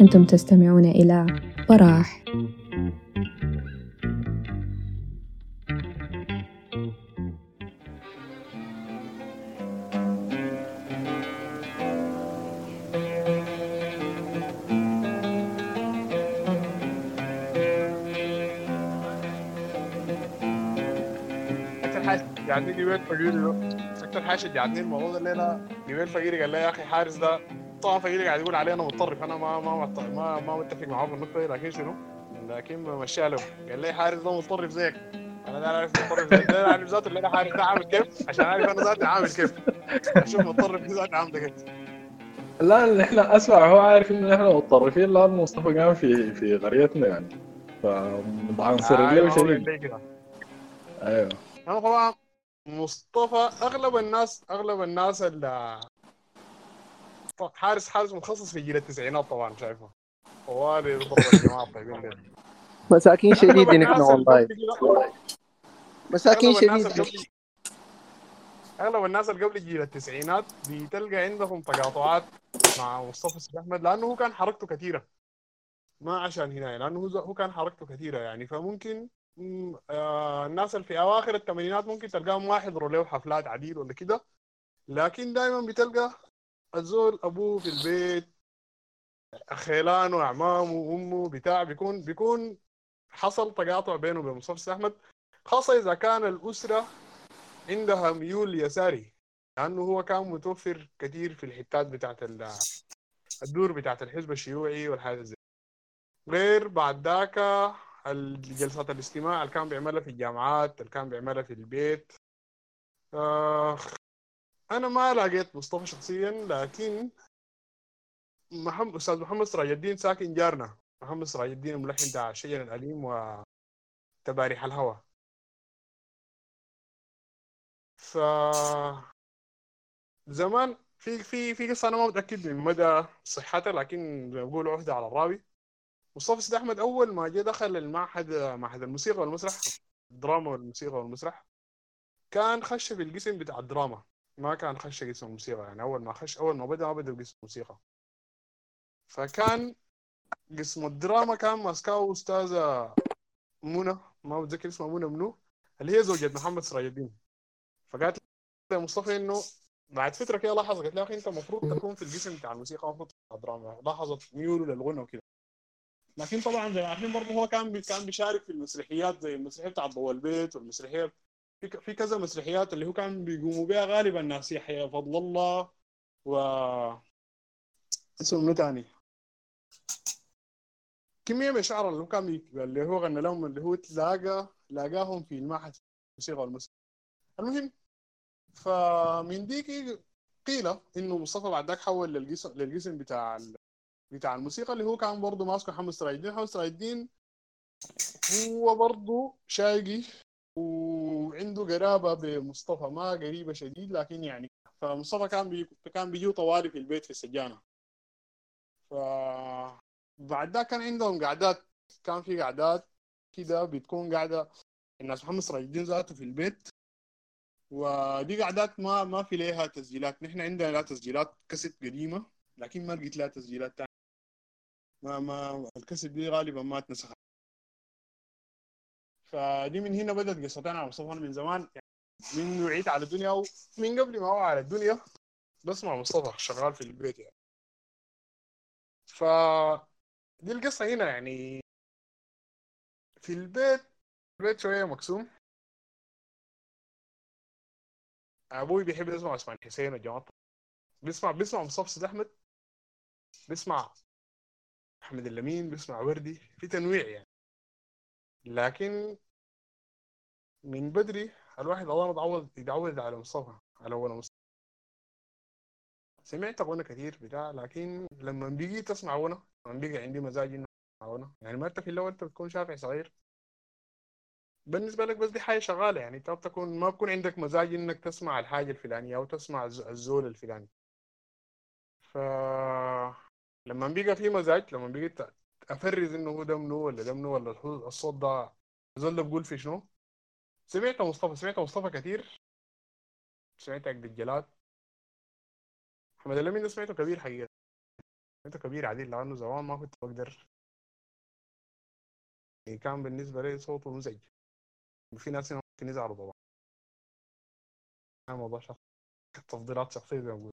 أنتم تستمعون إلى براح. جبال فقيري ده. أكثر حاجة شجعتني الموضوع ده؟ الليلة جبال فقيري قال لي يا أخي حارس ده طبعا فقيري قاعد يقول علي أنا متطرف أنا ما ما ما, ما متفق معاه في النقطة دي لكن شنو؟ لكن بمشيها له قال لي حارس ده متطرف زيك. أنا ده اعرف متطرف زيك. ده اعرف ذاته الليلة حارس ده عامل كيف عشان اعرف أنا ذاتي عامل كيف. أشوف متطرف ذاتي عامله كيف. لا اللي إحنا أسمع هو عارف إن إحنا متطرفين لأن مصطفى قام في في قريتنا يعني. فمتعنصر له أيوة، هو شديد قال لي كده. أيوه. أنا طبعا مصطفى أغلب الناس أغلب الناس اللي حارس حارس متخصص في جيل التسعينات طبعا شايفه. طوالي ضرب الجماعة مساكين شديدين إحنا والله مساكين شديدين أغلب الناس اللي قبل جيل التسعينات بتلقى عندهم تقاطعات مع مصطفى سيد أحمد لأنه هو كان حركته كثيرة. ما عشان هنا لأنه هو كان حركته كثيرة يعني. فممكن مم، آه الناس اللي في أواخر الثمانينات ممكن تلقاهم ما يحضروا له حفلات عديد ولا كده. لكن دائما بتلقى الزول أبوه في البيت خيلانه واعمامه وامه بتاع بيكون بيكون حصل تقاطع بينه وبين مصطفى أحمد خاصة إذا كان الأسرة عندها ميول يساري لأنه هو كان متوفر كثير في الحتات بتاعت ال- الدور بتاعت الحزب الشيوعي والحاجات زي غير بعد ذاك الجلسات الاستماع اللي كان بيعملها في الجامعات اللي كان بيعملها في البيت. آه أنا ما لقيت مصطفى شخصيا لكن محمد أستاذ محمد سراج الدين ساكن جارنا. محمد سراج الدين الملحن بتاع شجر الأليم وتباريح الهوى. ف زمان في في في قصة أنا ما متأكد من مدى صحتها لكن بقول عهدة على الراوي. مصطفى سيد أحمد أول ما جه دخل المعهد معهد الموسيقى والمسرح الدراما والموسيقى والمسرح كان خش في القسم بتاع الدراما. ما كان خش قسم الموسيقى يعني أول ما خش أول ما بدأ ما بدأ بقسم الموسيقى. فكان قسم الدراما كان ماسكاه أستاذة منى ما بتذكر اسمها منى منو؟ اللي هي زوجة محمد سراج الدين. فقالت مصطفى إنه بعد فترة كده لاحظت قالت يا أخي أنت المفروض تكون في القسم بتاع الموسيقى المفروض بتاع الدراما. لاحظت ميوله للغنى وكده. لكن طبعا زي ما عارفين برضه هو كان كان بيشارك في المسرحيات زي المسرحيه بتاع ضوء البيت والمسرحية في كذا مسرحيات اللي هو كان بيقوموا بها غالبا ناس يحيى فضل الله و اسمه منو تاني كمية من الشعر اللي هو كان. اللي هو غنى لهم اللي هو تلاقى لاقاهم في المعهد الموسيقى والمسرح المهم فمن ديك قيل إنه مصطفى بعد ذاك حول للقسم للقسم بتاع ال... بتاع الموسيقى اللي هو كان برضه ماسكه محمد سراج الدين محمد سراج الدين هو برضه شاقي وعنده قرابة بمصطفى ما قريبة شديد لكن يعني فمصطفى كان بي... كان بيجي طوالي في البيت في السجانة. ف بعد ذاك كان عندهم قعدات كان في قعدات كده بتكون قاعدة الناس محمد سراج الدين ذاته في البيت. ودي قعدات ما ما في لها تسجيلات. نحن عندنا لها تسجيلات كاسيت قديمة لكن ما لقيت لها تسجيلات تانية. ما ما الكاسيت دي غالبا ما اتنسخت فدي من هنا بدأت قصتين على مصطفى من زمان. من وعيت على الدنيا ومن قبل ما هو على الدنيا بسمع مصطفى شغال في البيت يعني. ف دي القصة هنا يعني. في البيت البيت شوية مقسوم. أبوي بيحب يسمع عثمان حسين والجماعة بيسمع بيسمع مصطفى أحمد. بيسمع أحمد اللمين بيسمع وردي في تنويع يعني. لكن من بدري الواحد الله متعود يتعود على مصطفى على أول مصطفى. سمعت غنى كثير بتاع لكن لما بقيت اسمع غنى لما بقي عندي مزاج اني أسمع غنى يعني ما انت في الأول أنت بتكون شافع صغير. بالنسبة لك بس دي حاجة شغالة يعني انت بتكون ما بكون عندك مزاج إنك تسمع الحاجة الفلانية أو تسمع الز- الزول الفلاني. ف لما بقى في مزاج لما بقيت افرز إنه هو ده منو ولا ده منو ولا الصوت ده الزول ده بقول في شنو؟ سمعت مصطفى سمعت مصطفى كثير سمعت عقد الجلاد محمد الأمين ده سمعته كبير حقيقة. سمعته كبير عديل لأنه زمان ما كنت بقدر. يعني كان بالنسبة لي صوته مزعج. وفي ناس هنا ممكن يزعلوا طبعا. هذا موضوع شخصي تفضيلات شخصية زي ما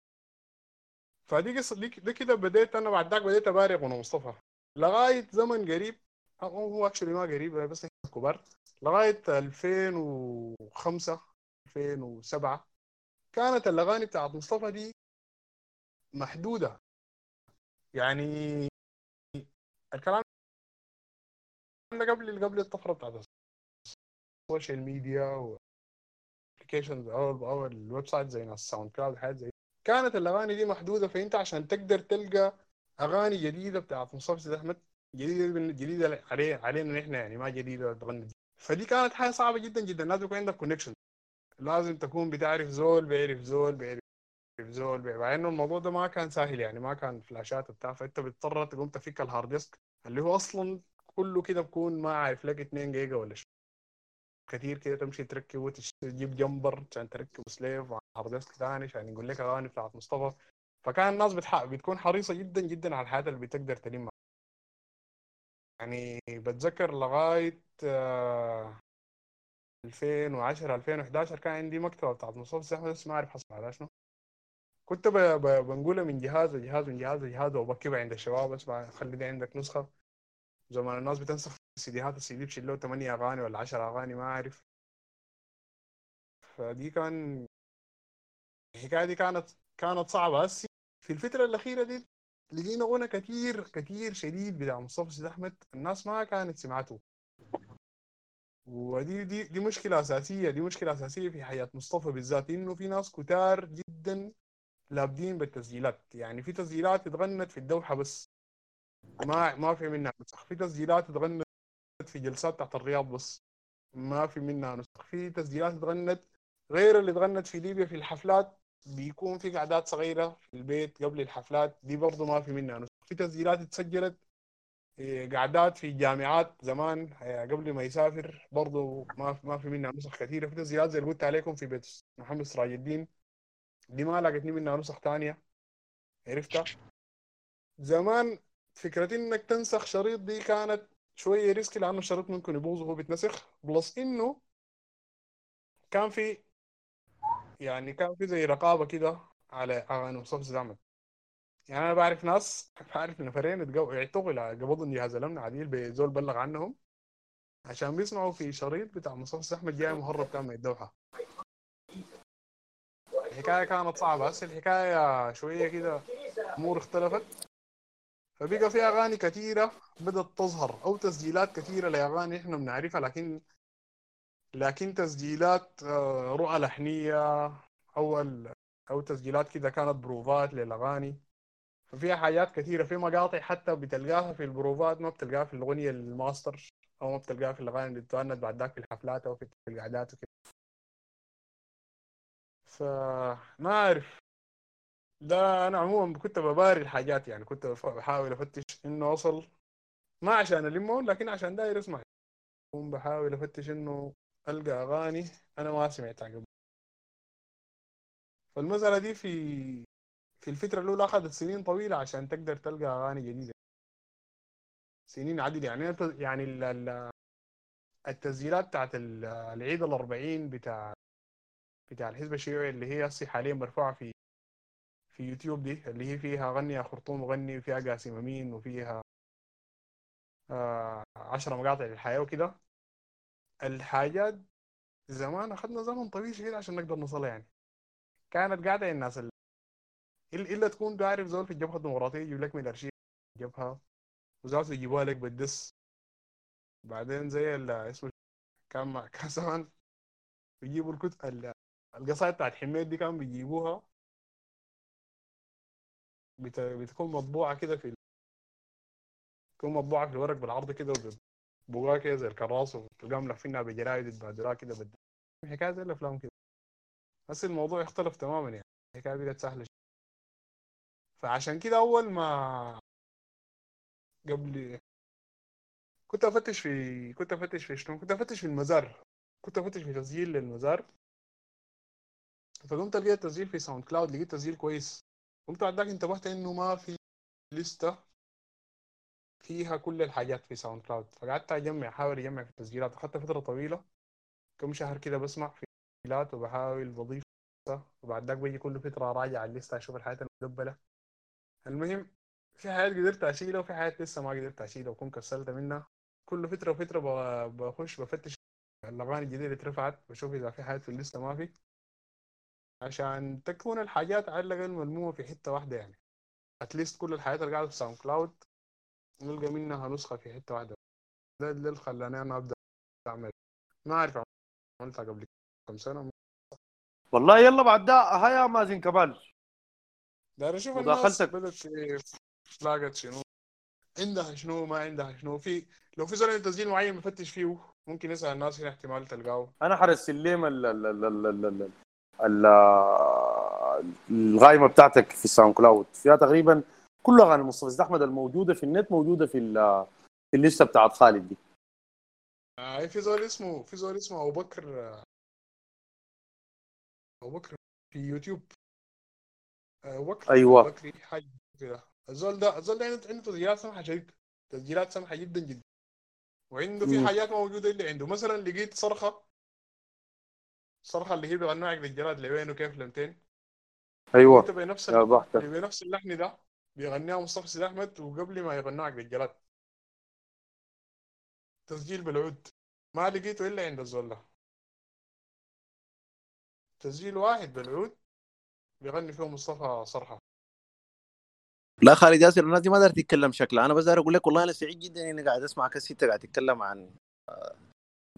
فدي قصة دي ده كده بديت أنا بعد ذاك بديت أبارق وأنا مصطفى لغاية زمن قريب هو اكشلي ما قريب بس إحنا كبار. لغاية 2005 2007 كانت الأغاني بتاعت مصطفى دي محدودة. يعني الكلام ده قبل قبل الطفرة بتاعت ال social media و applications أو ال website زي ناس SoundCloud حاجات زي كانت الأغاني دي محدودة فأنت عشان تقدر تلقى أغاني جديدة بتاعت مصطفى سيد أحمد جديدة جديدة علي علينا نحن يعني ما جديدة تغني. فدي كانت حاجة صعبة جدا جدا لازم يكون عندك connection لازم تكون بتعرف زول بيعرف زول بيعرف زول مع إنه الموضوع ده ما كان سهل يعني ما كان فلاشات وبتاع. فأنت بتضطر تقوم تفك ال hard disk اللي هو أصلا كله كده بكون ما عارف لك 2 جيجا ولا شيء. كثير كده تمشي تركب وتجيب jumper عشان تركب slave على hard disk ثاني عشان ينقل لك اغاني بتاعت مصطفى. فكان الناس بتح... بتكون حريصة جدا جدا على الحاجات اللي بتقدر تلمها. يعني بتذكر لغاية آه 2010 2011 كان عندي مكتبة بتاعت مصطفى أحمد بس ما أعرف حصل على شنو. كنت ب... ب... بنقولها من جهاز لجهاز من جهاز لجهاز وبكبها عند الشباب بس خلي دي عندك نسخة. زمان الناس بتنسخ سيديهات السي دي بشيل له 8 أغاني ولا 10 أغاني ما أعرف. فدي كان الحكاية دي كانت كانت صعبة. هسي في الفترة الأخيرة دي لقينا غنى كثير كثير شديد بتاع مصطفى سيد أحمد. الناس ما كانت سمعته. ودي دي دي مشكلة أساسية دي مشكلة أساسية في حياة مصطفى بالذات إنه في ناس كتار جدا لابدين بالتسجيلات. يعني في تسجيلات اتغنت في الدوحة بس. ما ما في منها. نسخ في تسجيلات اتغنت في جلسات تحت الرياض بس. ما في منها نسخ. في تسجيلات اتغنت غير اللي اتغنت في ليبيا في الحفلات بيكون في قعدات صغيرة في البيت قبل الحفلات دي برضه ما في منها نسخ. في تسجيلات اتسجلت قعدات في الجامعات زمان قبل ما يسافر برضه ما ما في منها نسخ كثيرة. في تسجيلات زي اللي قلت عليكم في بيت محمد سراج الدين دي ما لقيتني منها نسخ ثانية عرفتها؟ زمان فكرة إنك تنسخ شريط دي كانت شوية risk لأنه الشريط ممكن يبوظ وهو بيتنسخ. plus إنه كان في يعني كان في زي رقابة كده على أغاني مصطفى زعمت يعني أنا بعرف ناس بعرف نفرين اعتقوا قبضوا جهاز الامن عديل بزول بلغ عنهم عشان بيسمعوا في شريط بتاع مصطفى احمد جاي مهرب كان من الدوحة. الحكاية كانت صعبة هسه الحكاية شوية كده أمور اختلفت. فبقى في أغاني كثيره بدأت تظهر أو تسجيلات كثيره لأغاني إحنا بنعرفها لكن لكن تسجيلات رؤى لحنية أو أو تسجيلات كده كانت بروفات للأغاني. ففيها حاجات كثيره في مقاطع حتى بتلقاها في البروفات ما بتلقاها في الأغنية الماستر أو ما بتلقاها في الأغاني اللي بتغنت بعد ذاك في الحفلات أو في القعدات وكده. فما أعرف. ده أنا عموما كنت بباري الحاجات يعني كنت بحاول أفتش إنه أوصل ما عشان المه لكن عشان داير أسمع. بحاول أفتش إنه ألقى أغاني أنا ما سمعتها قبل. فالمسألة دي في في الفترة الأولى أخذت سنين طويلة عشان تقدر تلقى أغاني جديدة. سنين عديدة يعني يعني التسجيلات بتاعت العيد الأربعين بتاع بتاع الحزب الشيوعي اللي هي حاليا مرفوعة في في يوتيوب دي اللي هي فيها غني يا خرطوم غني وفيها قاسم أمين وفيها آه عشرة مقاطع للحياة وكده. الحاجات زمان أخذنا زمن طويل شديد عشان نقدر نوصلها يعني. كانت قاعدة الناس اللي إلا تكون تعرف زول في الجبهة الديمقراطية يجيب لك من الأرشيف الجبهة وزول يجيبوها لك بالدس. بعدين زي اسمه كان كان زمان بيجيبوا الكتب القصائد بتاعت حميد دي كانوا بيجيبوها. بت... بتكون مطبوعة كده في تكون مطبوعة في الورق بالعرض كده وبقوها كده زي الكراس وتلقاهم ملفينها بجرايد يتبادلوها كده بد حكاية زي الأفلام كده. بس الموضوع اختلف تماما يعني الحكاية بقت سهلة فعشان كده أول ما قبل كنت أفتش في كنت أفتش في شنو؟ كنت أفتش في المزار. كنت أفتش في تسجيل للمزار. فقمت لقيت تسجيل في SoundCloud لقيت تسجيل كويس. قمت بعد ذاك انتبهت انه ما في لستة فيها كل الحاجات في SoundCloud. فقعدت أجمع أحاول أجمع في التسجيلات. أخذت فترة طويلة كم شهر كده بسمع في تسجيلات وبحاول بضيف وبعد ذاك بيجي كل فترة اراجع الليستة أشوف الحاجات المدبلة المهم في حاجات قدرت أشيلها وفي حاجات لسه ما قدرت أشيلها وكون كسلت منها. كل فترة وفترة بخش بفتش الأغاني الجديدة اللي اترفعت بشوف إذا في حاجات في الليستة ما في. عشان تكون الحاجات على الاقل ملمومة في حتة واحدة يعني. at least كل الحاجات اللي قاعدة في SoundCloud نلقى منها نسخة في حتة واحدة. ده اللي خلاني أنا أبدأ أعمل. ما أعرف عملتها قبل كم سنة. والله يلا بعد ده هيا مازن كمال داير أشوف الناس مداخلتك. كيف لاقت شنو. عندها شنو ما عندها شنو. في لو في عنده تسجيل معين بفتش فيه ممكن يسأل الناس هنا احتمال تلقاه. أنا حرسل لهم ال- ال- ال- ال- ال- ال- ال- القائمه بتاعتك في ال SoundCloud. فيها تقريبا كل أغاني مصطفى أحمد الموجودة في النت موجودة في في الليستة بتاعت خالد دي. آه في زول اسمه في زول اسمه أبو بكر آه، أبو بكر في يوتيوب. آه، ابو بكر أيوة. أبو بكري حاجة كده. الزول ده الزول ده عنده تسجيلات سمحة شديد تسجيلات سمحة جدا جدا. وعنده في. حاجات موجودة اللي عنده. مثلا لقيت صرخة صرخه اللي هي بغنوا عقد الجلاد لوين وكيف لمتين. أيوه انت بنفس بنفس اللحن ده بيغنيها مصطفى سيد أحمد وقبل ما يغنوا عقد الجلاد. تسجيل بالعود. ما لقيته إلا عند الزول تسجيل واحد بالعود بيغني فيه مصطفى صرحة. لا خالد ياسر الناس دي ما دارت تتكلم شكلها. أنا بس داير أقول لك والله أنا سعيد جدا إني قاعد اسمع كسيتة قاعد تتكلم عن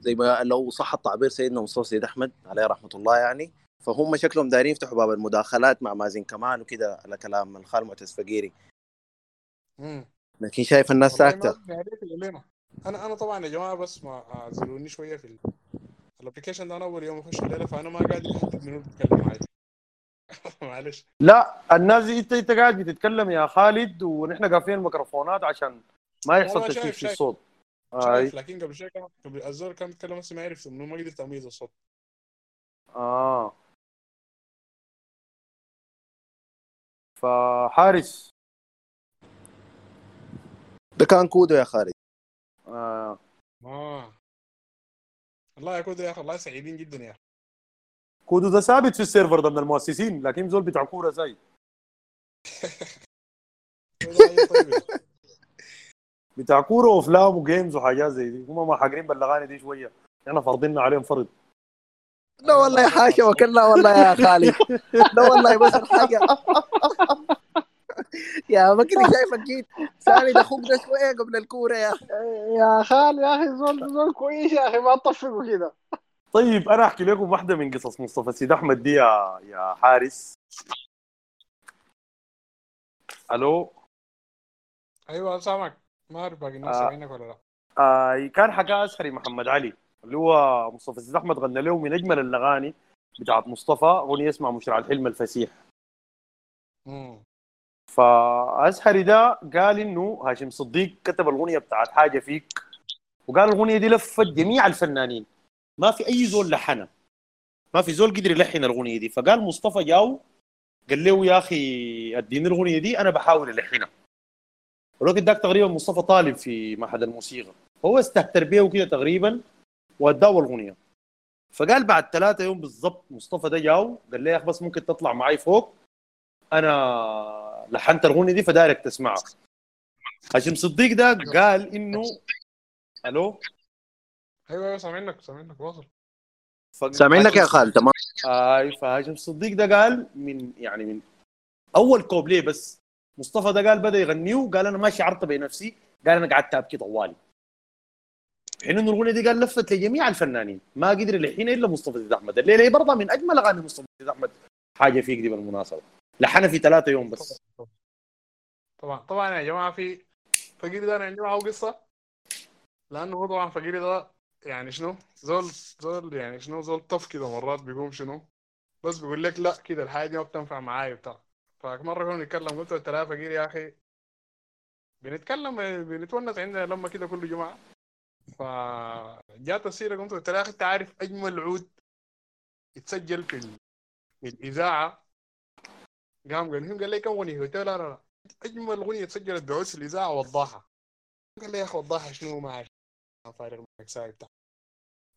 زي ما لو صح التعبير سيدنا مصطفى سيد أحمد عليه رحمة الله يعني فهم شكلهم دايرين يفتحوا باب المداخلات مع مازن كمال وكده على كلام الخال معتز فقيري. امم لكن شايف الناس ساكته. أنا أنا طبعا يا جماعة بس ما أعذروني شوية في ال- ال application ده. أنا أول يوم أخش الليلة فأنا ما قادر احدد منو بيتكلم معي معلش. لا الناس دي انت أنت قاعد بتتكلم يا خالد ونحن قافلين الميكروفونات عشان ما يحصل شايف- في. الصوت. اي شايف لكن قبل شوية كان قبل الزول كان بيتكلم بس ما عرفت إنه ما قدرت اميز الصوت آه. فحارس. ده كان كودو يا خالد. آه. آه. الله يا كودو يا أخي والله سعيدين جدا يا أخي. كودو ده ثابت في ال server ده من المؤسسين لكن زول بتاع كورة زي كودو راجل طيب يا أخي. بتاع كورة وأفلام و games وحاجات زي دي. هم ما حاقرين بالاغاني دي شوية. إحنا فرضنا عليهم فرض لا والله يا حاشا وكلا والله يا خالد لا والله بس الحاجة. يا بكري شايفك جيت ساند أخوك ده شوية قبل الكورة يا أخي؟ يا خال يا أخي زول زول كويس يا أخي ما تطفقوا كده. طيب أنا أحكي لكم واحدة من قصص مصطفى سيد أحمد دي يا يا حارس. ألو؟ أيوه سامعك. ما أعرف باقي الناس آه. سامعينك ولا لا. آه كان حكى أسهري محمد علي اللي هو مصطفى سيد أحمد غنى له من أجمل الأغاني بتاعت مصطفى أغنية اسمها مشرع الحلم الفسيح. امم فازهري ده قال إنه هاشم صديق كتب الأغنية بتاعت حاجة فيك وقال الأغنية دي لفت جميع الفنانين. ما في أي زول لحنها. ما في زول قدر يلحن الأغنية دي. فقال مصطفى جاو قال له يا أخي أديني الأغنية دي أنا بحاول ألحنها. الوقت داك تقريبا مصطفى طالب في معهد الموسيقى. هو استهتر بيه وكده تقريبا واداه الأغنية. فقال بعد ثلاثة يوم بالضبط مصطفى ده جاو قال لي يا أخي بس ممكن تطلع معي فوق. أنا لحنت الأغنية دي فدايرك تسمعها. هاشم صديق ده قال انه ألو؟ أيوه أيوه سامعينك سامعينك واصل. سامعينك يا خالد تمام. آي فهاشم صديق ده قال من يعني من أول كوبليه بس مصطفى ده قال بدأ يغنيه وقال أنا ما شعرت بنفسي قال أنا قعدت أبكي طوالي. حين انه الاغنيه دي قال لفت لجميع الفنانين. ما قدر يلحنها إلا مصطفى زيد أحمد. الليلة هي برضه من أجمل أغاني مصطفى زيد أحمد. حاجة فيك دي بالمناسبة. لحنها في ثلاثة يوم بس. طبعا طبعا يا جماعة في فقيري ده أنا عندي معه قصة. لأنه هو طبعا فقيري ده يعني شنو؟ زول زول يعني شنو؟ زول طف كده مرات بيقوم شنو؟ بس بيقول لك لا كده الحاجة دي ما بتنفع معاي وبتاع. فمره كنا نتكلم قلت له ترى يا أخي. بنتكلم بنتونس عندنا لما كده كل جمعه فجات السيرة قمت قلت يا أخي انت عارف أجمل عود يتسجل في, ال... في الإذاعة؟ قام قال لهم قال لي كم أغنية؟ قلت له لا لا لا. أجمل أغنية تسجلت بعود في الإذاعة وضاحه قال لي يا أخي وضاحه شنو؟ ما عارف فارغ منك سايب تحت.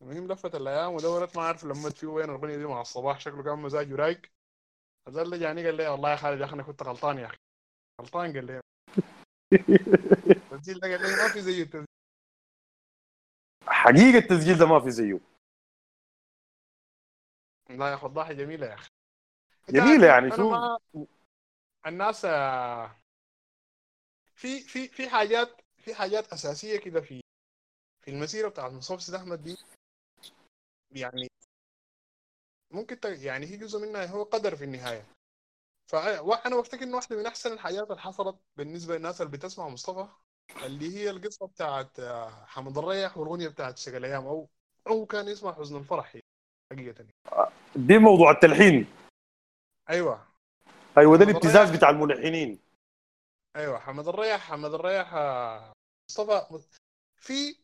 المهم لفت الأيام ودورت ما عارف لمت فيه وين الأغنية دي مع الصباح. شكله كان مزاجه رايق هذا اللي جاني قال لي والله يا خالد يا أخي أنا كنت غلطان يا أخي. غلطان قال لي. التسجيل ده قال لي ما في زيه التسجيل. حقيقة التسجيل ده ما في زيه. لا يا أخي وضاحه جميلة يا أخي. جميلة يعني شو؟ ما- الناس آه، في في في حاجات في حاجات أساسية كده في في المسيرة بتاعت مصطفى أحمد دي. يعني ممكن ت- يعني هي جزء منها هو قدر في النهاية. فانا بفتكر انه واحدة من أحسن الحاجات اللي حصلت بالنسبة للناس اللي بتسمع مصطفى اللي هي القصة بتاعت آه، حمد الريح والأغنية بتاعت شغل الأيام أو أو كان اسمها حزن الفرح حقيقة دي موضوع التلحين. أيوه. أيوه ده الابتزاز. بتاع الملحنين. أيوه حمد الريح حمد الريح آه، مصطفى في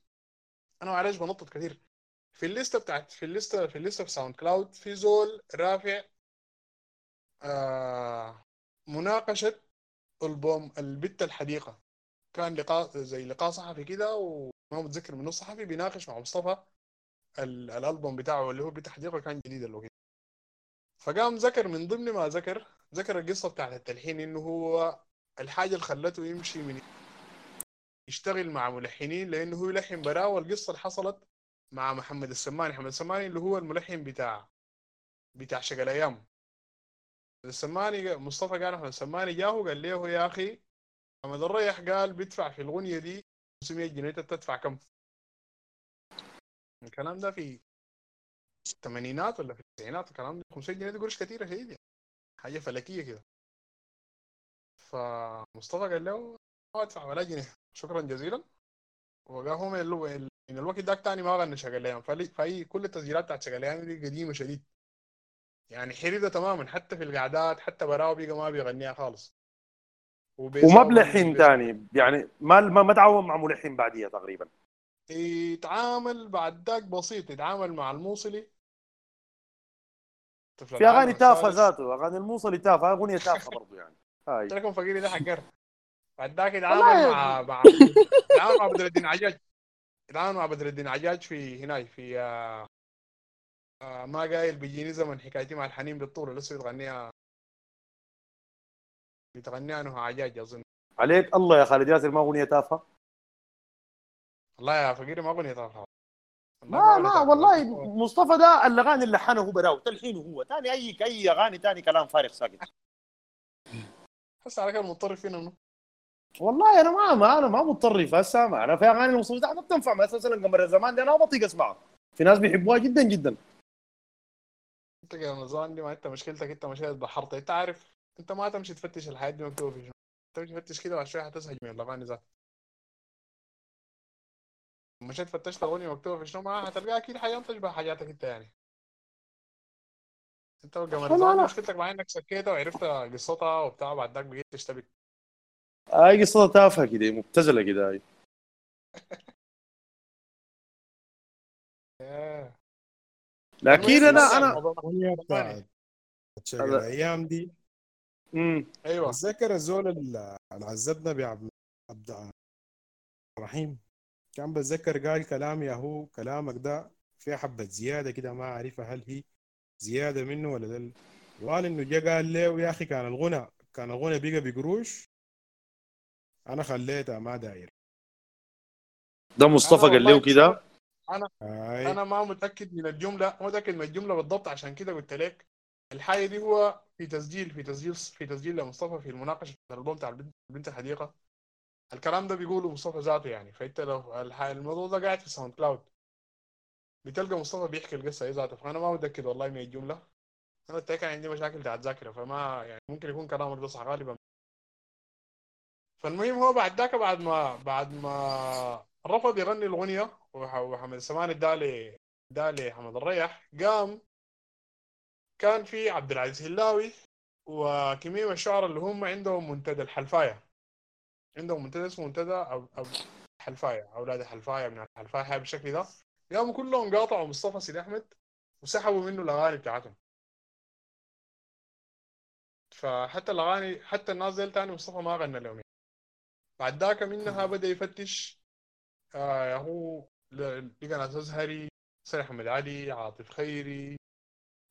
أنا معلش بنطط كثير. في الليسته بتاعت في الليسته في الليسته في SoundCloud في زول رافع آه مناقشة ألبوم البت الحديقة. كان لقاء زي لقاء صحفي كده وما متذكر منه صحفي بيناقش مع مصطفى ال- الألبوم بتاعه اللي هو بت الحديقة كان جديد الوقت فقام ذكر من ضمن ما ذكر ذكر القصة بتاعت التلحين إنه هو الحاجة اللي خلته يمشي من يشتغل مع ملحنين لأنه هو يلحن براه والقصة اللي حصلت مع محمد السماني. محمد السماني اللي هو الملحن بتاع بتاع شغل أيام السماني مصطفى قال محمد السماني جاه قال له يا أخي؟ محمد الريح قال بيدفع في الأغنية دي 500 جنيه أنت بتدفع كم؟ الكلام ده في الثمانينات ولا في التسعينات؟ الكلام ده 500 جنيه دي قرش كثيره شديد يعني حاجة فلكية كده. فمصطفى قال له ما أدفع ولا جنيه. شكرا جزيلا. وقال هو من الوقت ذاك تاني ما غنى فلي... فهي كل التسجيلات بتاعت شغل أيام دي قديمة شديد يعني حريدة تماما حتى في القعدات حتى براو بيقى ما بيغنيها خالص. وما بلحن بيس- تاني. يعني ما ما ما تعاون مع ملحن بعديها تقريبا. يتعامل بعد ذاك بسيط يتعامل مع الموصلي. في أغاني تافهة. ذاته أغاني الموصلي تافهة أغنية تافهة برضه يعني. هاي. قلت لكم فقيري ده حقر. بعد ذاك يتعامل مع مع يتعامل مع بدر الدين عجاج. يتعامل مع بدر الدين عجاج في هناي في آه، آه، ما قايل بيجيني زمن حكايتي مع الحنين بالطول لسه بتغنيها بتغنيها إنه عجاج اظن عليك الله يا خالد ياسر ما أغنية تافهة. والله يا فقيري ما أغنية تافهة. ما ما. والله مصطفى ده الاغاني اللي لحنه هو براو تلحينه هو. تاني أي أي أغاني تاني كلام فارغ ساكت. بس على كده مضطر فينا انه والله أنا ما, ما أنا ما متطرف هسه ما أنا في اغاني ده ما بتنفع مثلا قمر الزمان دي أنا ما بطيق اسمعها في ناس بيحبوها جدا جدا. انت يا رمضان دي ما أنت مشكلتك أنت مشيت بحرت أنت عارف أنت ما تمشي تفتش الحياة دي مكتوبة في شنو تمشي تفتش كده وبعد شوية من الاغاني ذات مشيت فتشت أغنية مكتوبة في شنو؟ ما هتلقاها أكيد حينتج بها حاجاتك أنت يعني. أنت الزمان أنا- مشكلتك مع إنك سكيتها وعرفت قصتها وبتاع بعد ذاك بقيت تشتبك. هاي قصة تافهة كده مبتذلة كده هاي. لكن أنا أنا الأيام دي مم. أيوه أتذكر الزول اللي عذبنا بعبد عبد الرحيم كان بتذكر قال كلام يا هو كلامك ده في حبة زيادة كده ما عارفة هل هي زيادة منه ولا ده وقال إنه جا قال له يا أخي كان الغنى كان الغنى بقى بقروش أنا خليتها ما داير. ده مصطفى قال له كده؟ هاي. أنا ما متأكد من الجملة ما متأكد من الجملة بالضبط عشان كده قلت لك الحاجة دي هو في تسجيل في تسجيل في تسجيل لمصطفى في المناقشة بتاع الألبوم بتاع البنت بنت الحديقة. الكلام ده بيقوله مصطفى ذاته يعني. فأنت لو الموضوع ده قاعد في SoundCloud. بتلقى مصطفى بيحكي القصة هي ذاته. فأنا ما متأكد والله من الجملة. أنا لك عندي مشاكل بتاعت ذاكرة فما يعني ممكن يكون كلامك ده صح غالبا فالمهم هو بعد ذاك بعد ما بعد ما رفض يغني الأغنية وح- وحمد السماني اداه ده لحمد الريح قام كان في عبد العزيز هلاوي وكمية الشعراء اللي هم عندهم منتدى الحلفاية. عندهم منتدى اسمه منتدى أب... أب... الحلفايه أولاد الحلفاية من الحلفاية بالشكل ده. قاموا كلهم قاطعوا مصطفى سيد أحمد وسحبوا منه الأغاني بتاعتهم. فحتى الأغاني حتى الناس ديل تاني مصطفى ما غنى لهم. بعد ذاك منها بدأ يفتش. آه هو لقى ناس أزهري سيد احمد علي عاطف خيري.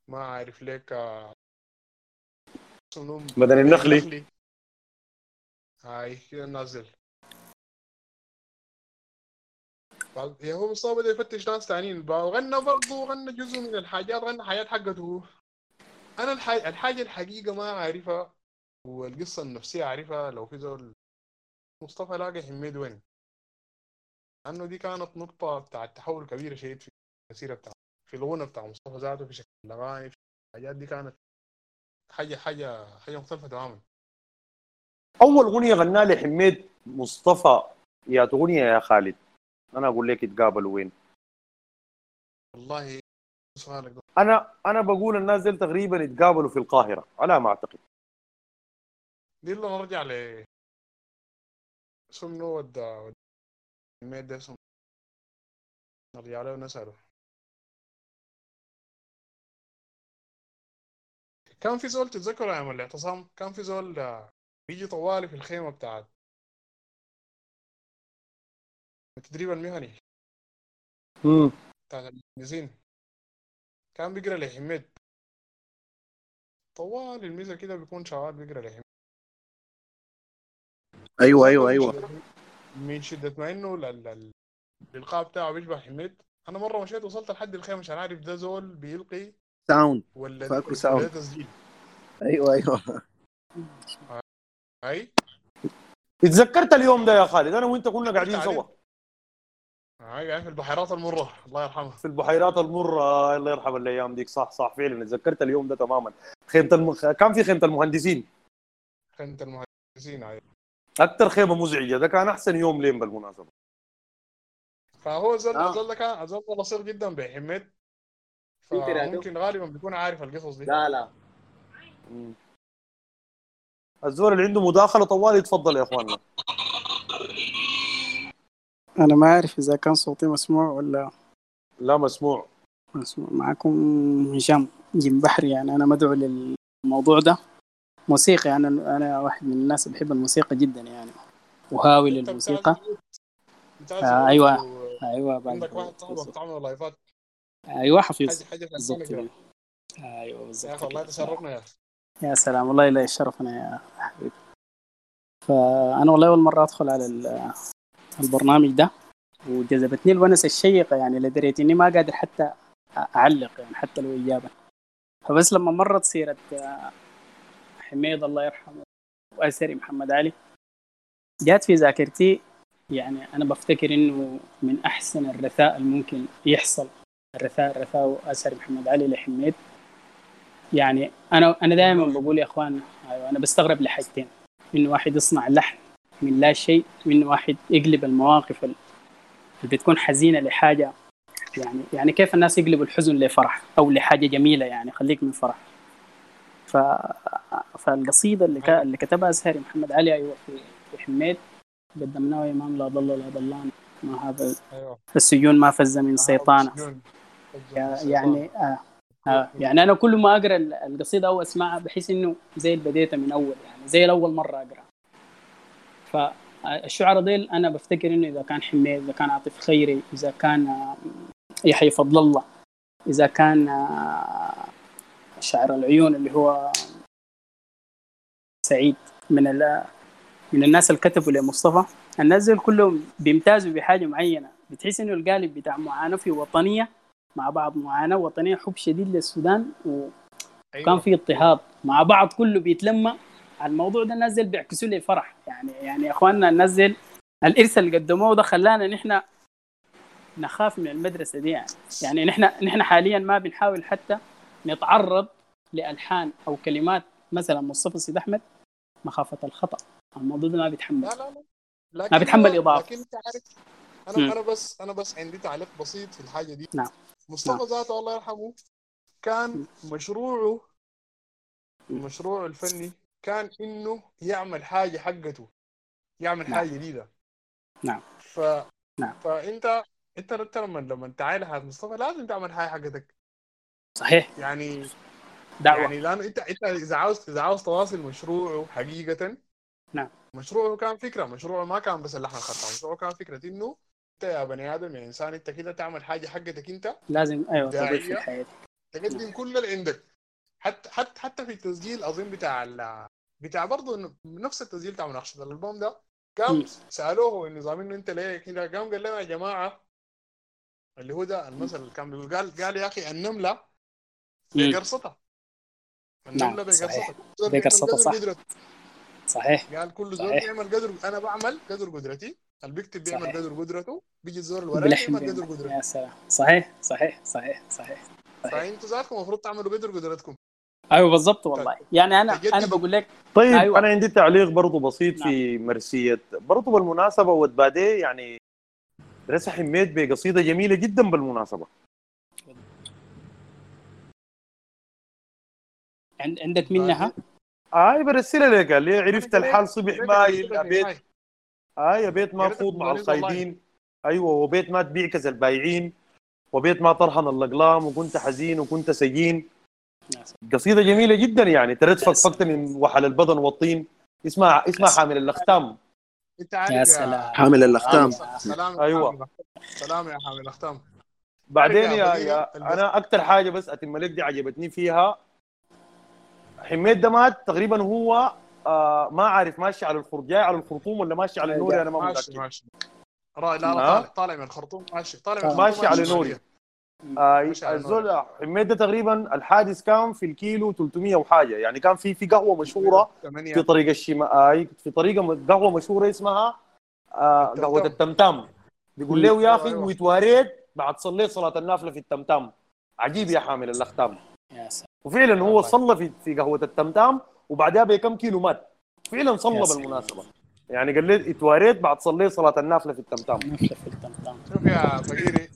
ما عارف ليك آه، بدن النخلي. هاي كده نازل. يا هو مصطفى بدأ يفتش ناس تانيين. غنى برضه غنى جزء من الحاجات غنى حاجات حقته. أنا الحاجة الحقيقة ما عارفها والقصة النفسية عارفها لو في زول مصطفى لاقى حميد وين لأنه دي كانت نقطة بتاع التحول كبيره شديد في المسيره بتاع في الغنى بتاع مصطفى ذاته في شكل الأغاني في الحاجات دي كانت حاجة حاجة حاجة مختلفة تماما. أول اغنيه غناها لحميد مصطفى يا اغنيه يا خالد. أنا أقول لك يتقابلوا وين. والله سؤالك ده. أنا أنا بقول الناس دي تقريبا يتقابلوا في القاهرة على ما أعتقد. دي اللي نرجع ل الميت ده اسمه نرجع له ونسأله كان في زول تتذكر أيام الاعتصام كان في زول بيجي طوالي في الخيمة بتاعت التدريب المهني امم بتاعت المهندسين كان بيقرا لحميد طوال الميزة كده بيكون شغال بيقرا لحميد أيوه أيوه أيوه. شدة- من شدة ما إنه ال- ال- الإلقاء بتاعه بيشبه حميد. أنا مرة مشيت وصلت لحد الخيمة عشان أعرف ده زول بيلقي sound ولا فاكره ولا sound. تسجيل. أيوه أيوه. هاي اتذكرت اليوم ده يا خالد؟ أنا وأنت كنا قاعدين. سوا. هاي قاعد في البحيرات المرة. الله يرحمه. في البحيرات المرة. الله يرحم الأيام ديك. صح صح فعلا. اتذكرت اليوم ده تماما. خيمة الم... كان في خيمة المهندسين. خيمة المهندسين هاي أكثر خيمة مزعجة. ده كان أحسن يوم لين بالمناسبة. فهو زول آه. ده كان ده بصير جدا بحميد. فممكن غالبا بيكون عارف القصص دي. لا لا. مم. الزول اللي عنده مداخلة طوال يتفضل يا إخواننا. أنا ما أعرف إذا كان صوتي مسموع ولا لا مسموع. مسموع. معكم هشام جيم بحري يعني أنا مدعو للموضوع ده. موسيقى يعني أنا واحد من الناس اللي بحب الموسيقى جدا يعني. وهاوي للموسيقى. بتاع آه، زمان أيوة. و- أيوة عندك واحد بعد صاحبك بتعمل لايفات أيوة حفيظ. بالضبط الثانية كده. أيوة يا أخي والله. تشرفنا يا أخي. يا سلام والله لا يشرفنا يا حبيبي. فأنا والله أول مرة أدخل على ال- البرنامج ده وجذبتني الونسة الشيقة يعني لدرجة إني ما قادر حتى أعلق يعني حتى لو إجابة. فبس لما مرت سيرة آه، حميد الله يرحمه. وأسري محمد علي. جات في ذاكرتي يعني أنا بفتكر إنه من أحسن الرثاء الممكن يحصل. الرثاء الرثاء أسري محمد علي لحميد. يعني أنا أنا دائما بقول يا إخوان أيوه أنا بستغرب لحاجتين. انه واحد يصنع لحن من لا شيء وانه واحد يقلب المواقف ال- اللي بتكون حزينة لحاجة. يعني يعني كيف الناس يقلبوا الحزن لفرح أو لحاجة جميلة يعني خليك من فرح. ف فالقصيدة اللي ك... اللي كتبها ازهري محمد علي أيوه في في حميد. قدمناه يا إمام لا ضل لا ضلان. ما هذا أيوه. السجون ما فز من سيطانه سجون. يا- يعني آه آه يعني أنا كل ما أقرأ ال- القصيدة أو أسمعها بحس إنه زي اللي بديتها من أول يعني زي الأول مرة أقرأ. فالشعراء ديل أنا بفتكر إنه إذا كان حميد إذا كان عاطف خيري إذا كان آه، يحيى فضل الله إذا كان شاعر العيون اللي هو سعيد من ال- من الناس اللي كتبوا لمصطفى. الناس دول كلهم بيمتازوا بحاجة معينة. بتحس إنه القالب بتاع معاناة في وطنية مع بعض معاناة وطنية حب شديد للسودان وكان أيوه. في اضطهاد مع بعض كله بيتلمى على الموضوع ده. الناس ديل بيعكسوا لي فرح. يعني يعني يا إخواننا الناس الإرث اللي قدموه ده خلانا نحن نخاف من المدرسة دي يعني. يعني نحن نحن حاليا ما بنحاول حتى نتعرض لألحان أو كلمات مثلا مصطفى سيد أحمد مخافة الخطأ الموضوع ده ما بيتحمل لا لا لا ما بيتحمل إضافة. لكن أنت عارف. أنا أنا بس أنا بس عندي تعليق بسيط في الحاجة دي نعم. مصطفى ذاته الله يرحمه كان مشروعه مشروعه الفني كان إنه يعمل حاجة حقته يعمل نعم. حاجة جديدة نعم. ف نعم. فانت انت أنت لما لما تعايل حياة مصطفى لازم تعمل حاجة حقتك صحيح يعني دعوة يعني لأنه انت أنت إذا عاوز إذا عاوز تواصل مشروعه حقيقة نعم. مشروعه كان فكرة مشروعه ما كان بس اللحن الخطا مشروعه كان فكرة إنه أنت يا بني آدم يا إنسان أنت كده تعمل حاجة حقتك أنت لازم أيوه تضيف في. الحياة تقدم كل اللي عندك حتى حتى حتى في التسجيل أظن بتاع ال بتاع برضه نفس التسجيل بتاع مناقشة الألبوم ده قام. سألوه النظام إنه أنت ليه كده قام قال لهم يا جماعة اللي هو ده المثل اللي كان بيقول قال قال يا أخي النملة مم. بقرصتها نعم، صحيح. قدر صح. صحيح قال كل زول. بيعمل قدر أنا بعمل قدر قدرتي اللي بيكتب بيعمل صحيح. قدر قدرته بيجي الزول اللي بلحن بيعمل قدر. قدرته يا سلام صحيح صحيح صحيح صحيح فأنتوا ذاتكم المفروض تعملوا قدر قدرتكم أيوه بالضبط والله يعني أنا. أنا بقول لك طيب أيوة. أنا عندي تعليق برضو بسيط في مرسية برضو بالمناسبة وتبادي يعني رسى حميد بقصيدة جميلة جدا بالمناسبة عندك منها؟ اي برسلها لك. قال لي عرفت الحال صبح مايل ابيت هاي. اي يا بيت ما تخوض مع. الخايدين أيوه وبيت ما تبيع كذا البايعين. وبيت ما ترهن الاقلام وكنت حزين وكنت سجين سلام. قصيدة جميلة جدا يعني. ترد فقفقت من وحل البدن والطين. اسمها اسمها سلام. حامل الأختام. أنت عارف يا سلام. حامل الأختام. سلام. حامل سلام يا حامل الأختام. بعدين يا يا, أنا أكثر حاجة بس اتم لك دي عجبتني فيها. حميد ده مات تقريبا هو آه ما عارف ماشي على الخرطوم جاي على الخرطوم ولا ماشي على النوري أنا ما ماشي متأكد. ماشي. را- لا لا ها؟ طالع طالع من الخرطوم ماشي طالع من ماشي على ماشي نوري. آه ماشي الزول حميد ده تقريبا الحادث كان في الكيلو 300 وحاجة. يعني كان في في قهوة مشهورة. في طريق الشمال آه في طريقة قهوة مشهورة اسمها آه. قهوة التمتم. بيقول له يا أيوة، أخي أيوة. ويتواريت بعد صليت صلاة النافلة في التمتم. عجيب يا حامل الأختام. يا سلام. وفعلا هو والله. صلى في في قهوة التمتام وبعدها بكم كيلو مات فعلا صلى. بالمناسبة يعني قال لي اتواريت بعد صليت صلاة النافلة في التمتام نفله في التمتام شوف يا فقيري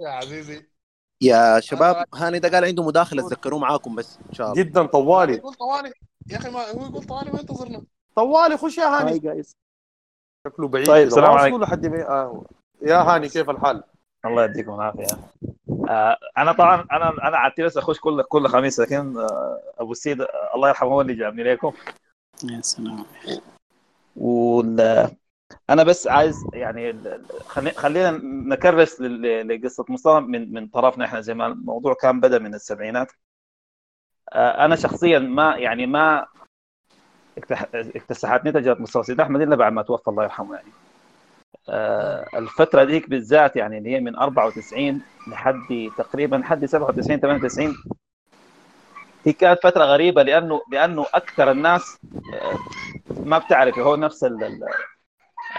يا عزيزي يا شباب هاني ده قال عنده مداخلة تذكروه معاكم بس إن شاء الله جدا طوالي يقول طوالي يا أخي ما هو يقول طوالي ما ينتظرنا طوالي خش يا هاني شكله بعيد طيب،. السلام عليكم. ما- آه. يا هاني كيف الحال؟ الله يديكم العافية آه أنا طبعا أنا أنا عادتي بس أخش كل كل خميس لكن آه أبو السيد آه، الله يرحمه هو اللي جابني لكم. يا سلام. وال أنا بس عايز يعني خلينا نكرس لقصة مصطفى من من طرفنا إحنا زي ما الموضوع كان بدأ من السبعينات. آه، أنا شخصيا ما يعني ما اكتسحتني تجربه مصطفى سيد أحمد إلا بعد ما توفى الله يرحمه يعني. آه، الفترة ديك بالذات يعني اللي هي من 94 لحد تقريبا لحد 97 98 هي كانت فترة غريبة لأنه لأنه أكثر الناس آه، ما بتعرف هو نفس ال- ال-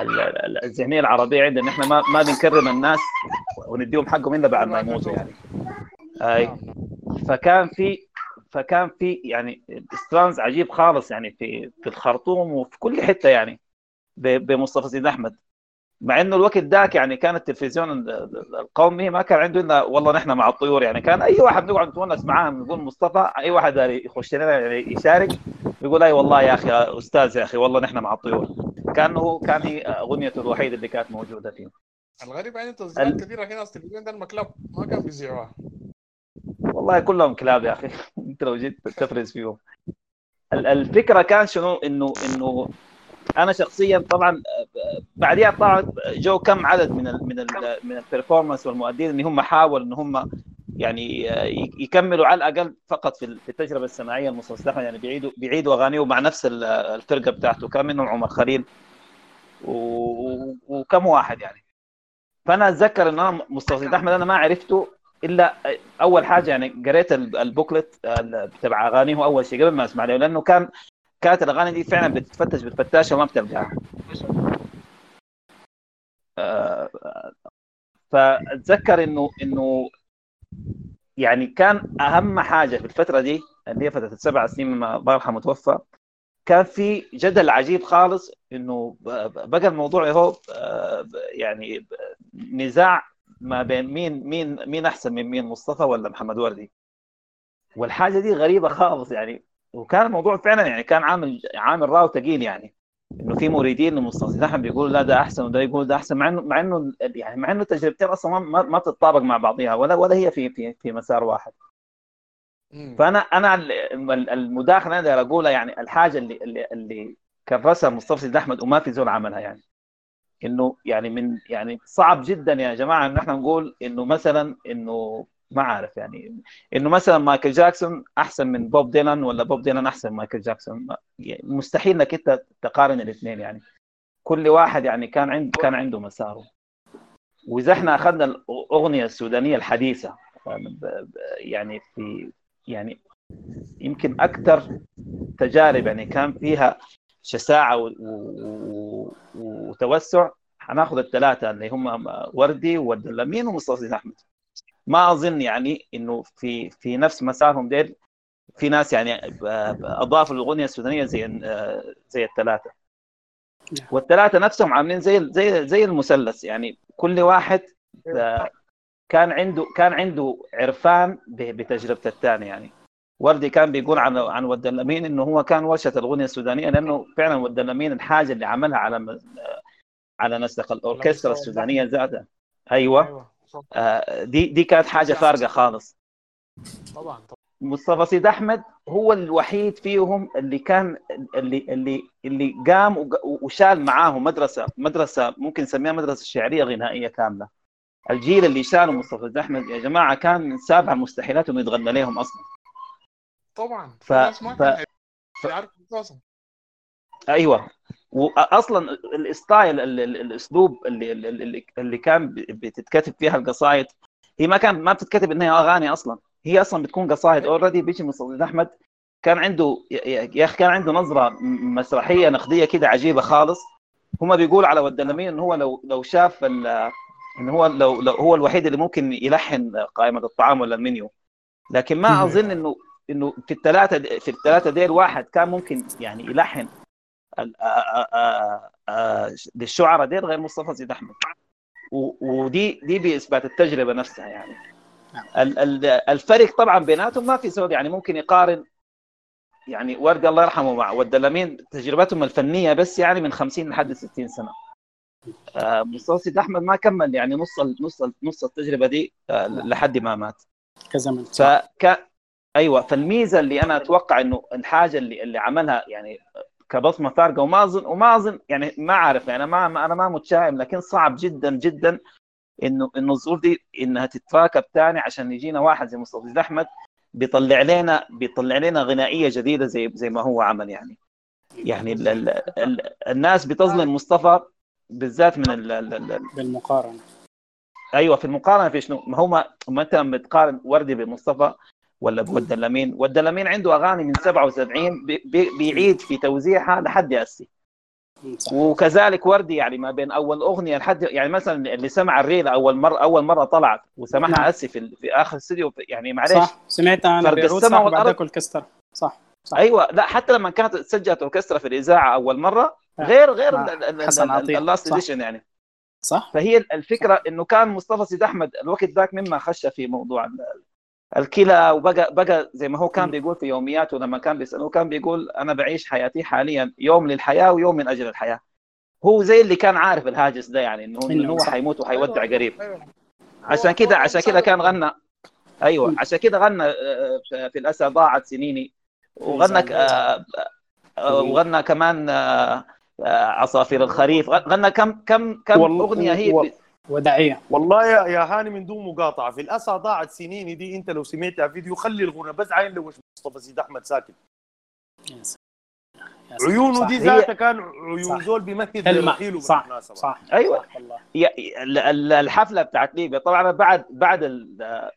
ال- ال- الذهنية العربية عندنا. إحنا ما ما بنكرم الناس ونديهم حقهم إلا بعد ما يموتوا يعني. أي. فكان في فكان في يعني استرانز عجيب خالص يعني في في الخرطوم وفي كل حتة يعني بمصطفى سيد أحمد. مع إنه الوقت ذاك يعني كان التلفزيون ال- ال- القومي ما كان عنده إلا والله نحن مع الطيور يعني. كان أي واحد نقعد نتونس معاه نقول مصطفى أي واحد يخش لنا يعني يشارك يقول أي والله يا أخي أستاذ يا أخي والله نحن مع الطيور. كانه كان هي اغنيته الوحيدة اللي كانت موجودة فيه. الغريب يعني تسجيلات كثيره في ناس تلفزيون ده المكلب ما كان بيذيعوها والله كلهم كلاب يا أخي. أنت لو جيت تفرز فيهم. ال- الفكرة كان شنو؟ انه إنه أنا شخصيا طبعا بعديها طبعا جو كم عدد من ال من ال من ال performance والمؤدين إن هم حاولوا إن هم يعني يكملوا على الأقل فقط في ال- في التجربة السماعية أحمد، يعني بيعيدوا بيعيدوا اغانيه مع نفس ال- الفرقه بتاعته كان منهم عمر خليل وكم واحد يعني. فأنا أتذكر إن أنا سيد أحمد أنا ما عرفته إلا أول حاجة يعني قريت ال- البوكلت ال- تبع اغانيه أول شيء قبل ما أسمع له لأنه كان كانت الأغاني دي فعلا بتتفتش بتفتشها وما بتلقاها فأتذكر إنه إنه يعني كان أهم حاجة في الفترة دي اللي هي فترة السبع سنين ما الله يرحمه توفى كان في جدل عجيب خالص إنه بقى الموضوع هو آه، يعني نزاع ما بين مين مين مين أحسن من مين مصطفى ولا محمد وردي؟ والحاجة دي غريبة خالص يعني. وكان الموضوع فعلا يعني كان عامل عامل راو ثقيل يعني. إنه في مريدين احمد بيقولوا لا ده أحسن وده يقول ده أحسن مع انه مع إنه يعني مع إنه تجربتين أصلا ما- ما بتتطابق مع بعضها ولا ولا هي في في في مسار واحد. فانا أنا ال- المداخلة اللي أقولها يعني الحاجة اللي اللي, اللي كرسها مصطفى سيد أحمد وما في زول عملها يعني. إنه يعني من يعني صعب جدا يا جماعة إن إحنا نقول إنه مثلا إنه ما عارف يعني. إنه مثلا مايكل جاكسون أحسن من بوب ديلان ولا بوب ديلان أحسن من مايكل جاكسون؟ يعني مستحيل إنك أنت تقارن الاثنين يعني. كل واحد يعني كان عنده كان عنده مساره. وإذا إحنا أخذنا الأغنية السودانية الحديثة يعني في يعني يمكن أكثر تجارب يعني كان فيها شساعة وتوسع. هناخذ الثلاثة اللي هم وردي والدلمين ومصطفى أحمد؟ ما أظن يعني إنه في في نفس مسارهم ديل في ناس يعني أضافوا الاغنيه السودانية زي آه، زي الثلاثة. والثلاثة نفسهم عاملين زي زي زي المثلث. يعني كل واحد آه، كان عنده كان عنده عرفان بتجربة الثاني يعني. وردي كان بيقول عن عن ود اللمين إنه هو كان ورشه الأغنية السودانية لأنه فعلا ود اللمين الحاجة اللي عملها على م- على نسق الأوركسترا السودانية ذاتها. أيوه. آه، دي دي كانت حاجة فارقه خالص. طبعا طبعا. مصطفى سيد أحمد هو الوحيد فيهم اللي كان اللي اللي اللي قام وشال معاه مدرسه مدرسة ممكن نسميها مدرسة شعرية غنائية كاملة. الجيل اللي شاله مصطفى سيد أحمد يا جماعة كان من سابع المستحيلات إنه يتغنى لهم أصلا. طبعا. ف- ف- أساسا أيوه. واصلا ال style ال- ال- الأسلوب اللي اللي, اللي كان بتتكتب فيها القصائد هي ما كان ما بتتكتب إنها أغاني أصلا. هي أصلا بتكون قصائد already بيجي مصطفى أحمد. كان عنده يا أخي كان عنده نظرة مسرحية نقدية كده عجيبة خالص. هم بيقول على ودلمين انه هو لو لو شاف انه هو لو, لو هو الوحيد اللي ممكن يلحن قائمة الطعام ولا المنيو. لكن ما أظن إنه إنه في الثلاثه في الثلاثه ديل واحد كان ممكن يعني يلحن للشعراء ديل غير مصطفى زيد أحمد. ودي دي بإثبات التجربة نفسها يعني. ال- الفرق طبعا بيناتهم ما في سود يعني. ممكن يقارن يعني وردي الله يرحمه مع والدلمين تجربتهم الفنية بس يعني من 50 لحد 60 سنة. آه، مصطفى سيد أحمد ما كمل يعني نص ال- نص ال- نص التجربة دي آه، لحد ما مات. كزمن. فك أيوه فالميزة اللي أنا أتوقع إنه الحاجة اللي اللي عملها يعني كبصمة فارقة وما اظن وما اظن يعني ما عارف يعني ما أنا ما متشائم لكن صعب جدا جدا انه إنه الظروف دي إنها تتراكب ثاني عشان يجينا واحد زي مصطفى أحمد بيطلع لنا بيطلع لنا غنائية جديدة زي زي ما هو عمل يعني يعني ال ال ال الناس بتظلم مصطفى بالذات من ال ال ال بالمقارنة أيوه في المقارنة في شنو؟ ما هو ما انت لما بتقارن وردي بمصطفى ولا بود اللمين، ود اللمين عنده أغاني من 77 بي بي بيعيد في توزيعها لحد هسه صح. وكذلك وردي يعني ما بين أول أغنية لحد يعني مثلا اللي سمع الريلة أول مره أول مرة طلعت نعم. وسمعها هسه في, في آخر استوديو يعني معلش صح سمعتها أنا فرق السماء صح. ذاك الكستر صح صح أيوه لا حتى لما كانت سجلت أوركسترا في الإذاعة أول مرة. غير غير. ال last صح. edition يعني صح فهي الفكرة إنه كان مصطفى سيد أحمد الوقت ذاك مما خش في موضوع ال- الكلى وبقى بقى زي ما هو كان. بيقول في يومياته لما كان بيسالوه كان بيقول أنا بعيش حياتي حاليا يوم للحياة ويوم من أجل الحياة. هو زي اللي كان عارف الهاجس ده يعني إنه إنه إنه هو. حيموت وحيودع قريب. أيوة. عشان كده عشان كده كان غنى. أيوه. عشان كده غنى آه، في في الأسى ضاعت سنيني. وغنى ك- آه، آه، وغنى كمان آه، آه، عصافير الخريف. غنى كم كم كم أغنية هي وداعية. والله يا يا هاني من دون مقاطعة. في الأسى ضاعت سنيني دي أنت لو سمعتها فيديو خلي الغنى بس عين لو مصطفى سيد أحمد ساكت. عيونه صح. دي ذاتها كان عيون صح. زول كلمة. لرحيله صح. بالمناسبة. صح. أيوة. صح. والله. الحفلة بتاعت ليبيا. طبعا بعد بعد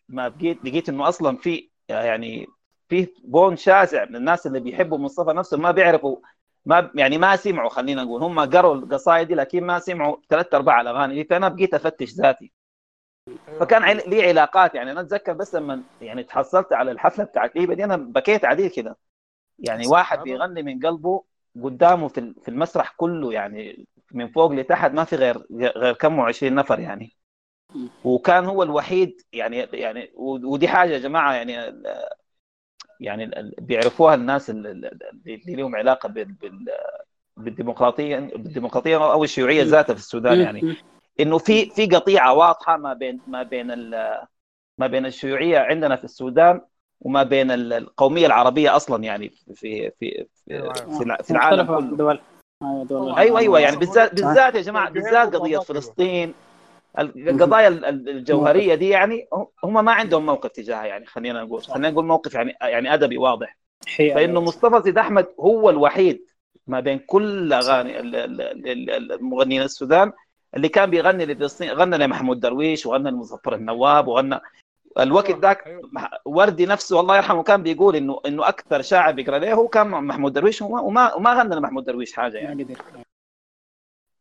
ما بقيت لقيت إنه أصلا في يعني في بون شاسع من الناس اللي بيحبوا مصطفى نفسه ما بيعرفوا ما يعني ما سمعوا خلينا نقول. هم قروا القصائد دي لكن ما سمعوا ثلاث ارباع الأغاني دي. فأنا بقيت أفتش ذاتي. فكان لي علاقات يعني. أنا أتذكر بس لما يعني تحصلت على الحفلة بتاعت ليبيا دي أنا بكيت عديل كده. يعني واحد بيغني من قلبه قدامه في في المسرح كله يعني من فوق لتحت ما في غير غير كم وعشرين نفر يعني. وكان هو الوحيد يعني يعني ودي حاجة يا جماعة يعني يعني بيعرفوها الناس ال- ال- اللي لهم علاقة بال بال بالديمقراطية بالديمقراطية أو الشيوعية ذاتها في السودان. يعني. إنه في في قطيعة واضحة ما بين ما بين ال- ما بين الشيوعية عندنا في السودان وما بين ال- القومية العربية أصلا يعني في في في أيوة، في, أيوة. في, في العالم كله دول أيوه دول أيوه أيوه يعني. بالذات بالذات يا جماعة بالذات قضية أيوة. فلسطين القضايا ال- ال- الجوهرية دي يعني هم ما عندهم موقف تجاهها يعني خلينا نقول. خلينا نقول موقف يعني يعني أدبي واضح. فإنه مصطفى زيد أحمد هو الوحيد ما بين كل اغاني ال- ال- ال- ال- المغنيين السودان اللي كان بيغني لفلسطين. غنى لمحمود درويش وغنى لمظفر النواب وغنى الوقت أيوة، ذاك أيوة. وردي نفسه الله يرحمه كان بيقول انه إنه أكثر شاعر بيقرأ له هو كان محمود درويش. وما وما, وما غنى لمحمود درويش حاجة يعني. ما قدر.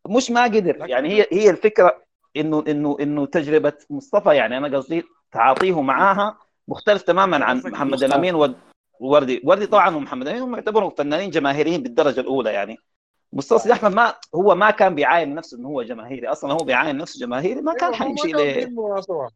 مش ما قدر. يعني هي هي الفكرة إنه إنه إنه تجربة مصطفى يعني أنا قصدي تعاطيه معاها مختلف تماما عن محمد. الأمين ووردي وردي طبعا ومحمد الأمين هم يعتبروا فنانين جماهيريين بالدرجة الأولى يعني. مصطفى سيد أحمد ما هو ما كان بيعاين نفسه إنه هو جماهيري أصلا هو بيعاين نفسه جماهيري ما كان حيمشي ما كان ل بيهمه سوا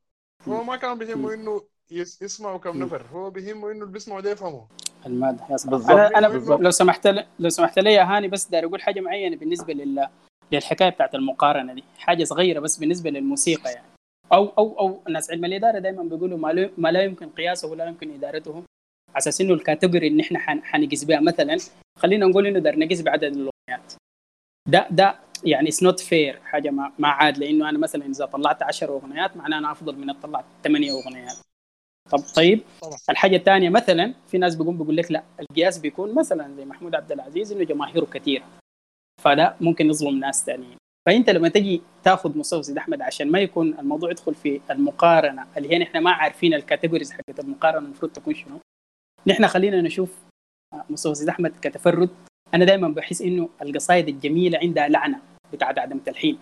هو ما كان بيهمه إنه يس- يسمعوا كم نفر. هو بيهمه إنه اللي بيسمعوا ده يفهموا المادة يا. أنا أنا. لو سمحت لي لو سمحت لي يا هاني بس داير أقول حاجة معينة بالنسبة لل للحكاية بتاعت المقارنة دي. حاجة صغيرة بس بالنسبة للموسيقى يعني. أو أو أو الناس علم الإدارة دايما بيقولوا ما, لا- يمكن قياسه ولا يمكن إدارته. على أساس إنه ال category اللي إحنا حن- حنقيس بها مثلا خلينا نقول إنه دار نقيس بعدد الأغنيات. ده ده يعني it's not fair حاجة ما ما عاد لأنه أنا مثلا إذا طلعت 10 أغنيات معناه أنا أفضل من طلعت 8 أغنيات. طب طيب. طبعا. الحاجة الثانية مثلا في ناس بيقوم بيقول لك لا القياس بيكون مثلا زي محمود عبد العزيز إنه جماهيره كثيرة. فده ممكن يظلم ناس ثانيين فأنت لما تجي تاخذ مصطفى سيد أحمد عشان ما يكون الموضوع يدخل في المقارنة اللي هي نحن ما عارفين ال categories حقت المقارنة المفروض تكون شنو. نحن خلينا نشوف مصطفى سيد أحمد كتفرد. أنا دائما بحس إنه القصائد الجميلة عندها لعنة بتاعت عدم تلحين.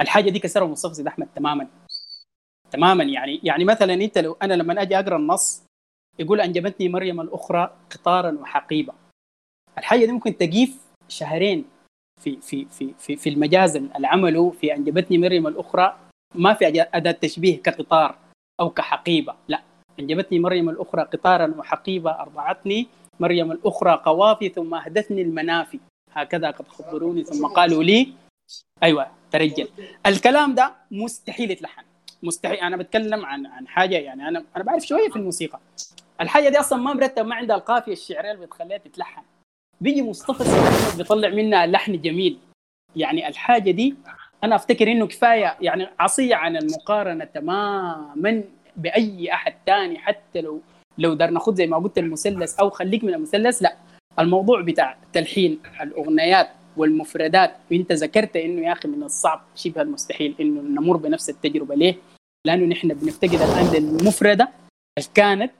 الحاجة دي كسرها مصطفى سيد أحمد تماما. تماما يعني يعني مثلا أنت لو أنا لما أجي أقرأ النص يقول أنجبتني مريم الأخرى قطارا وحقيبة. الحاجة دي ممكن تقيف شهرين في في في في, في المجاز اللي عمله في أنجبتني مريم الأخرى ما في أداة تشبيه كقطار أو كحقيبة لا. أنجبتني مريم الأخرى قطارا وحقيبة أرضعتني مريم الأخرى قوافي ثم أهدتني المنافي. هكذا قد خبروني ثم قالوا لي. أيوه ترجل. الكلام ده مستحيل يتلحن. مستحيل. أنا بتكلم عن عن حاجة يعني أنا أنا بعرف شوية في الموسيقى. الحاجة دي أصلا ما مرتب ما عندها القافية الشعرية اللي بتخليها تتلحن. بيجي مصطفى بيطلع منها لحن جميل. يعني الحاجة دي أنا أفتكر إنه كفاية يعني عصية عن المقارنة تماما بأي أحد تاني حتى لو لو دار ناخذ زي ما قلت المثلث أو خليك من المثلث لا. الموضوع بتاع تلحين الأغنيات والمفردات وإنت ذكرت إنه يا أخي من الصعب شبه المستحيل إنه نمر بنفس التجربة. ليه؟ لأنه نحن بنفتقد الآن للمفردة الكانت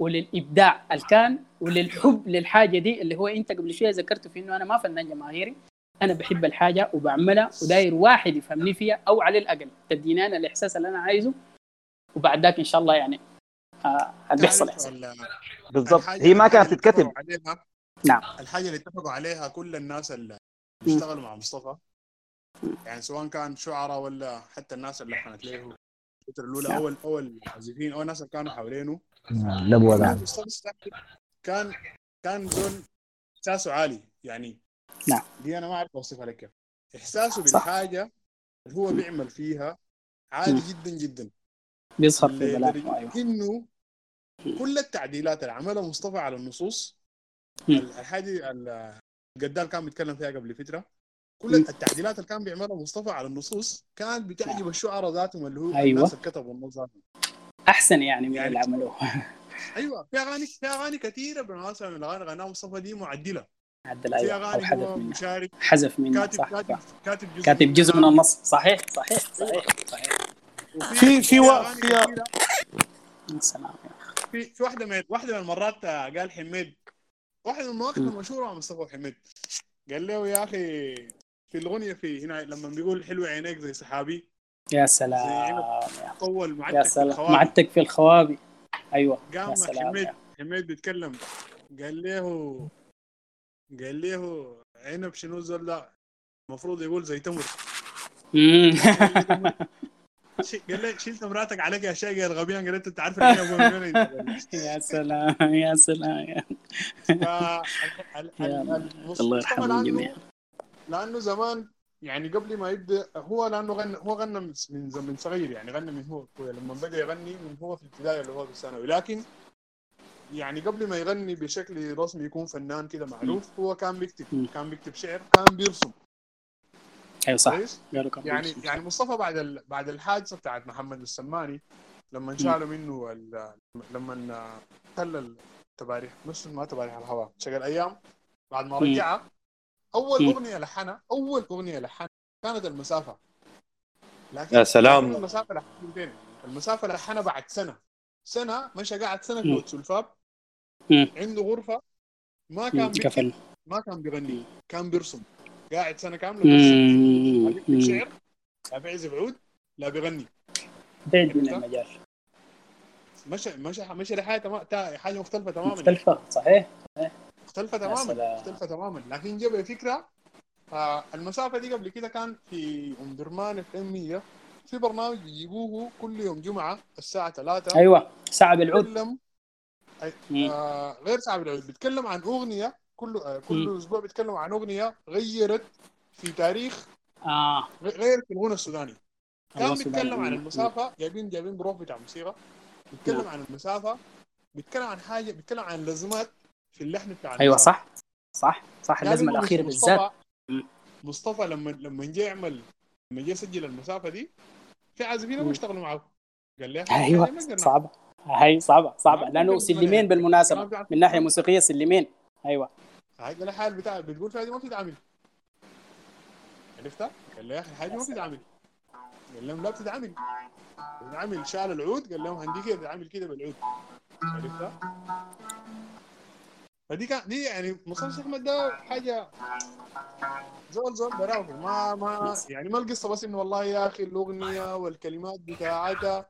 وللإبداع الكان وللحب للحاجة دي اللي هو أنت قبل شوية ذكرته في إنه أنا ما فنان جماهيري أنا بحب الحاجة وبعملها وداير واحد يفهمني فيها أو على الأقل تديني أنا الإحساس اللي أنا عايزه. وبعد ذاك إن شاء الله يعني آه بيحصل ال- بالضبط. هي ما كانت تتكتب. نعم. الحاجة اللي اتفقوا عليها كل الناس اللي بيشتغلوا مع مصطفى. يعني سواء كان شعراء ولا حتى الناس اللي لحنت له الفترة الأولى نعم. أو ال- أو المعزفين أو الناس اللي كانوا حوالينه. لبوة إنه بعد كان كان زول إحساسه عالي يعني نعم. دي أنا ما أعرف أوصفها لك كيف إحساسه صح. بالحاجة اللي هو بيعمل فيها عالي. جدا جدا بيظهر في بلاد أيوه إنه كل التعديلات اللي عملها مصطفى على النصوص. الحاجة ال- الجدال كان بيتكلم فيها قبل فترة كل. التعديلات اللي كان بيعملها مصطفى على النصوص كانت بتعجب الشعراء ذاتهم اللي هو أيوة. الناس اللي كتبوا النص أحسن يعني من اللي عملوه. أيوه في أغاني في أغاني كثيره بالمناسبه من الاغاني اللي غناها مصطفى دي معدلة. عدل في أيوه أو أغاني حذف منها. مشارك حذف منها كاتب صح كاتب صح. كاتب جزء كاتب جزء من. النص. صحيح صحيح صحيح. صحيح في- في سلام يا أخي. في في واحدة من واحدة من المرات آه، قال حميد. واحدة من المواقف. المشهورة مع مصطفى حميد. قال له يا أخي في الأغنية في هنا لما بيقول حلوة عينيك زي سحابي يا سلام. يا, يا معتك في سلام. الخوابي. معتك في الخوابي. أيوه. قام يا سلام. حميد يا. حميد بيتكلم. قال له قال له عنب شنو الزول ده؟ المفروض يقول زي تمر. قال لي شلت مراتك عليك يا شاقي الغبيان قال أنت عارف؟ يا سلام. يا سلام. يا يا الله لأنه جميعا. لأنه زمان يعني قبل ما يبدأ هو لأنه غنى هو غنى من من زمن صغير يعني غنى من هو لما بدا يغني من هو في البدايه اللي هو في الثانوي. لكن يعني قبل ما يغني بشكل رسمي يكون فنان كده معروف هو كان بيكتب. كان بيكتب شعر كان بيرسم. أيوه صح. يعني. يعني مصطفى بعد ال... بعد الحادثة بتاعت محمد السماني لما شالوا منه ال... لما خلى التباريح مش ما تباريح الهواء شغل أيام بعد ما. رجعها أول. أغنية لحنها أول أغنية لحنها كانت المسافة. لكن يا سلام. لكن المسافة لحنها؟ المسافة لحنها بعد سنة. سنة مشى قاعد سنة في سلفاب مم. عنده غرفة. ما. كان كفن ما كان بيغني. كان بيرسم. قاعد سنة كاملة بيرسم. لا. شعر لا بيعزف عود لا بيغني. بعيد من المجال. مشى مشى مشى لحاجه تمام تا- حاجة مختلفة تماما. مختلفة. صحيح. مختلفة تماما. مختلفة تماما لكن جاب فكرة آه المسافة دي قبل كده كان في ام درمان FM 100 في برنامج بيجيبوه كل يوم جمعة الساعة 3 أيوه ساعة بالعود بيتكلم مم. آه غير ساعة بالعود بيتكلم عن أغنية كل آه كل مم. أسبوع بيتكلم عن أغنية غيرت في تاريخ آه غير في الغنى السوداني كان بيتكلم. عن. المسافة جايبين جايبين prof بتاع موسيقى بيتكلم. عن المسافة بيتكلم عن حاجة بيتكلم عن لازمات في اللحن بتاع أيوه. صح. صح صح إنه الأخيرة مصطفى- بالذات. مصطفى لما لما جه يعمل لما جه يسجل المسافة دي في عازفين ما. اشتغلوا معه. قال لي أيوه ما قدرنا. صعبة. هي ما لأنه بنقدر سلمين ما بيعرف- من ناحية موسيقية سلمين أيوه. هاي الحال بتاع بتقول فيها دي ما بتتعمل عرفتها؟ قال لي يا أخي الحاجة ما بتتعمل قال لهم لا بتتعمل بتتعمل شال العود. قال لهم عندي كده بتتعمل كده بالعود. عرفتها؟ فدي كان دي يعني مصطفى أحمد ده حاجة زول زول براوي ما ما يعني ما القصة بس إنه والله يا أخي الأغنية والكلمات بتاعتها.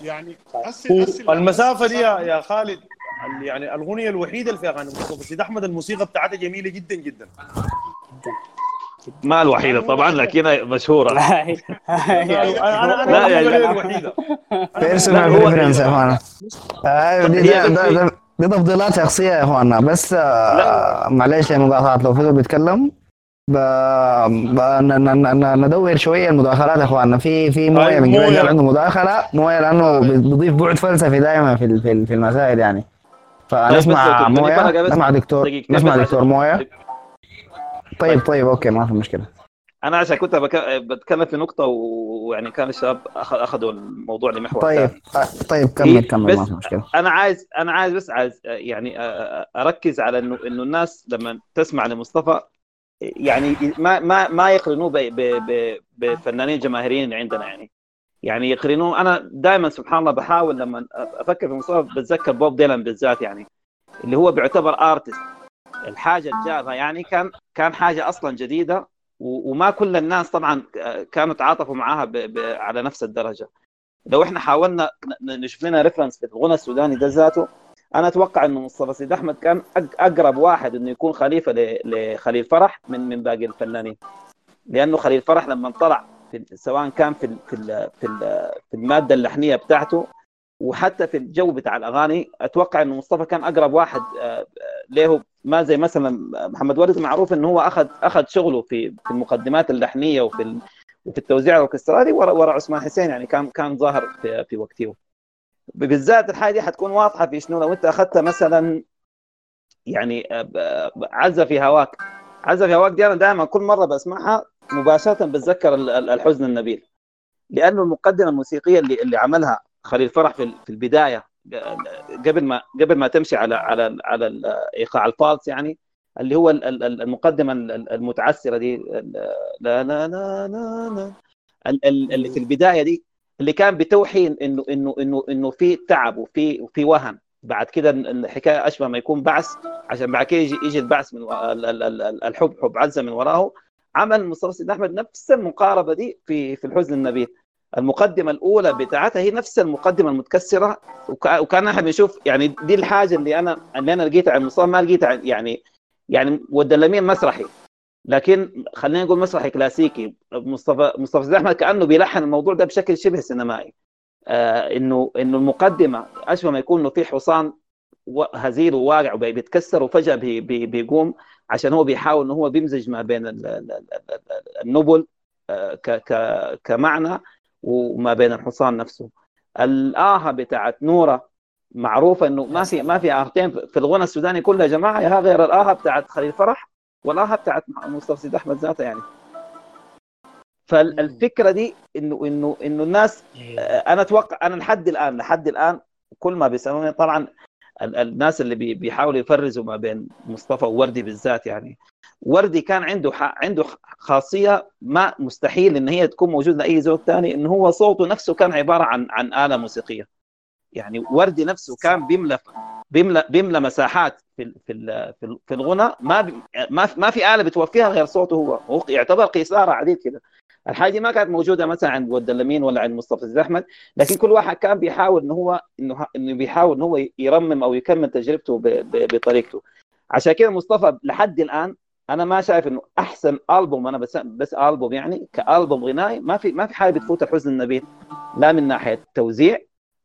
يعني أسل أسل المسافة دي يا خالد ال- يعني الأغنية الوحيدة اللي فيها اغاني مصطفى سيد أحمد الموسيقى بتاعتها جميلة جدا جدا. ما الوحيدة طبعا لكنها مشهورة. أنا أنا لا يا. الوحيدة. personal preference يا آه، دي, تفضيلات شخصية يا إخوانا. بس آه، معلش المقاطعات لو فضل بيتكلم ب... ب... ن- ن- ن- ندور شوية المداخلات يا إخوانا. في في موية أي من. قبل عنده مداخلة موية لأنه بي- بيضيف بعد فلسفي دائما في في في المسائل يعني. فنسمع طيب، موية. نسمع دكتور نسمع دكتور موية. طيب طيب أوكي ما في مشكلة. أنا عشان كنت. بتكلم في نقطة ويعني كان الشباب أخذوا الموضوع لمحور طيب ثاني. آه، طيب كمل هي- كمل ما في مشكلة أنا عايز أنا عايز بس عايز يعني أ- أ- أركز على إنه إنه الناس لما تسمع لمصطفى يعني ما ما ما يقرنوه ب- ب- ب- بفنانين جماهيريين عندنا يعني يعني يقرنوه أنا دائما سبحان الله بحاول لما أفكر في مصطفى بتذكر بوب ديلان بالذات يعني اللي هو بيعتبر artist الحاجة اللي جابها يعني كان كان حاجة أصلا جديدة وما كل الناس طبعا كانوا تعاطفوا معاها ب- ب- على نفس الدرجة. لو إحنا حاولنا نشوف لنا reference في الغنى السوداني ده ذاته أنا أتوقع إنه مصطفى سيد أحمد كان أقرب واحد إنه يكون خليفة ل- لخليل فرح من من باقي الفنانين. لأنه خليل فرح لما طلع في سواء كان في ال- في ال- في ال- في المادة اللحنية بتاعته وحتى في الجو بتاع الأغاني أتوقع إنه مصطفى كان أقرب واحد آه، له ما زي مثلا محمد ولد معروف انه هو اخذ أخذ شغله في في المقدمات اللحنية وفي وفي التوزيع الاوركسترالي ورا ورا عثمان حسين يعني كان كان ظاهر في في وقته. بالذات الحاجة دي حتكون واضحة في شنو؟ لو أنت اخذت مثلا يعني آه، ب- عزة في هواك. عزة في هواك دي أنا دائما كل مرة بسمعها مباشرة بتذكر ال- ال- الحزن النبيل. لأنه المقدمة الموسيقية اللي اللي عملها خليل فرح في البداية قبل ما قبل ما تمشي على على على إيقاع الفالس يعني اللي هو ال- ال- المقدمة ال- المتعسرة دي لا لا لا لا لا ال- ال- اللي في البداية دي اللي كان بتوحي انه انه انه إنه في تعب وفي وفي وهن بعد كده الحكاية أشبه ما يكون بعث عشان بعد كده يجي يجي البعث من الحب حب عزه من وراه عمل مصطفى سيد أحمد نفس المقاربة دي في في الحزن النبيل. المقدمة الأولى بتاعتها هي نفس المقدمة المتكسرة وك- وكان إحنا بنشوف يعني دي الحاجة اللي أنا اللي أنا لقيتها عند مصطفى ما لقيتها يعني يعني والدلمين مسرحي. لكن خلينا نقول مسرحي كلاسيكي. مصطفى مصطفى أحمد كأنه بيلحن الموضوع ده بشكل شبه سينمائي. آه إنه إنه المقدمة أشبه ما يكون انه في حصان هزيل وواقع وبيتكسر وفجأة بي بي بيقوم عشان هو بيحاول ان هو بيمزج ما بين ال- ال- ال- ال- النبل آه، كمعنى وما بين الحصان نفسه. الآهة بتاعت نورة معروفة إنه ما في ما في آهتين في الغنى السوداني كله يا جماعة يا غير الآهة بتاعت خليل فرح والآهة بتاعت مصطفى سيد أحمد ذاته يعني. فالفكرة دي انه انه إنه الناس آه، أنا أتوقع أنا لحد الان لحد الآن كل ما بيسألوني طبعا الناس اللي بي- بيحاولوا يفرزوا ما بين مصطفى ووردي بالذات يعني. وردي كان عنده عنده خاصية ما مستحيل إن هي تكون موجودة لأي زوج ثاني إن هو صوته نفسه كان عبارة عن عن آلة موسيقية. يعني وردي نفسه كان بيملى بيملى بيملى مساحات في في في ال- في الغنى ما ما ما في آلة بتوفيها غير صوته هو. هو يعتبر قيصارة عديد كده. الحاجة دي ما كانت موجودة مثلا عند ود اللمين ولا عند مصطفى احمد لكن كل واحد كان بيحاول انه هو إنه إنه بيحاول انه هو يرمم أو يكمل تجربته بطريقته. عشان كده مصطفى لحد الآن أنا ما شايف إنه أحسن ألبوم أنا بس بس ألبوم يعني كألبوم غنائي ما في ما في حاجة بتفوت الحزن النبيل لا من ناحية توزيع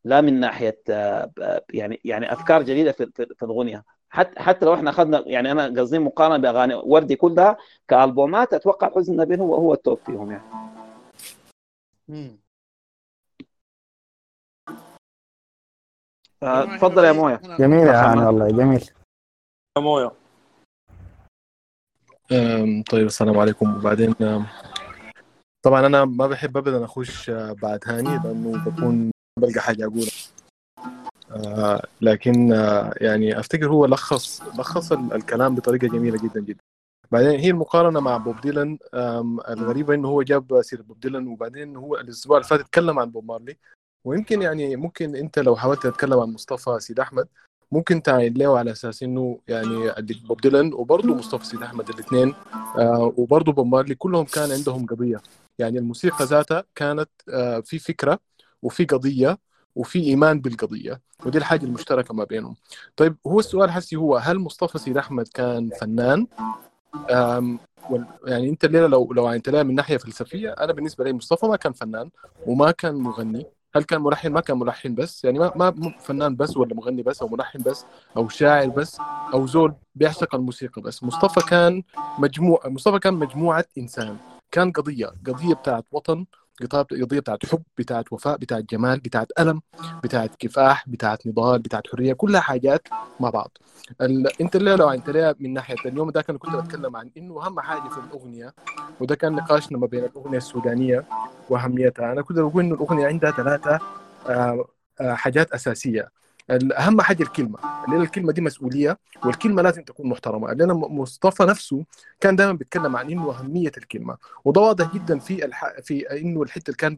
لا من ناحية آه، يعني يعني أفكار جديدة في في في الاغنيه حتى حتى لو إحنا اخذنا يعني أنا قصدي مقارنة بأغاني وردي كلها كألبومات أتوقع حزن النبيل هو هو التوب فيهم يعني. آه، تفضل يا مويه جميل يا هاني والله جميل. يا مويه أم، طيب السلام عليكم. وبعدين طبعا أنا ما بحب ابدا أخش آه، بعد هاني لأنه بكون بلقى حاجة أقولها. لكن آه، يعني أفتكر هو لخص لخص ال- الكلام بطريقة جميلة جدا جدا. بعدين هي المقارنة مع بوب ديلان الغريبه إنه هو جاب سيرة بوب ديلان وبعدين هو الأسبوع اللي فات اتكلم عن بوب مارلي. ويمكن يعني ممكن أنت لو حاولت تتكلم عن مصطفى سيد أحمد ممكن تعين له على أساس إنه يعني بوب ديلان وبرضه مصطفى سيد أحمد الاثنين آه وبرضه بوب مارلي كلهم كان عندهم قضية. يعني الموسيقى ذاتها كانت آه في فكرة وفي قضية وفي إيمان بالقضية ودي الحاجة المشتركة ما بينهم. طيب هو السؤال حسي هو هل مصطفى سيد أحمد كان فنان؟ يعني أنت الليلة لو لو لها من ناحية فلسفية أنا بالنسبة لي مصطفى ما كان فنان وما كان مغني. هل كان ملحن؟ ما كان ملحن بس. يعني ما ما فنان بس ولا مغني بس أو ملحن بس أو شاعر بس أو زول بيعشق الموسيقى بس. مصطفى كان مجموع مصطفى كان مجموعة إنسان. كان قضية قضية بتاعت وطن قضية قضية بتاعت حب بتاعت وفاء بتاعت جمال بتاعت ألم بتاعت كفاح بتاعت نضال بتاعت حرية كلها حاجات مع بعض. ال... أنت اللي لو أنت ليه من ناحية اليوم ده كان كنت بتكلم عن إنه أهم حاجة في الأغنية وده كان نقاشنا ما بين الأغنية السودانية وأهميتها أنا كنت بقول إنه الأغنية عندها ثلاثة آه، آه، حاجات أساسية. أهم حاجة الكلمة لأن الكلمة دي مسؤولية والكلمة لازم تكون محترمة. لأن مصطفى نفسه كان دائما بيتكلم عن إنه أهمية الكلمة وده واضح جدا في الح... في إنه الحتة اللي كان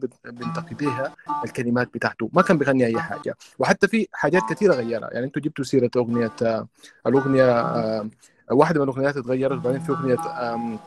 بيها الكلمات بتاعته ما كان بيغني أي حاجة. وحتى في حاجات كثيره غيرها يعني أنتوا جبتوا سيرة أغنية آه، الأغنية آه، واحدة من الأغنيات اتغيرت وبعدين في أغنية آم،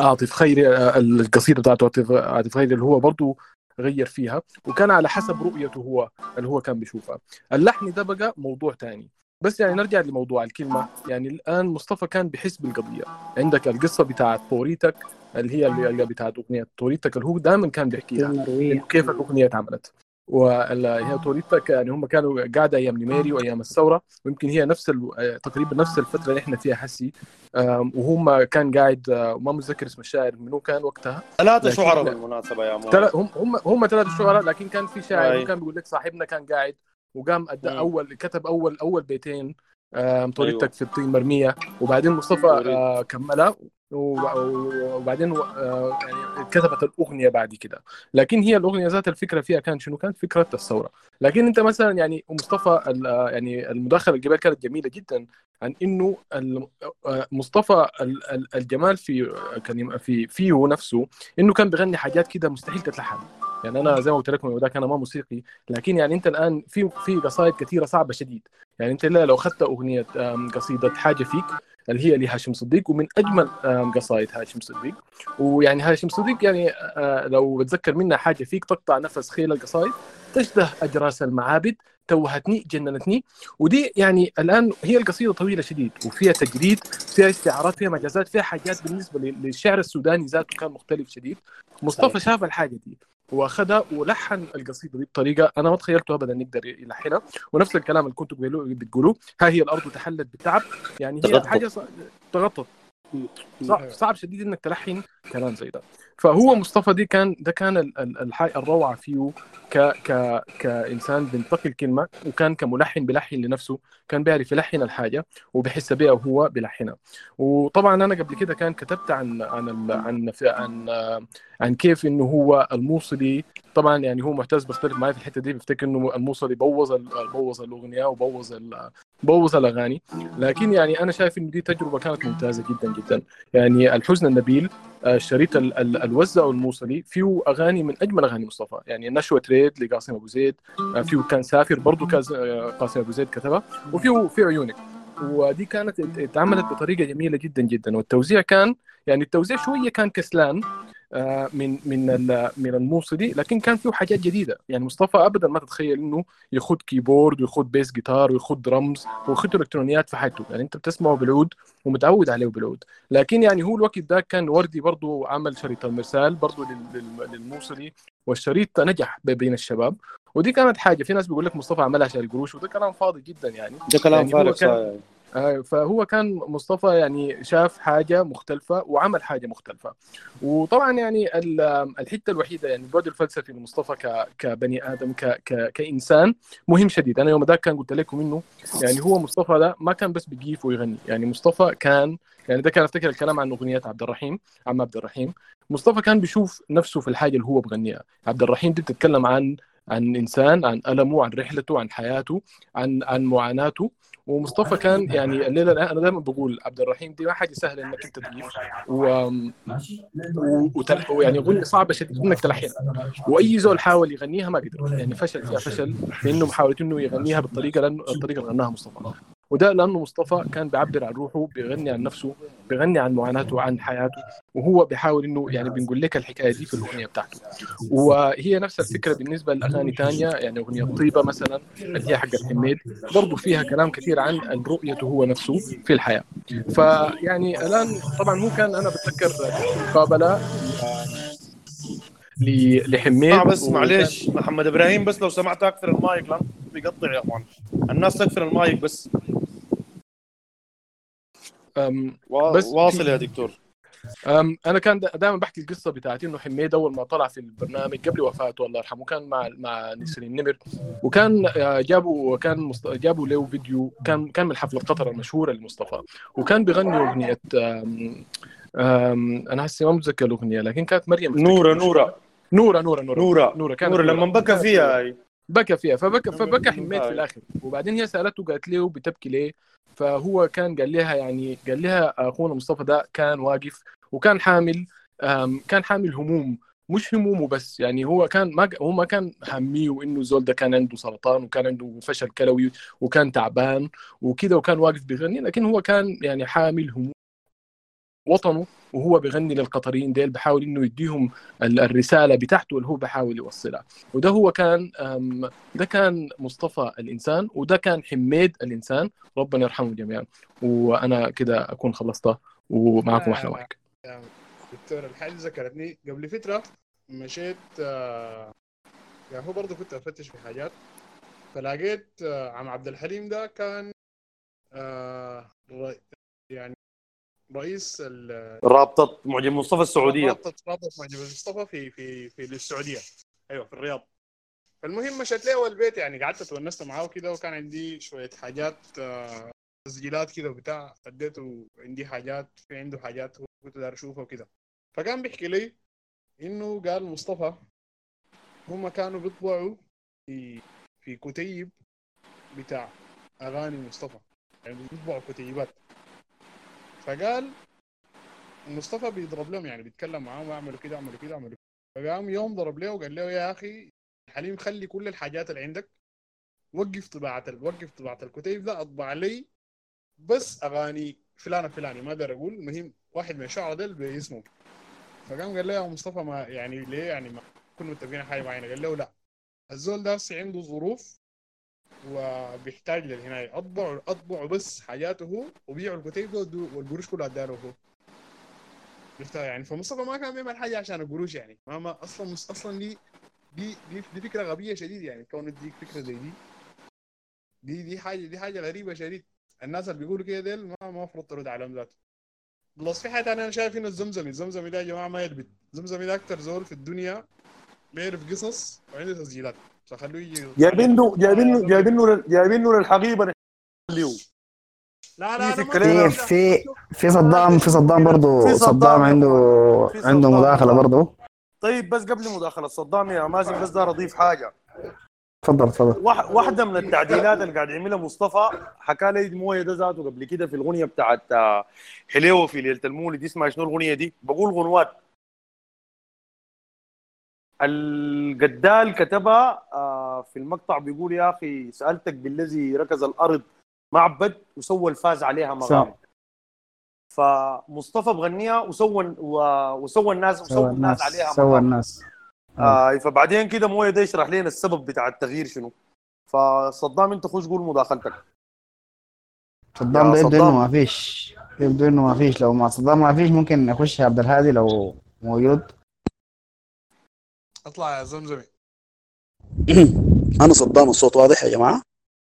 عاطف خيري آه، القصيدة بتاعته عاطف خيري اللي هو برضه غير فيها وكان على حسب رؤيته هو اللي هو كان بيشوفها. اللحن ده بقى موضوع تاني. بس يعني نرجع لموضوع الكلمة. يعني الآن مصطفى كان بيحس بالقضية. عندك القصة بتاعت طوريتك اللي هي اللي بتاعت أغنية طوريتك اللي هو دائما كان بيحكيها. كيف الأغنية اتعملت. وهي طوريتك يعني هم كانوا قاعدة أيام نميري وأيام الثورة ويمكن هي نفس ال- تقريبا نفس الفترة اللي إحنا فيها حسي. وهم كان قاعد آه، ما متذكر اسم الشاعر منو كان وقتها؟ ثلاثة لكن- شعراء بالمناسبة يا مويه هم هم هم ثلاث شعراء لكن كان في شاعر. وكان بيقول لك صاحبنا كان قاعد وقام ادى. اول كتب اول أول بيتين. طريقتك أيوة. في الطين مرمية. وبعدين مصطفى. آه، كملها. وب- وبعدين آه، يعني كتبت الأغنية بعد كده. لكن هي الأغنية ذات الفكرة فيها كان شنو؟ كانت فكرة الثورة. لكن أنت مثلا يعني مصطفى آه، يعني المداخلة قبل كانت جميلة جدا عن إنه آه، مصطفى ال- ال- الجمال في في فيه نفسه إنه كان بيغني حاجات كده مستحيل تتلحن. يعني أنا زي ما قلت لكم ذاك أنا ما موسيقي لكن يعني أنت الآن في في قصائد كثيرة صعبة شديد. يعني أنت لا لو أخذت أغنية قصيدة حاجة فيك اللي هي لهاشم صديق ومن أجمل قصائد هاشم صديق. ويعني هاشم صديق يعني آه، لو بتذكر منها حاجة فيك تقطع نفس خيل القصائد تشبه أجراس المعابد توهتني جننتني. ودي يعني الآن هي القصيدة طويلة شديد وفيها تجريد فيها استعارات فيها مجازات فيها حاجات بالنسبة لل- للشعر السوداني ذاته كان مختلف شديد. مصطفى شاف الحاجة دي. واخذها ولحن القصيدة دي بطريقة أنا ما تخيلته ابدا يقدر يلحنها. ونفس الكلام اللي كنتوا بتقولوه ها هي الأرض تحلت بالتعب. يعني هي تغطت. حاجة تغطت صعب, صعب شديد إنك تلحن كلام زي ده. فهو مصطفى دي كان ده كان ال- ال- الحاجة الروعة فيه ك ك كإنسان بينتقي الكلمة وكان كملحن بيلحن لنفسه كان بيعرف يلحن الحاجة وبحس بها وهو بيلحنها. وطبعا أنا قبل كده كان كتبت عن عن ال- عن عن عن كيف إنه هو الموصلي. طبعا يعني هو معتز بيختلف معي في الحتة دي بيفتكر إنه الموصلي بوظ بوظ الأغنية وبوظ بوظ الأغاني. لكن يعني أنا شايف إنه دي تجربة كانت ممتازة جدا جدا. يعني الحزن النبيل آه، الشريط ال- ال- الوزع الموصلي فيه أغاني من أجمل أغاني مصطفى. يعني نشوة ريد لقاسم أبو زيد آه، فيه كان سافر برضه آه، قاسم أبو زيد كتبها وفيه في عيونك. ودي كانت ات- اتعملت بطريقة جميلة جدا جدا. والتوزيع كان يعني التوزيع شوية كان كسلان من من ال- من الموصلي لكن كان فيه حاجات جديدة. يعني مصطفى ابدا ما تتخيل إنه يخت keyboard ويخت bass guitar ويخت drums ويخت إلكترونيات في حياته. يعني أنت بتسمعه بالعود ومتعود عليه بالعود. لكن يعني هو الوقت ده كان وردي برضه عمل شريط المرسال برضه لل- لل- للموصلي والشريط نجح بين الشباب. ودي كانت حاجة. في ناس بيقول لك مصطفى عملها عشان القروش وده كلام فاضي جدا يعني. ده كلام يعني فارغ كان-. آه، فهو كان مصطفى يعني شاف حاجة مختلفة وعمل حاجة مختلفة. وطبعا يعني ال- الحتة الوحيدة يعني البعد الفلسفي لمصطفى كبني آدم ك ك كإنسان مهم شديد. أنا يوم ذاك كان قلت لكم إنه يعني هو مصطفى ده ما كان بس بيجيف ويغني. يعني مصطفى كان يعني ده كان أفتكر الكلام عن أغنية عبد الرحيم عم عبد الرحيم. مصطفى كان بيشوف نفسه في الحاجة اللي هو بغنيها. عبد الرحيم دي بتتكلم عن عن إنسان عن ألمه عن رحلته عن حياته عن عن معاناته. ومصطفى كان يعني الليلة أنا دائما بقول عبد الرحيم دي ما حاجة سهلة إنك أنت تجيب و... و... وتل... ويعني اغنيه صعبة شديد إنك تلحنها وأي زول حاول يغنيها ما قدر. يعني فشل فيها فشل. في انه محاولة إنه يغنيها بالطريقة لأنه الطريقة اللي غناها مصطفى. وده لأنه مصطفى كان بيعبر عن روحه بيغني عن نفسه بيغني عن معاناته عن حياته وهو بيحاول إنه يعني بنقول لك الحكاية دي في الأغنية بتاعته. وهي نفس الفكرة بالنسبة لأغاني تانية يعني أغنية طيبة مثلا اللي هي حق الحميد برضه فيها كلام كثير عن رؤيته هو نفسه في الحياة. فيعني الآن طبعا هو كان أنا بتذكر مقابلة لحميد اسمع بس معلش محمد إبراهيم بس لو سمحت أكثر المايك لأن بيقطع يا أخوان. الناس تكثر المايك بس. واصل يا دكتور. أنا كان دائما بحكي القصة بتاعتي إنه حميد أول ما طلع في البرنامج قبل وفاته الله يرحمه كان مع مع نسرين النمر وكان آه، جابوا كان مست... جابوا له فيديو كان كان من حفلة قطر المشهورة لمصطفى وكان بيغني أغنية أم... أم... أنا هسه ما متذكر الأغنية لكن كانت مريم نورة. نورة. نورة نورة نورة. نورة. نورة كانت نورة لما بكى فيها بكى فيها فبكى فبكى حميد في هاي. الآخر وبعدين هي سألته قالت له بتبكي ليه فهو كان قال لها يعني قال لها أخونا مصطفى ده كان واقف وكان حامل كان حامل هموم مش همومه بس يعني هو كان ما هو ما كان هميه وانه الزول ده كان عنده سرطان وكان عنده فشل كلوي وكان تعبان وكذا وكان واقف بيغني لكن هو كان يعني حامل هموم وطنه وهو بيغني للقطريين ديل بحاول إنه يديهم ال- الرسالة بتاعته اللي هو بحاول يوصلها. وده هو كان ده كان مصطفى الإنسان وده كان حميد الإنسان. ربنا يرحمهم جميعا. وأنا كده أكون خلصتها ومعكم أحلى مايك دكتور الحاجة ذكرتني قبل فترة مشيت آه، يعني هو برضه كنت أفتش في حاجات. فلاقيت آه، عم عبد الحليم ده كان آه، يعني رئيس رابطة معجم مصطفى السعودية. رابطة رابطة معجم مصطفى في في في السعودية أيوه في الرياض. فالمهم مشيت له البيت يعني قعدت تونست معاه كده وكان عندي شوية حاجات آه، تسجيلات كده وبتاع أديته عندي حاجات في عنده حاجات كنت داير أشوفها وكده. فكان بيحكي لي إنه قال مصطفى هم كانوا بيطبعوا في في كتيب بتاع أغاني مصطفى. يعني بيطبعوا كتيبات. فقال مصطفى بيضرب لهم يعني بيتكلم معاهم اعملوا كده اعملوا كده اعملوا كده. فقام يوم ضرب له وقال له يا أخي حليم خلي كل الحاجات اللي عندك وقف طباعة وقف طباعة الكتيب ده أطبع لي بس أغاني فلانة فلاني ما أقدر أقول المهم واحد من الشعراء ديل باسمه. فقام قال له يا مصطفى ما يعني ليه يعني ما كنا متفقين حاجة معينة؟ قال له لا الزول ده عنده ظروف وبيحتاج للهناية اطبعوا اطبعوا بس حاجاته هو وبيعوا الكتيب ده ودو- والقروش كلها اداله هو. عرفتها يعني فمصطفى ما كان بيعمل حاجة عشان القروش يعني. ما, ما أصلا أصلا دي دي دي دي فكرة غبية شديد يعني. كون يديك فكرة زي دي. دي دي حاجة دي حاجة غريبة شديد. الناس اللي بيقولوا كده ديل ما ما المفروض ترد عليهم ذاته. بلس في حاجة ثانية أنا شايف إنه الزمزمي. الزمزمي ده يا جماعة ما يلبت الزمزمي ده أكثر زول في الدنيا بيعرف قصص وعنده تسجيلات. فخلوه يجي. جايبينه جايبينه جايبينه لل- جايبينه للحقيبة اليوم. لا لا في في في في صدام في صدام برضه صدام عنده عنده صدام. مداخلة برضه طيب بس قبل مداخله صدام يا مازن بس دار اضيف حاجة. تفضل تفضل. واح- واحدة من التعديلات اللي قاعد يعملها مصطفى حكى لي موية ده ذاته قبل كده في الاغنيه بتاعت آه، حليوة في ليلة المولد اسمها شنو الاغنيه دي؟ بقول غنوات. القدال كتبها آه، في المقطع بيقول يا أخي سألتك بالذي ركز الأرض معبد وسوى الفاز عليها مغام فمصطفى بغنيها وسوى وسوى الناس سوى وسوى الناس الناس عليها سوى الناس. آه. فبعدين كده مويه ده يشرح لنا السبب بتاع التغيير شنو. فصدام انت خش قول مداخلتك. صدام ده يبدو. إنه ما فيش. يبدو إنه ما فيش. لو مع صدام ما فيش ممكن اخش عبد الهادي لو موجود. اطلع يا زمزمي أنا صدام الصوت واضح يا جماعة؟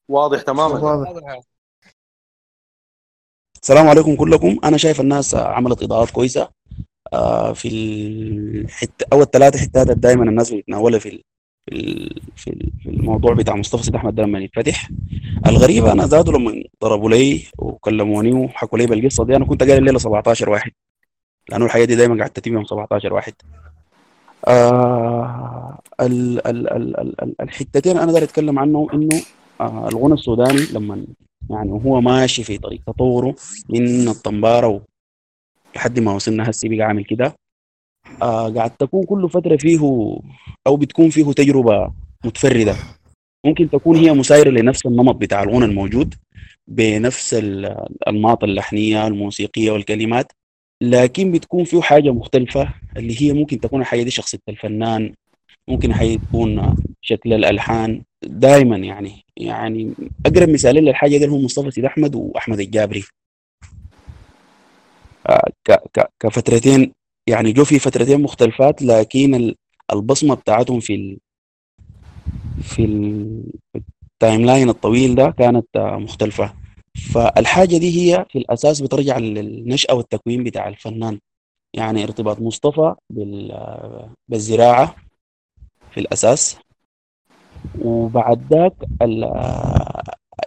واضح تماما. واضح. السلام عليكم كلكم. أنا شايف الناس عملت إضاءات كويسة. آه، في الحتة أول ثلاثة حتات دائما الناس بتتناولها في في في ال- في الموضوع بتاع مصطفى سيد أحمد لما يتفتح الغريب أنا زادوا لما ضربوا لي وكلموني وحكوا لي بالقصة دي أنا كنت قايل الليلة 17 واحد. لأنه الحياة دي دائما قاعد تتم يوم 17 واحد. آه ال ال ال ال ال الحتتين أنا داير أتكلم عنه إنه آه الغنى السوداني لما يعني وهو ماشي في طريق تطوره من الطنبارة لحد ما وصلنا هسي بقى عامل كده آه قاعد تكون كل فترة فيه أو بتكون فيه تجربة متفردة. ممكن تكون هي مسايرة لنفس النمط بتاع الغنى الموجود بنفس ال- الانماط اللحنية الموسيقية والكلمات. لكن بتكون فيه حاجة مختلفة اللي هي ممكن تكون الحاجة دي شخصيه الفنان ممكن الحاجة تكون شكل الألحان. دائما يعني يعني أقرب مثالين للحاجة دي هم مصطفى سيد أحمد وأحمد الجابري. آه، كفترتين يعني جو في فترتين مختلفات لكن ال- البصمة بتاعتهم في ال في ال- في ال timeline الطويل ده كانت آه، مختلفة. فالحاجة دي هي في الأساس بترجع للنشأة والتكوين بتاع الفنان. يعني ارتباط مصطفى بال بالزراعة في الأساس. وبعد ذاك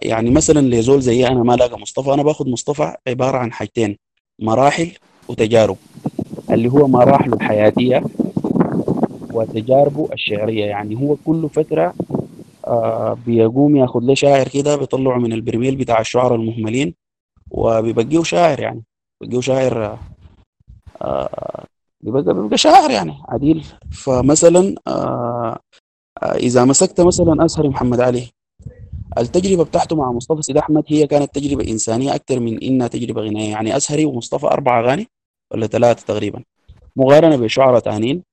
يعني مثلا لزول زي أنا ما لاقى مصطفى أنا باخد مصطفى عبارة عن حاجتين مراحل وتجارب اللي هو مراحله الحياتية وتجاربه الشعرية. يعني هو كل فترة بيقوم ياخد له شاعر كده بيطلعه من البرميل بتاع الشعراء المهملين وبيبقيه شاعر يعني بيبقيه شاعر آه، بيبقى, بيبقى شاعر يعني عديل. فمثلا آه إذا مسكت مثلا أزهر محمد علي التجربة بتاعته مع مصطفى سيد أحمد هي كانت تجربة إنسانية أكثر من إنها تجربة غنائيه يعني أزهري ومصطفى أربع أغاني ولا ثلاثة تقريبا. مقارنة بشعراء تانيين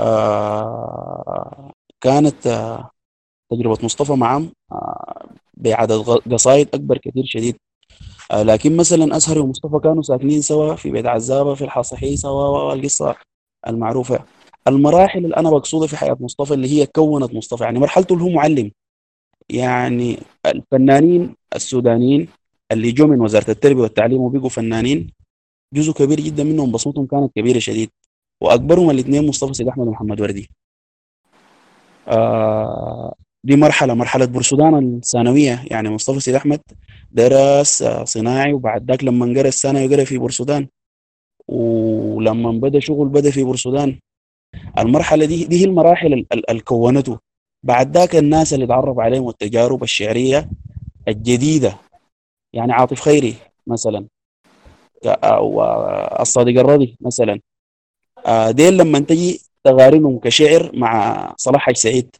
آه كانت تجربة مصطفى معهم آه بعدد قصائد أكبر كثير شديد. آه لكن مثلا ازهري ومصطفى كانوا ساكنين سوا في بيت عزابة في الحصحي سوا والقصة المعروفة. المراحل اللي أنا بقصدها في حياة مصطفى اللي هي كونت مصطفى يعني مرحلته اللي هو معلم. يعني الفنانين السودانيين اللي جو من وزارة التربية والتعليم وبقوا فنانين جزء كبير جدا منهم بصمتهم كانت كبيرة شديد. وأكبرهم الاثنين مصطفى سيد أحمد ومحمد وردي. آه دي مرحلة مرحلة بورسودان الثانوية. يعني مصطفى سيد أحمد درس صناعي وبعد ذاك لما قرا الثانوي قرأ في بورسودان ولما بدأ شغل بدأ في بورسودان المرحلة دي دي هي المراحل ال- ال- اللي كونته. بعد ذاك الناس اللي اتعرف عليهم والتجارب الشعرية الجديدة. يعني عاطف خيري مثلا. أو الصادق الرضي مثلا. آه، ديل لما تجي تقارنهم كشعر مع صلاح حاج سعيد.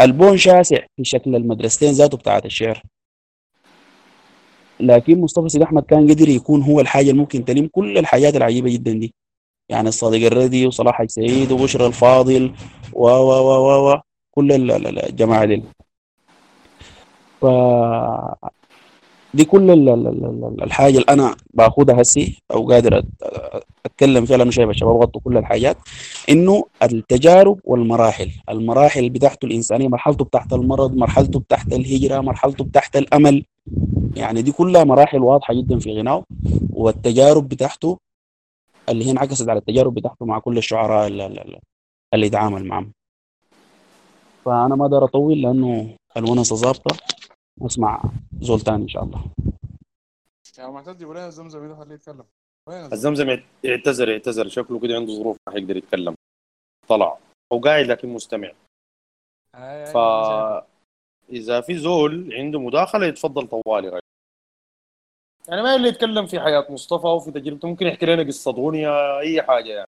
البون شاسع في شكل المدرستين ذاته بتاعت الشعر. لكن مصطفى سيد أحمد كان قدر يكون هو الحاجة اللي ممكن تلم كل الحاجات العجيبة جدا دي. يعني الصادق الردي وصلاح حاج سعيد وبشرى الفاضل و و و و و كل ال- ال- ال- الجماعه دي ف دي كل ال- ال- ال- ال- الحاجة اللي أنا باخدها هسي أو قادر بتكلم فيها لأنه شايف الشباب غطوا كل الحاجات. إنه التجارب والمراحل المراحل بتاعته الإنسانية مرحلته بتاعت المرض مرحلته بتاعت الهجرة مرحلته بتاعت الأمل. يعني دي كلها مراحل واضحة جدا في غناء. والتجارب بتاعته اللي هي انعكست على التجارب بتاعته مع كل الشعراء اللي يتعامل معهم. فأنا ما أقدر أطول لأنه الونسه ظابطة. أسمع. زول تاني إن شاء الله. يا معتز ولا الزمزم ده خليه يتكلم. الزمزم؟ اعتذر اعتذر. شكله كده عنده ظروف ما حيقدر يتكلم. طلع. هو قاعد لكن مستمع. آه، ف إذا في زول عنده مداخلة يتفضل طوالي رأي. يعني ما اللي يتكلم في حياة مصطفى وفي تجربته. ممكن يحكي لنا قصة غنية أي حاجة يعني.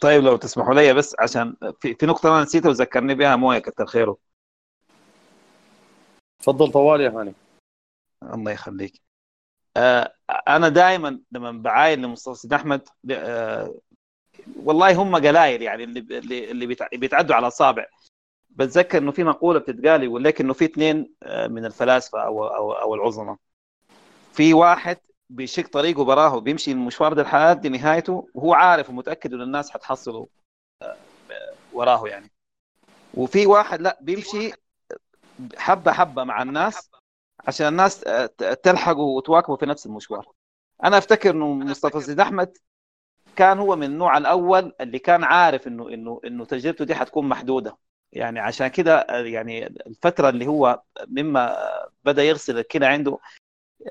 طيب لو تسمحوا لي بس عشان في, في نقطة أنا نسيتها وذكرني بها موية كتر خيره. تفضل طوالي يا هاني. الله يخليك. آه أنا دائما لما بعاين سيد أحمد آه والله هم قلايل يعني اللي اللي اللي بيتع- بيتعدوا على اصابع بتذكر إنه في مقولة بتتقال يقول لك إنه في اثنين آه، من الفلاسفة أو أو أو العظماء. في واحد بيشق طريقه براه بيمشي المشوار ده لحد نهايته وهو عارف ومتأكد ان الناس حتحصله وراه يعني. وفي واحد لا بيمشي حبة حبة مع الناس عشان الناس آه، تلحقوا وتواكبوا في نفس المشوار. أنا أفتكر إنه مصطفى سيد أحمد كان هو من النوع الأول اللي كان عارف إنه إنه إنه تجربته دي حتكون محدودة. يعني عشان كده آه، يعني الفترة اللي هو مما بدأ يغسل الكلى عنده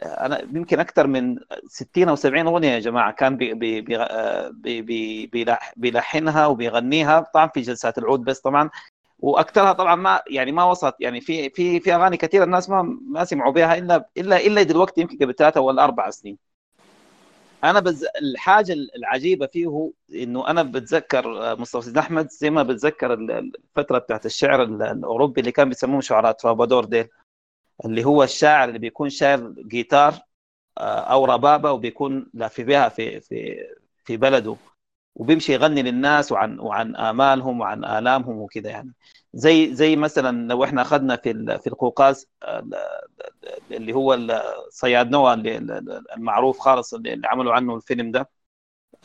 آه، أنا يمكن أكثر من 60 أو 70 أغنية يا جماعة كان بي بي بي بي بي بيلح- بيلحنها وبيغنيها طبعا في جلسات العود بس طبعا. وأكثرها طبعا ما يعني ما وصلت. يعني في في في أغاني كثيرة الناس ما ما سمعوا بها إلا إلا إلا دلوقتي يمكن قبل ثلاثة ولا أربع سنين. أنا بز... الحاجة العجيبة فيه إنه أنا بتذكر آه، مصطفى سيد أحمد زي ما بتذكر ال- الفترة بتاعت الشعر ال- الأوروبي اللي كان بيسموهم شعراء ترابادور ديل اللي هو الشاعر اللي بيكون شاعر جيتار آه، أو ربابة وبيكون لافف بها في في في بلده. وبيمشي يغني للناس وعن وعن آمالهم وعن آلامهم وكذا يعني. زي زي مثلا لو إحنا أخذنا في في القوقاز آه، اللي هو صيات نوفا المعروف خالص اللي عملوا عنه الفيلم ده.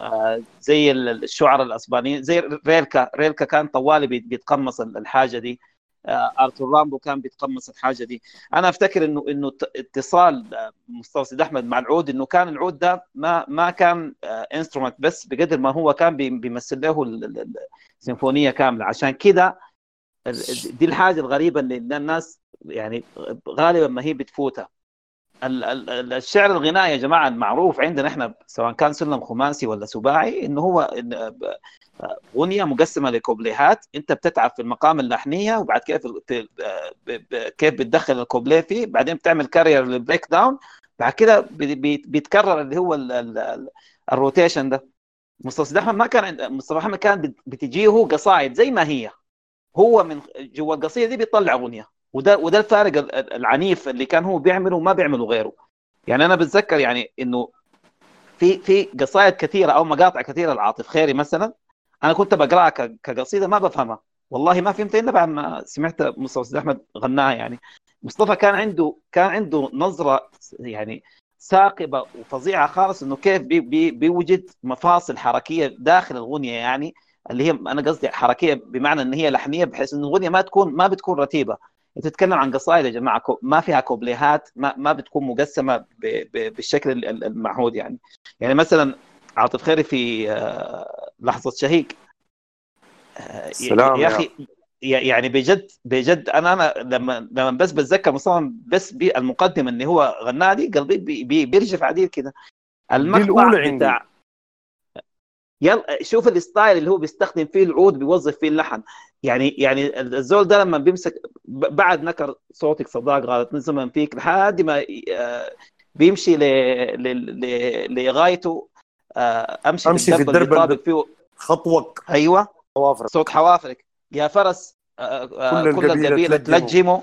آه، زي ال- الشعراء الأسبانيين زي ريلكا ريلكا كان طوالي بيت- بيتقمص الحاجة دي. آه، آرثر رامبو كان بيتقمص الحاجة دي. أنا أفتكر انه إنه اتصال آه، مصطفى سيد أحمد مع العود إنه كان العود ده ما ما كان instrument بس بقدر ما هو كان بي- بيمثل له ال- ال- ال- السيمفونيه كاملة. عشان كده دي الحاجة الغريبة اللي الناس يعني غالبا ما هي بتفوتها. الشعر الغنائي يا جماعة المعروف عندنا إحنا سواء كان سلم خماسي ولا سباعي إنه هو اغنيه مقسمة لكوبليهات. أنت بتتعب في المقام اللحنيه وبعد كيف كيف بتدخل الكوبليه فيه بعدين بتعمل carrier لل breakdown بعد كده بي- بي- بيتكرر اللي هو ال- ال- ال- الروتيشن ده. مصطفى أحمد ما كان مصطفى أحمد كان بت- بتجيه قصائد زي ما هي. هو من جوا القصيدة دي بيطلع اغنيه وده وده الفارق ال- ال- العنيف اللي كان هو بيعمله وما بيعمله غيره. يعني أنا بتذكر يعني إنه في في قصائد كثيرة أو مقاطع كثيرة لعاطف خيري مثلا أنا كنت بقراها كقصيدة ما بفهمها. والله ما فهمت إلا بعد ما سمعت مصطفى أحمد غناها يعني. مصطفى كان عنده كان عنده نظرة يعني ثاقبه وفظيعة خالص إنه كيف بي بي بيوجد مفاصل حركية داخل الاغنيه يعني اللي هي أنا قصدي حركية بمعنى إن هي لحنية بحيث إن الاغنيه ما تكون ما بتكون رتيبة. انت تتكلم عن قصائد يا جماعة ما فيها كوبليهات ما ما بتكون مقسمة ب- ب- بالشكل ال- ال- المعهود يعني. يعني مثلا عاطف خيري في آه، لحظة شهيق. آه، سلام يا أخي يعني بجد بجد أنا أنا لما لما بس بتذكر مصطفى بس بالمقدمه اللي هو غناها دي قلبي بي بي بيرجف عديل كده. المقطع. بتاع يلا شوف الستايل اللي هو بيستخدم فيه العود بيوظف فيه اللحن. يعني يعني الزول ده لما بيمسك بعد نكر صوتك صداق غلط من زمن فيك لحد ما آه، بيمشي ل- ل- ل- لغايته آه، أمشي, أمشي في الدرب اللي فيه خطوك. أيوه. حوافرك. صوت حوافرك. يا فرس آه، آه، كل كل القبيلة تلجمه. تلجمه.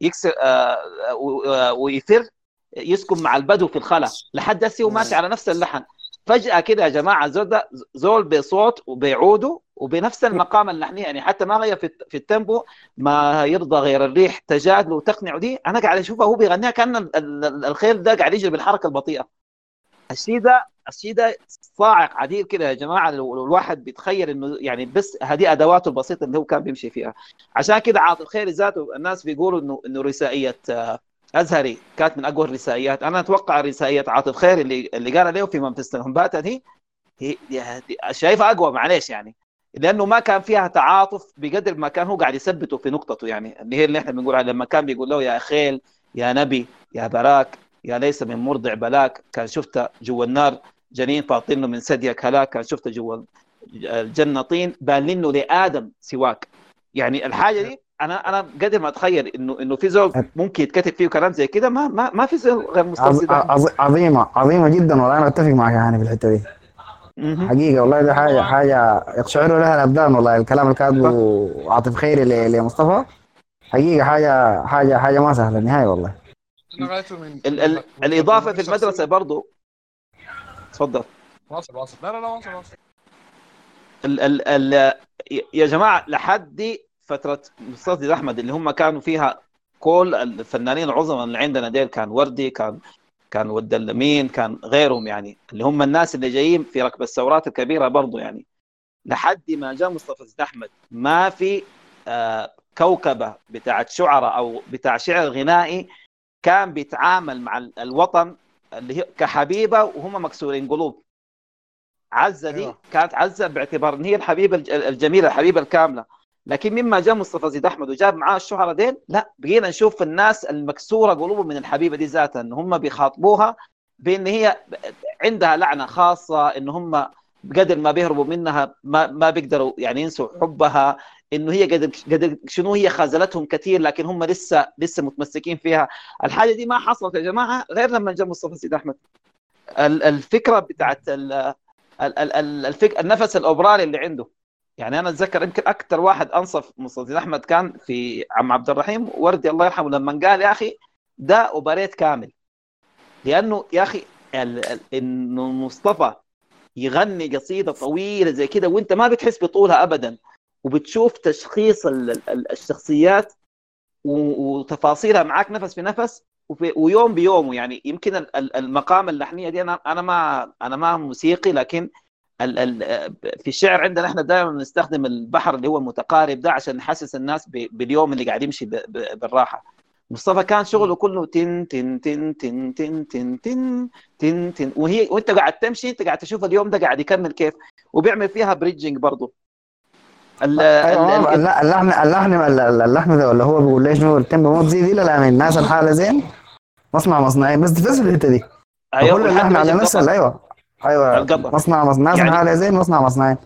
يكسر آه، آه، و- آه، ويفر يسكن مع البدو في الخلا. لحد هسه هو ماشي على نفس اللحن. فجأة كده يا جماعة زول ده زول بصوت وبعوده وبنفس المقام اللحني يعني حتى ما غير في في ال tempo ما يرضى غير الريح تجادل وتقنع دي أنا قاعد أشوفه هو بيغنيها كأن ال- ال- الخيل ده قاعد يجري بالحركة البطيئة. الشيء ده الشيء ده صاعق عديل كده يا جماعة. لو لو الواحد بيتخيل إنه يعني بس هذه أدواته البسيطة اللي هو كان بيمشي فيها. عشان كده عاطف خيري ذاته الناس بيقولوا إنه إنه رسائية آه، أزهري كانت من أقوى الرسائيات. أنا أتوقع رسائيه عاطف خيري اللي اللي قال له في منفذ الهمباتا دي هي شايفها أقوى معلش يعني. لأنه ما كان فيها تعاطف بقدر ما كان هو قاعد يثبته في نقطته يعني. اللي هي اللي إحنا بنقولها لما كان بيقول له يا خيل يا نبي يا براك يا ليس من مرضع بلاك. كان شفت جوا النار جنين فاطين من ثديك هلاك كان شفت جوا الجنة طين بان إنه لآدم سواك. يعني الحاجة دي أنا أنا قدر ما أتخيل إنه إنه في زول ممكن يتكتب فيه كلام زي كده ما ما, ما في زول غير عظ- عظيمة عظيمة جدا والله أنا أتفق معك يعني في الحتة دي. حقيقة والله ده حاجة حاجة يقشعر لها الأبدان والله الكلام اللي كاتبه عاطف خيري ل- لمصطفى حقيقة حاجة حاجة حاجة ما سهلة نهائي والله. ال ال الإضافة في المدرسة. برضو. تفضل واصل واصل. لا لا لا واصل واصل. ال ال ال يا جماعة لحد فترة أستاذ أحمد اللي هم كانوا فيها كل الفنانين العظماء اللي عندنا ديل كان وردي كان كان ود اللمين كان غيرهم يعني. اللي هم الناس اللي جايين في ركب الثورات الكبيرة برضو يعني. لحد ما جاء مصطفى زيد أحمد ما في آه كوكبة بتاعت شعراء أو بتاع شعر غنائي كان بيتعامل مع ال- الوطن اللي هي كحبيبة وهم مكسورين قلوب. عزة دي أيوة. كانت عزة باعتبار إن هي الحبيبة الج- الجميلة الحبيبة الكاملة. لكن مما جاء مصطفى زيد أحمد وجاب معاه الشهرة ديل لا بقينا نشوف الناس المكسورة قلوبهم من الحبيبة دي ذاتها إن هم بيخاطبوها بإن هي عندها لعنة خاصة إن هم قدر ما بيهربوا منها ما ما بيقدروا يعني ينسوا حبها إنه هي قدر قدر شنو هي خذلتهم كثير لكن هم لسه لسه متمسكين فيها. الحاجة دي ما حصلت يا جماعة غير لما جاء مصطفى سيد أحمد. ال- الفكرة بتاعت ال- ال- ال- ال- الفك... النفس الاوبرالي اللي عنده. يعني أنا أتذكر يمكن أكثر واحد أنصف سيد أحمد كان في عم عبد الرحيم وردي الله يرحمه لما قال يا أخي ده أوبريت كامل لأنه يا أخي. إنه مصطفى يغني قصيدة طويلة زي كده وأنت ما بتحس بطولها ابدا وبتشوف تشخيص ال- ال- الشخصيات وتفاصيلها معاك نفس في نفس وفي ويوم بيومه يعني يمكن ال- ال- المقام اللحنية دي أنا أنا ما أنا ما موسيقي لكن ال ال في الشعر عندنا إحنا دائما نستخدم البحر اللي هو المتقارب ده عشان نحسس الناس باليوم اللي قاعد يمشي بالراحة. مصطفى كان شغله كله تن تن تن تن تن تن تن تن تن. وهي وانت قاعد تمشي انت قاعد تشوف اليوم ده قاعد يكمل كيف. وبيعمل فيها بريدجنج برضه أيوه ما- ال- اللحن اللحن اللحن ده ولا هو بيقول ليش شنو التيمبو مو تزيد الا لأن الناس الحالة زين. مصنع مصنعين بس في الحتة دي. أيوة، كل اللحن على نفس. أيوه. أيوه. مصنع مصنع ناس يعني- زين مصنع مصنعين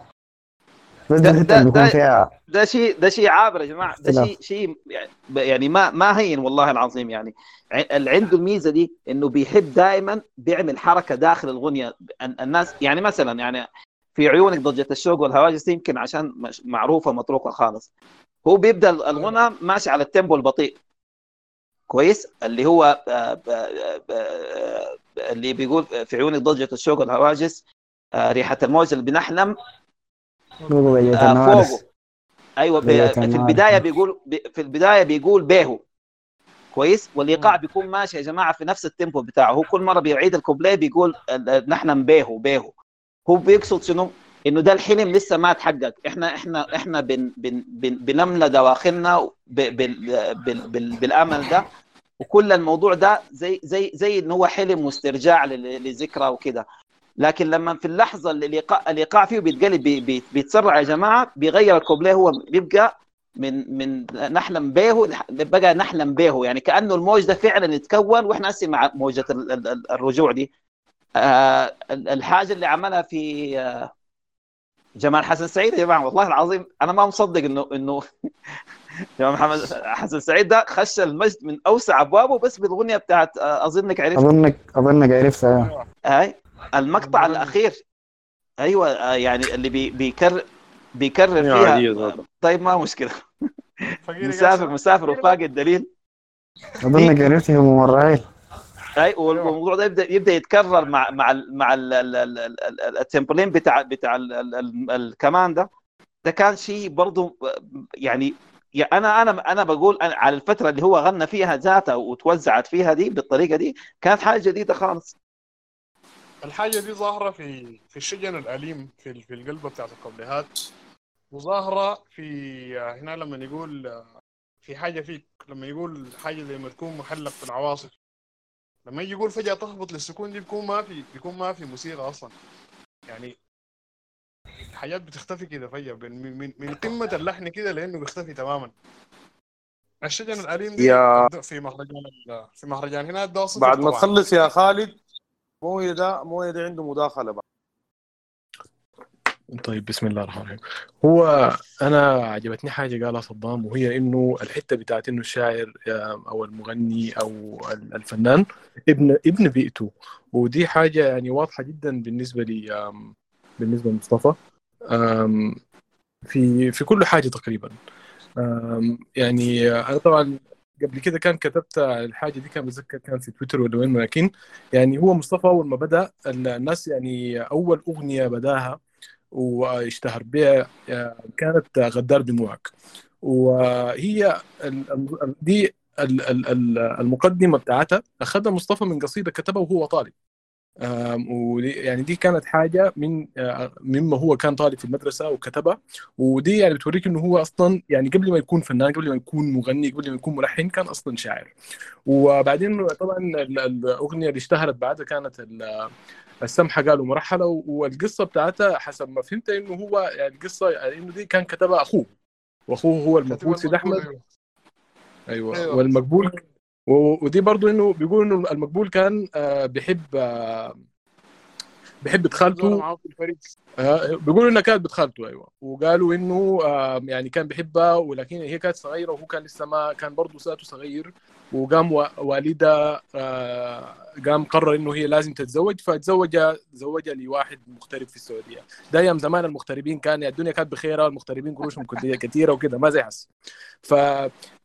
بس ده- ده- ده- فيها ده شيء ده شيء عابر يا جماعة. ده. شيء شيء يعني- يعني ما ما هين والله العظيم يعني. اللي عنده الميزة دي إنه بيحب دائما بيعمل حركة داخل الاغنيه ال- الناس يعني مثلا يعني في عيونك ضجة الشوق والهواجس يمكن عشان معروفة مطروقة خالص. هو بيبدأ الغنى ماشي على ال tempo البطيء. كويس؟ اللي هو آه، ب- ب- اللي بيقول في عيونك ضجه الشوق والهواجس آه، ريحة الموج اللي بنحلم فوقه آه، فوقه. أيوه في. البداية بيقول ب- في البداية بيقول بيهو. كويس؟ والايقاع بيكون ماشي يا جماعة في نفس ال tempo بتاعه. هو كل مرة بيعيد الكوبليه بيقول آه، نحن بيهو بيهو. هو بيقصد شنو؟ إنه ده الحلم لسه ما تحقق إحنا إحنا إحنا بن بن بن بنملى دواخلنا ب- بال بال بال بالأمل ده. وكل الموضوع ده زي زي زي إن هو حلم واسترجاع لذكرى وكده. لكن لما في اللحظة اللي الإيقاع فيه بيتقلب بي- بي- بيتسرع يا جماعة بيغير الكوبليه هو بيبقى من من نحلم به بقى نحلم به يعني كأنه الموج ده فعلا يتكون وإحنا هسه مع موجة ال- ال- ال- الرجوع دي. آه ال- الحاجة اللي عملها في آه جمال حسن سعيد يا جماعة والله العظيم أنا ما مصدق إنه إنه جمال محمد حسن سعيد ده خش المجد من أوسع أبوابه بس بالاغنيه بتاعت آه أظنك عرفت. اظنك أظنك عرفتها هاي المقطع الأخير. أيوه آه، يعني اللي بي بيكرر بيكرر أيوة، فيها. طيب ما مشكلة. مسافر مسافر وفاق الدليل. أظنك عرفتها ممرعين أي والموضوع ده يبدا يبدأ يتكرر مع مع ال مع ال ال ال ال ال التمبلين بتاع بتاع ال ال ال الكمان ده. ده كان شيء برضه يعني يا أنا أنا أنا بقول أنا على الفترة اللي هو غنى فيها ذاتها وتوزعت فيها دي بالطريقة دي كانت حاجة جديدة خالص. الحاجة دي ظاهرة في في الشجن الأليم في في القلبة بتاعت القبليهات وظاهرة في هنا لما يقول في حاجة فيك لما يقول حاجة زي ما تكون محلق في العواصف. لما يجي يقول فجأة تهبط للسكون دي بيكون ما في بيكون ما في موسيقى أصلا. يعني الحاجات بتختفي كده فجأة من من, من قمة اللحن كده لأنه بيختفي تماما. الشجن الأليم دي يا- في مهرجان في مهرجان هنا ده بعد ما. تخلص يا خالد مويه ده مويه ده عنده مداخلة بعد. طيب بسم الله الرحمن الرحيم. هو أنا عجبتني حاجة قالها صدام وهي إنه الحتة بتاعت إنه الشاعر أو المغني أو الفنان ابن ابن بيئته. ودي حاجة يعني واضحة جدا بالنسبة لي بالنسبة لمصطفى. في في كل حاجة تقريبا. يعني آه، أنا طبعا قبل كده كان كتبت الحاجة دي كان بتذكر كان في تويتر ولا وين لكن يعني هو مصطفى أول ما بدأ الناس يعني أول أغنية بداها واشتهر بها آه، كانت غدار دموعك. وهي دي ال- ال- ال- المقدمة بتاعتها. أخذها مصطفى من قصيدة كتبها وهو طالب. آم، ودي يعني دي كانت حاجة من آه، مما هو كان طالب في المدرسة وكتبها. ودي يعني بتوريك إنه هو أصلا يعني قبل ما يكون فنان قبل ما يكون مغني قبل ما يكون ملحن كان أصلا شاعر. وبعدين طبعا ال- الأغنية اللي اشتهرت بعدها كانت ال- السمحة قالوا مرحلة والقصة بتاعتها حسب ما فهمت إنه هو يعني القصة يعني إنه دي كان كتبها أخوه. وأخوه هو المقبول سيد أحمد. أيوه. أيوة. والمقبول و- ودي برضو إنه بيقول إنه المقبول كان آه، بيحب آه، بيحب زول خالته. معاه في الفريق. آه، بيقولوا انها كانت بنت خالته أيوه. وقالوا إنه يعني كان بيحبها ولكن هي كانت صغيرة وهو كان لسه ما كان برضه ذاته صغير. وقام والدها قام قرر إنه هي لازم تتزوج. فتزوج زوجها لواحد مغترب في السعودية. ده أيام زمان المغتربين كان الدنيا كانت بخيره المغتربين قروشهم كلية كثيره وكده ما زي هسه. ف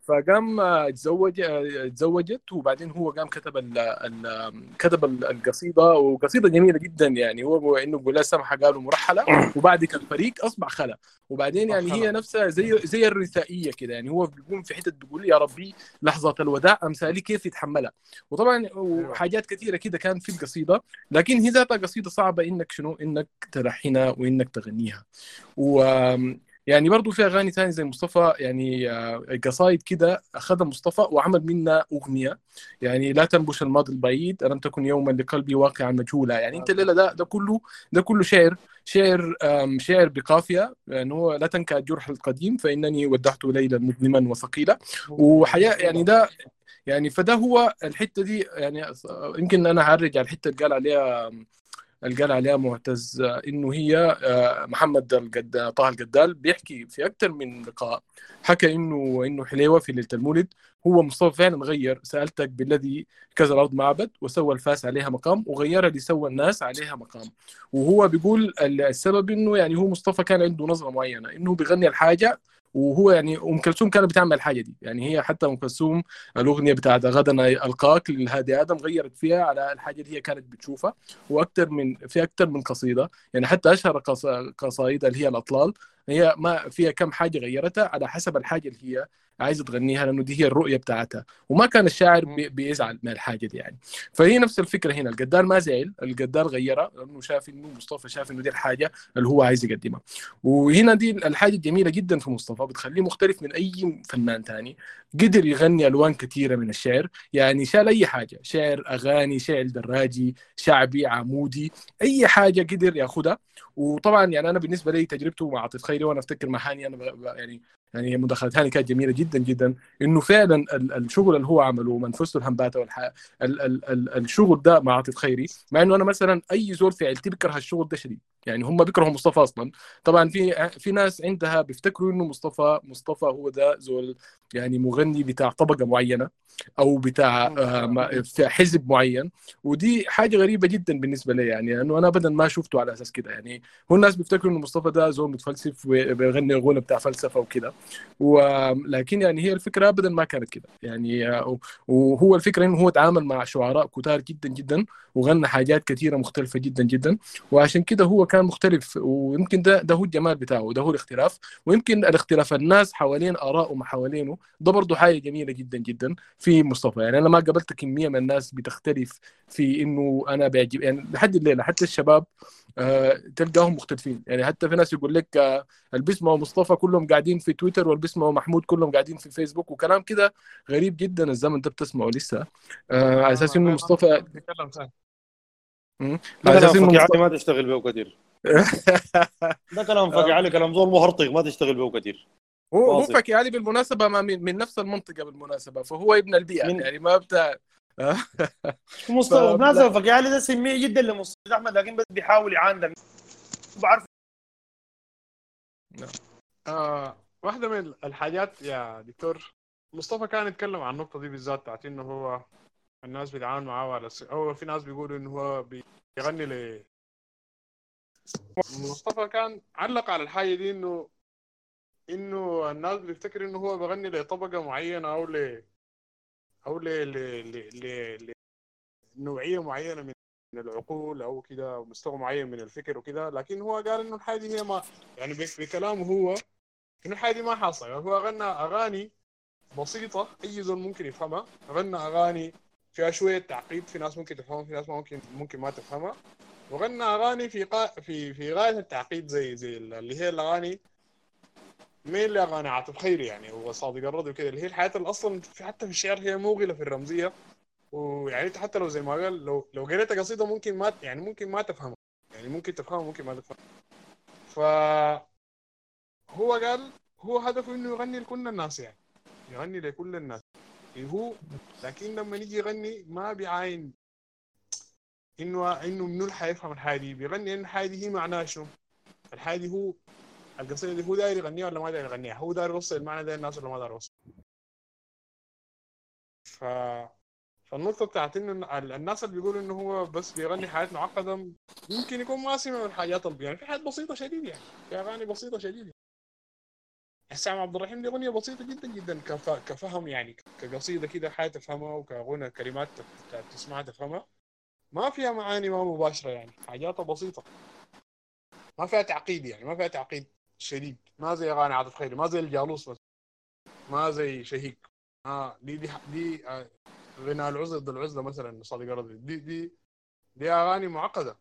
فقام آه، تزوج آه، تزوجت وبعدين هو قام كتب ال ال كتب ال- القصيدة وقصيدة جميلة جدا يعني. هو إنه بيقول لها سمحة قالوا مرحلة وبعد كده الفريق أصبح خلا وبعدين يعني هي نفسها زي زي الرثائية كده يعني. هو بيقوم في حتة بيقول يا ربي لحظة الوداع أمثالي كيف يتحملها؟ وطبعا وحاجات كثيرة كده كان في القصيدة. لكن هي ذاتها قصيدة صعبة إنك شنو؟ إنك تلحنها وإنك تغنيها. و يعني برضو في أغاني ثانية زي مصطفى يعني آه، قصايد كده أخذها مصطفى وعمل منها أغنية. يعني لا تنبش الماضي البعيد ألم تكن يوما لقلبي واقعا مجهولا. يعني أنت الليلة ده ده كله ده كله شعر شعر شعر بقافية يعني هو لا تنكى الجرح القديم فإنني ودعت ليلا مظلما وثقيلا. وحياة يعني ده يعني فده هو الحتة دي يعني يمكن أنا هرجع الحتة اللي قال عليها اللي قال عليها معتز إنه هي آه، محمد القد طه القدال بيحكي في أكثر من لقاء حكى إنه إنه حليوة في ليلة المولد هو مصطفى فعلا غير سألتك بالذي كذا الأرض معبد وسوى الفاس عليها مقام وغيرها لسوى الناس عليها مقام. وهو بيقول السبب إنه يعني هو مصطفى كان عنده نظرة معينة إنه بيغني الحاجة وهو يعني أم كلثوم كانت بتعمل الحاجة دي. يعني هي حتى أم كلثوم الأغنية بتاعت غدا ألقاك للهادي آدم غيرت فيها على الحاجة اللي هي كانت بتشوفها. وأكثر من في أكثر من قصيدة. يعني حتى أشهر قص- قصائدها اللي هي الأطلال هي ما فيها كم حاجة غيرتها على حسب الحاجة اللي هي عايزة تغنيها لأنه دي هي الرؤية بتاعتها. وما كان الشاعر بي- بيزعل من الحاجة دي يعني. فهي نفس الفكرة هنا. القدار ما زعل القدار غيرها لأنه شاف إنه مصطفى شاف إنه دي الحاجة اللي هو عايز يقدمها. وهنا دي الحاجة الجميله جدا في مصطفى بتخليه مختلف من أي فنان تاني. قدر يغني ألوان كثيره من الشعر يعني شال أي حاجة شعر أغاني شعر دراجي شعبي عمودي أي حاجة قدر ياخذها وطبعا يعني أنا بالنسبة لي تجربته مع عاطف خيري وأنا أفتكر مع هاني أنا يعني يعني هاني كانت جميلة جدا جدا. إنه فعلا ال- الشغل اللي هو عمله ومنفسه الهمباته والح... ال- ال- ال- الشغل ده مع عاطف خيري مع إنه أنا مثلا أي زول في عيلتي بيكره الشغل ده شديد. يعني هم بيكرهوا مصطفى أصلا. طبعا في في ناس عندها بيفتكروا إنه مصطفى مصطفى هو ده زول يعني مغني بتاع طبقة معينة أو بتاع آه، في حزب معين. ودي حاجة غريبة جدا بالنسبة لي يعني لأنه أنا ابدا ما شفته على أساس كده يعني. هو الناس بيفتكروا إنه مصطفى ده زول متفلسف وبيغني غنى بتاع فلسفة وكده. ولكن يعني هي الفكرة ابدا ما كانت كده يعني. آه، وهو الفكرة إنه هو تعامل مع شعراء كتار جدا جدا. وغنى حاجات كثيرة مختلفة جدا جدا. وعشان كده هو كان مختلف ويمكن ده ده هو الجمال بتاعه ده هو الاختلاف. ويمكن الاختلاف الناس حوالين اراءه ما حوالينه ده برضه حاجة جميلة جدا جدا في مصطفى. يعني أنا ما قابلت كمية من الناس بتختلف في إنه أنا بيعجب يعني لحد الليلة حتى الشباب آه تلقاهم مختلفين. يعني حتى في ناس يقول لك آه البسمه ومصطفى كلهم قاعدين في تويتر والبسمه ومحمود كلهم قاعدين في فيسبوك وكلام كده غريب جدا الزمن ده بتسمعه لسه. آه على أساس إنه مصطفى على أساس كلام إنه مصطفى ما تشتغل به كثير ده كلام فقي علي كلام زول مهرطق ما تشتغل به كثير هو هو فكي علي بالمناسبة ما من, من نفس المنطقة بالمناسبة فهو ابن البيئة من يعني ما بتاع مصطفى بناسبة فقي علي ده سميع جدا لمصطفى أحمد لكن بس بيحاول يعاند بعرف آه واحدة من الحاجات يا دكتور مصطفى كان يتكلم عن النقطة دي بالذات بتاعت إنه هو الناس بيتعامل معاه على. أو في ناس بيقولوا إنه هو بيغني ل مصطفى كان علق على الحاجة دي انه إنه الناس بتفتكر إنه هو بيغني لطبقة معينة أو ل أو ل ل ل ل... لنوعية معينة من من العقول أو كده أو مستوى معين من الفكر وكده. لكن هو قال إنه الحاجة دي هي ما يعني بك- بكلامه هو إنه الحاجة دي ما حاصلة يعني هو غنى أغاني بسيطة أي زول ممكن يفهمها. غنى أغاني فيها شوية تعقيد في ناس ممكن تفهمها في ناس ممكن ممكن ما تفهمها. وغنى أغاني في قا... في في غاية التعقيد زي زي اللي هي الأغاني مين اللي اغاني عاطف خيري يعني وصادق الرد وكده اللي هي الحياة اللي أصلا في حتى في الشعر هي موغلة في الرمزية. ويعني انت حتى لو زي ما قال لو لو قريت قصيدة ممكن ما يعني ممكن ما تفهمها. يعني ممكن تفهمها ممكن ما تفهمها. ف هو قال هو هدفه إنه يغني لكل الناس يعني. يغني لكل الناس. يعني هو لكن لما يجي يغني ما بيعاين. إنه إنه منو اللي حيفهم الحاجة دي بيغني ان الحاجة دي هي معناها شنو؟ الحاجة دي هو القصيدة دي هو داير يغنيها ولا ما داير يغنيها؟ هو داير يوصل المعنى ده للناس ولا ما داير يوصل؟ ف فالنقطة بتاعت ال- الناس اللي بيقولوا إنه هو بس بيغني حاجات معقدة يمكن يكون ما سمع الحاجات اللي يعني في حاجات بسيطة شديد يعني. في أغاني بسيطة شديد حسام عبد الرحيم دي أغنية بسيطة جدا جدا كف... كفهم يعني كقصيدة كده حاجة تفهمها وكغنى كلمات تسمعها تفهمها. ما فيها معاني ما مباشرة يعني حاجاتها بسيطة. ما فيها تعقيد يعني ما فيها تعقيد شديد. ما زي أغاني عاطف خيري ما زي الجالوس بس ما زي شهيق. آه دي دي دي آه غنى العزلة ضد العزلة مثلا صادق الرضي دي دي دي أغاني معقدة.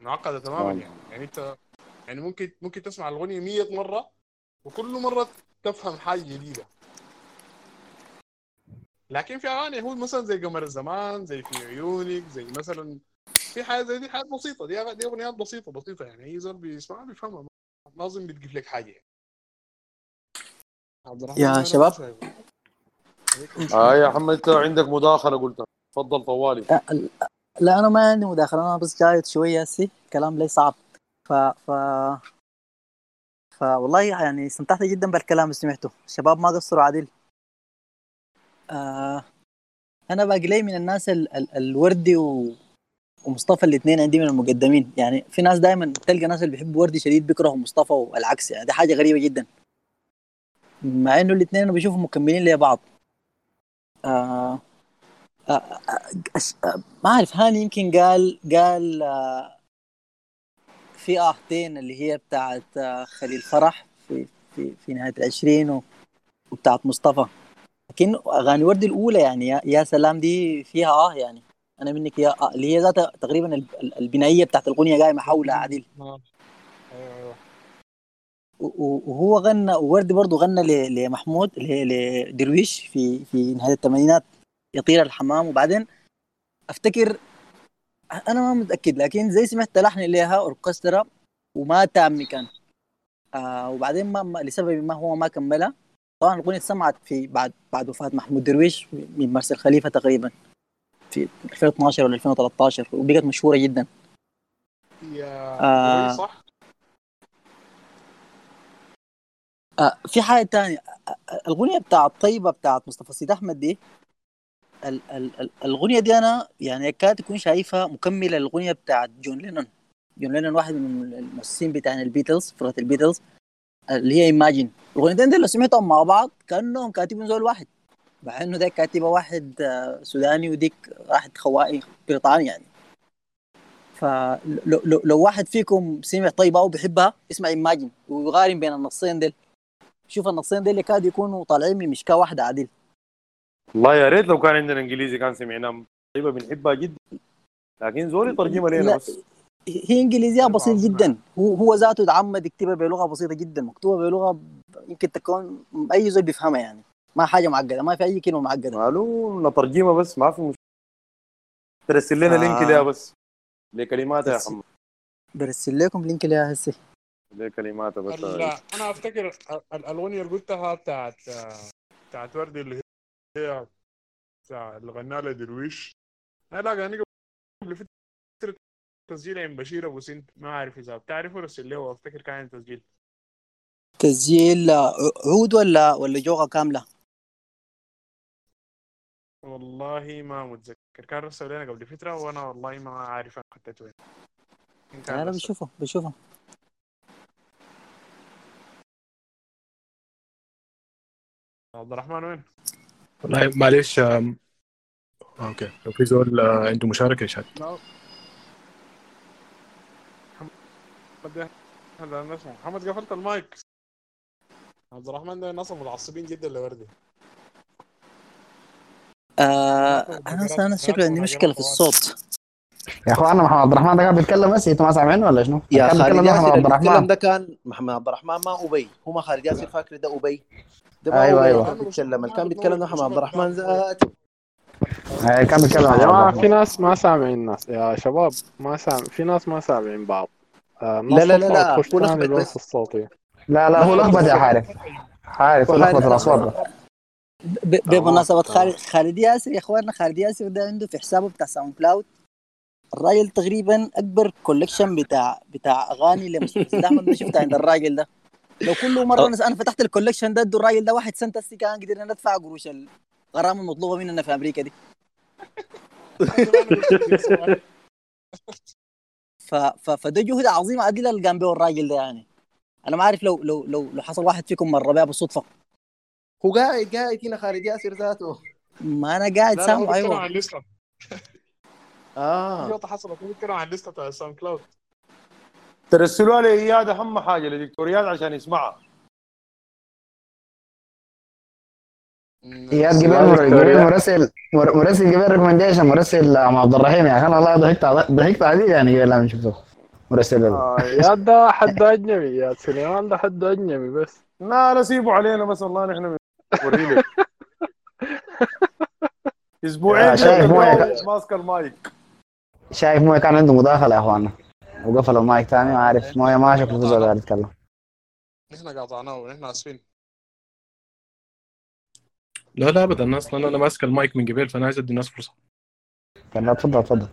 معقدة تماما يعني. يعني أنت يعني ممكن ممكن تسمع الأغنية 100 مرة وكل مرة تفهم حاجة جديدة. لكن في أغاني هو مثلا زي قمر الزمان زي في عيونك زي مثلا في حاجة زي دي حاجات بسيطة. دي أغ- دي أغنيات بسيطة بسيطة يعني. أي زول بيسمعها بيفهمها. ما اظن بتقف لك حاجة يعني. عبد الرحمن يا شباب. آه يا محمد انت عندك مداخلة قلت تفضل طوالي. لا أنا ما عندي مداخلة أنا بس جايد شوية هسي كلام لي صعب. ف ف فوالله يعني استمتعت جدا بالكلام اللي سمعته. الشباب ما قصروا عدل آه أنا باقي لي من الناس ال ال الوردي و ومصطفى الاثنين عندي من المقدمين. يعني في ناس دائما تلقى ناس اللي بيحبوا وردي شديد بيكرهوا مصطفى والعكس. يعني دي حاجة غريبة جدا. مع إنه الاثنين أنا بشوفهم مكملين لبعض. آه آه آه أش- آه ما أعرف هاني يمكن قال قال آه في اهتين اللي هي بتاعت آه خليل فرح في في في نهاية العشرين وبتاعت مصطفى. لكن أغاني وردي الأولى يعني يا, يا سلام دي فيها آه يعني. أنا منك يا آه اللي هي ذات تقريبا ال- ال- البنائية بتاعت الاغنيه قايمة حولها عديل آه. أيوه أيوه و- و- وهو غنى ووردي برضه غنى لمحمود لدرويش في في نهاية الثمانينات يطير الحمام وبعدين أفتكر أنا ما متأكد لكن زي سمعت لحن لها أوركسترا وما تام كان آه وبعدين ما لسبب ما هو ما كملها طبعا الأغنية سمعت في بعد بعد وفاة محمود درويش من مرسل خليفة تقريبا في 2012 ولا 2013 وبقت مشهورة جدا يا. آه. صح آه في حاجة تانية. آه، آه، الاغنيه بتاعت طيبه بتاعت مصطفى سيد أحمد دي ال- ال- ال- الاغنيه دي أنا يعني كاد تكون شايفها مكملة للاغنيه بتاعت جون لينون. جون لينون واحد من المؤسسين بتاع البيتلز فرقة البيتلز اللي هي Imagine الاغنيتين دي لو سمعتهم مع بعض كأنهم كاتبين زول واحد مع إنه ده كاتبة واحد سوداني وديك واحد خواجي بريطاني يعني. فلو لو, لو واحد فيكم سمع طيبة وبيحبها اسمع Imagine ويقارن بين النصين ديل. شوف النصين ديل اللي كاد يكونوا طالعين من مشكاة واحدة عديل والله يا ريت لو كان عندنا إنجليزي كان سمعناه طيبة بنحبها جدا. لكن زول يترجمها لنا بس. هي إنجليزية بسيط جدا. هو هو ذاته تعمد يكتبها بلغة بسيطة جدا. مكتوبة بلغة يمكن تكون أي زول بيفهمها يعني. ما حاجة معقدة ما في أي كلمة معقدة. ماله نترجمها بس ما في مشكلة. ترسل لنا آه. link ليها بس. لكلماتها يا محمد. برسل لكم link ليها هسه. لكلماتها بس ال- أنا أفتكر ال- الاغنيه اللي قلتها بتاعت بتاعت وردي اللي هي بتاع اللي غناها لدرويش. أنا لا اغاني قبل فترة تسجيل عند بشير أبو سند ما عارف إذا بتعرفه رسل له أفتكر كان تسجيل. تسجيل آه، عود ولا ولا جوغة كاملة؟ والله ما متذكر. كان رسل لنا قبل فترة وأنا والله ما عارف أنا خدته وين. رسل. بشوفه بشوفه. عبد الرحمن وين؟ والله معلش آم، أوكي. لو في زول آه، عنده مشاركة يشهد لا. محمد نسمع. محمد قفلت المايك. عبد الرحمن ده ناس متعصبين جدا لوردي. آه أنا أنا شكله عندي مشكلة في الصوت. يا اخوانا محمد عبد الرحمن ده قاعد بيتكلم بس إنتوا ما سامعينه ولا شنو؟ يا كان خالد ياسر عبد الرحمن. ده كان محمد عبد الرحمن ما أبي هو ما خالد ياسر فاكر ده أبي. ده ما أيوة، أيوة. اللي كان بيتكلم كان بيتكلم محمد عبد الرحمن ذاته. آه، كان بيتكلم يا الرحمن. في ناس ما سامعين الناس يا شباب ما سامع في ناس ما سامعين بعض. آه، لا لا لا لا، هو لخبط. الصوتي لا لا هو لخبط يا حارث. حارث هو لخبط الأصوات بمناسبة خالد خالد ياسر يا اخواننا خالد ياسر ده عنده في حسابه بتاع SoundCloud الراجل تقريبا أكبر collection بتاع بتاع أغاني أحمد. ما شفتها عند الراجل ده؟ لو كل مرة أنا أنا فتحت ال collection ده ادوا الراجل ده واحد سنت هسي كان قدرنا ندفع قروش الغرامه المطلوبه مننا في أمريكا دي. ف ف فده جهد عظيم عديل اللي قام به الراجل ده يعني. أنا ما عارف لو لو لو لو حصل واحد فيكم مرة بها بالصدفه هو قاعد قاعد هنا خالد ياسر ذاته. ما أنا قاعد سامع أيوه. آه. نقطة حصلت بيتكلم عن الليستة بتاع ال SoundCloud. ترسلوا لي اياد اهم حاجة لدكتور إياد عشان يسمعها. إياد جبال جبال مرسل مر- مرسل جبال recommendation مرسل عم عبد الرحيم. يا أخي والله ضحكت على- ضحكت عليه يعني قبل لما شفته مرسل له. آه، يا ده حد أجنبي. يا سليمان ده حد أجنبي بس. لا لا سيبوا علينا بس والله نحن أسبوعين شايف ماسك المايك. شايف موية كان عنده مداخلة يا اخوانا وقفل المايك ثاني وعارف موية ما شكله في زول قاعد يتكلم. نحن قاطعناه ونحن آسفين. لا لا ابدا. أصلا أنا ماسك المايك من قبل فأنا عايز أدي الناس فرصة. كان لا تفضل تفضل.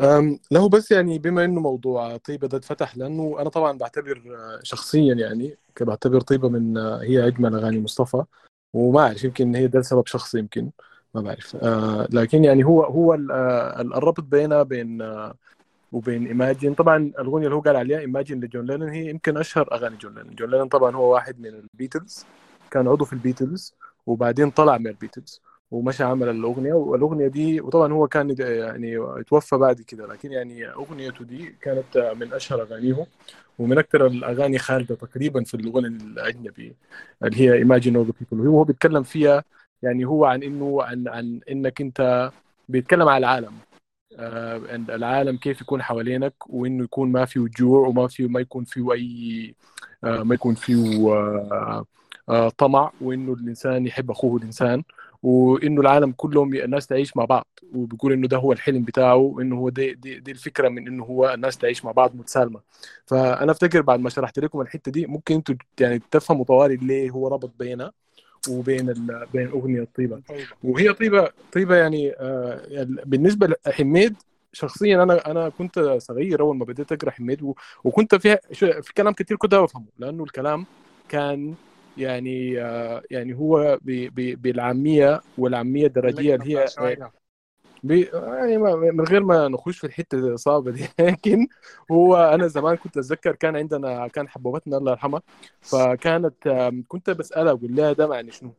أم، له بس يعني بما إنه موضوع طيبة ده اتفتح لأنه أنا طبعا بعتبر آه، شخصيا يعني بعتبر طيبة من آه، هي أجمل أغاني مصطفى. وما أعرف يمكن هي ده سبب شخصي يمكن. ما بعرف. آه لكن يعني هو هو آه، الربط بينها بين آه وبين Imagine طبعا الأغنية اللي هو قال عليها Imagine لجون لينون هي يمكن أشهر أغاني جون لينون جون لينون طبعا هو واحد من البيتلز. كان عضو في البيتلز وبعدين طلع من البيتلز ومشى عمل الأغنية. والأغنية دي وطبعا هو كان يعني توفى بعد كده. لكن يعني أغنيته دي كانت من أشهر أغانيه ومن أكثر الأغاني خالدة تقريبا في الغنى الاجنبي اللي هي Imagine All the People. وهو بيتكلم فيها يعني هو عن إنه عن عن إنك أنت بيتكلم على العالم. آه العالم كيف يكون حوالينك وإنه يكون ما فيه جوع وما فيه ما يكون فيه أي آه ما يكون فيه آه آه طمع وإنه الإنسان يحب أخوه الإنسان وإنه العالم كلهم الناس تعيش مع بعض. وبيقول إنه ده هو الحلم بتاعه وإنه هو دي, دي, دي الفكرة من إنه هو الناس تعيش مع بعض متسالمة. فأنا أفتكر بعد ما شرحت لكم الحتة دي ممكن أنتوا يعني تفهموا طوالي ليه هو ربط بينها. وبين ال... بين أغنية طيبة. وهي طيبة طيبة يعني آه يعني بالنسبة لحميد شخصيا أنا أنا كنت صغير أول ما بديت أقرأ حميد و... وكنت في في كلام كثير كنت بفهمه لأنه الكلام كان يعني آه يعني هو ب... ب... بالعامية والعامية الدرجية اللي هي بي يعني من غير ما نخش في الحتة الصعبة دي. لكن هو أنا زمان كنت أتذكر كان عندنا كان حبوبتنا الله يرحمها فكانت كنت بسألها أقول لها ده معني شنو؟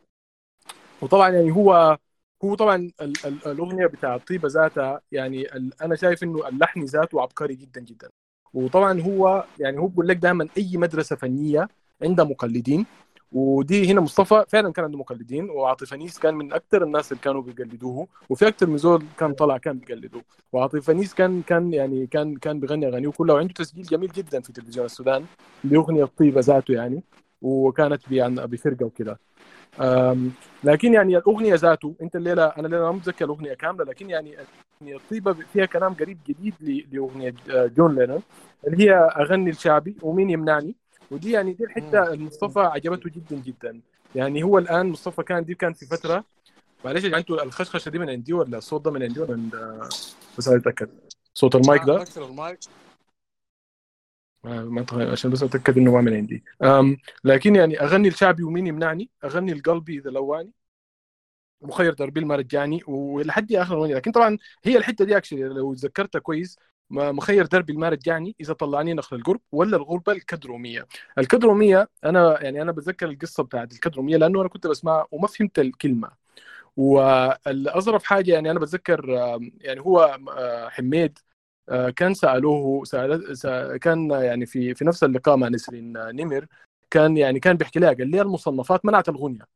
وطبعا يعني هو هو طبعا ال ال الأغنية بتاع طيبه ذاتها يعني أنا شايف إنه اللحن ذاته عبقري جدا جدا. وطبعا هو يعني هو بيقول لك دائما أي مدرسة فنية عندها مقلدين. ودي هنا مصطفى فعلا كان عنده مقلدين وعاطف أنيس كان من أكثر الناس اللي كانوا بيقلدوه وفي أكثر من زول كان طلع كان بيقلدوه. وعاطف أنيس كان كان يعني كان كان بيغني أغانيه كلها وعنده تسجيل جميل جدا في تلفزيون السودان بأغنية طيبة ذاته يعني وكانت بفرقة وكده. أم، لكن يعني الأغنية ذاته أنت الليلة أنا الليلة ما متذكر الأغنية كاملة لكن يعني الطيبة فيها كلام قريب جديد لأغنية آه، جون لينون اللي هي أغني الشعبي ومين يمنعني؟ ودي يعني دي الحتة المصطفى عجبته جدا جدا. يعني هو الآن مصطفى كان دي كان في فترة معلش يا جماعة أنتوا الخشخشة دي من عندي ولا الصوت ده من عندي ولا من آه، بس عايز أتأكد. صوت المايك ده؟ المايك. ما ما عشان بس أتأكد إنه ما من عندي. أم لكن يعني أغني الشعبي ومين يمنعني؟ أغني القلبي إذا لواني. مخير دربي ما رجعني ولحد آخر أغنية. لكن طبعا هي الحتة دي actually لو تذكرتها كويس مخير دربي ما رجعني إذا طلعني نخل القرب ولا الغربة الكدرومية. الكدرومية أنا يعني أنا بتذكر القصة بتاعت الكدرومية لأنه أنا كنت بسمعها وما فهمت الكلمة. والأظرف حاجة يعني أنا بتذكر يعني هو آه، حميد آه، كان سألوه سأل سأ- كان يعني في في نفس اللقاء مع نسرين نمر كان يعني كان بيحكي لها قال لي المصنفات منعت الغنية.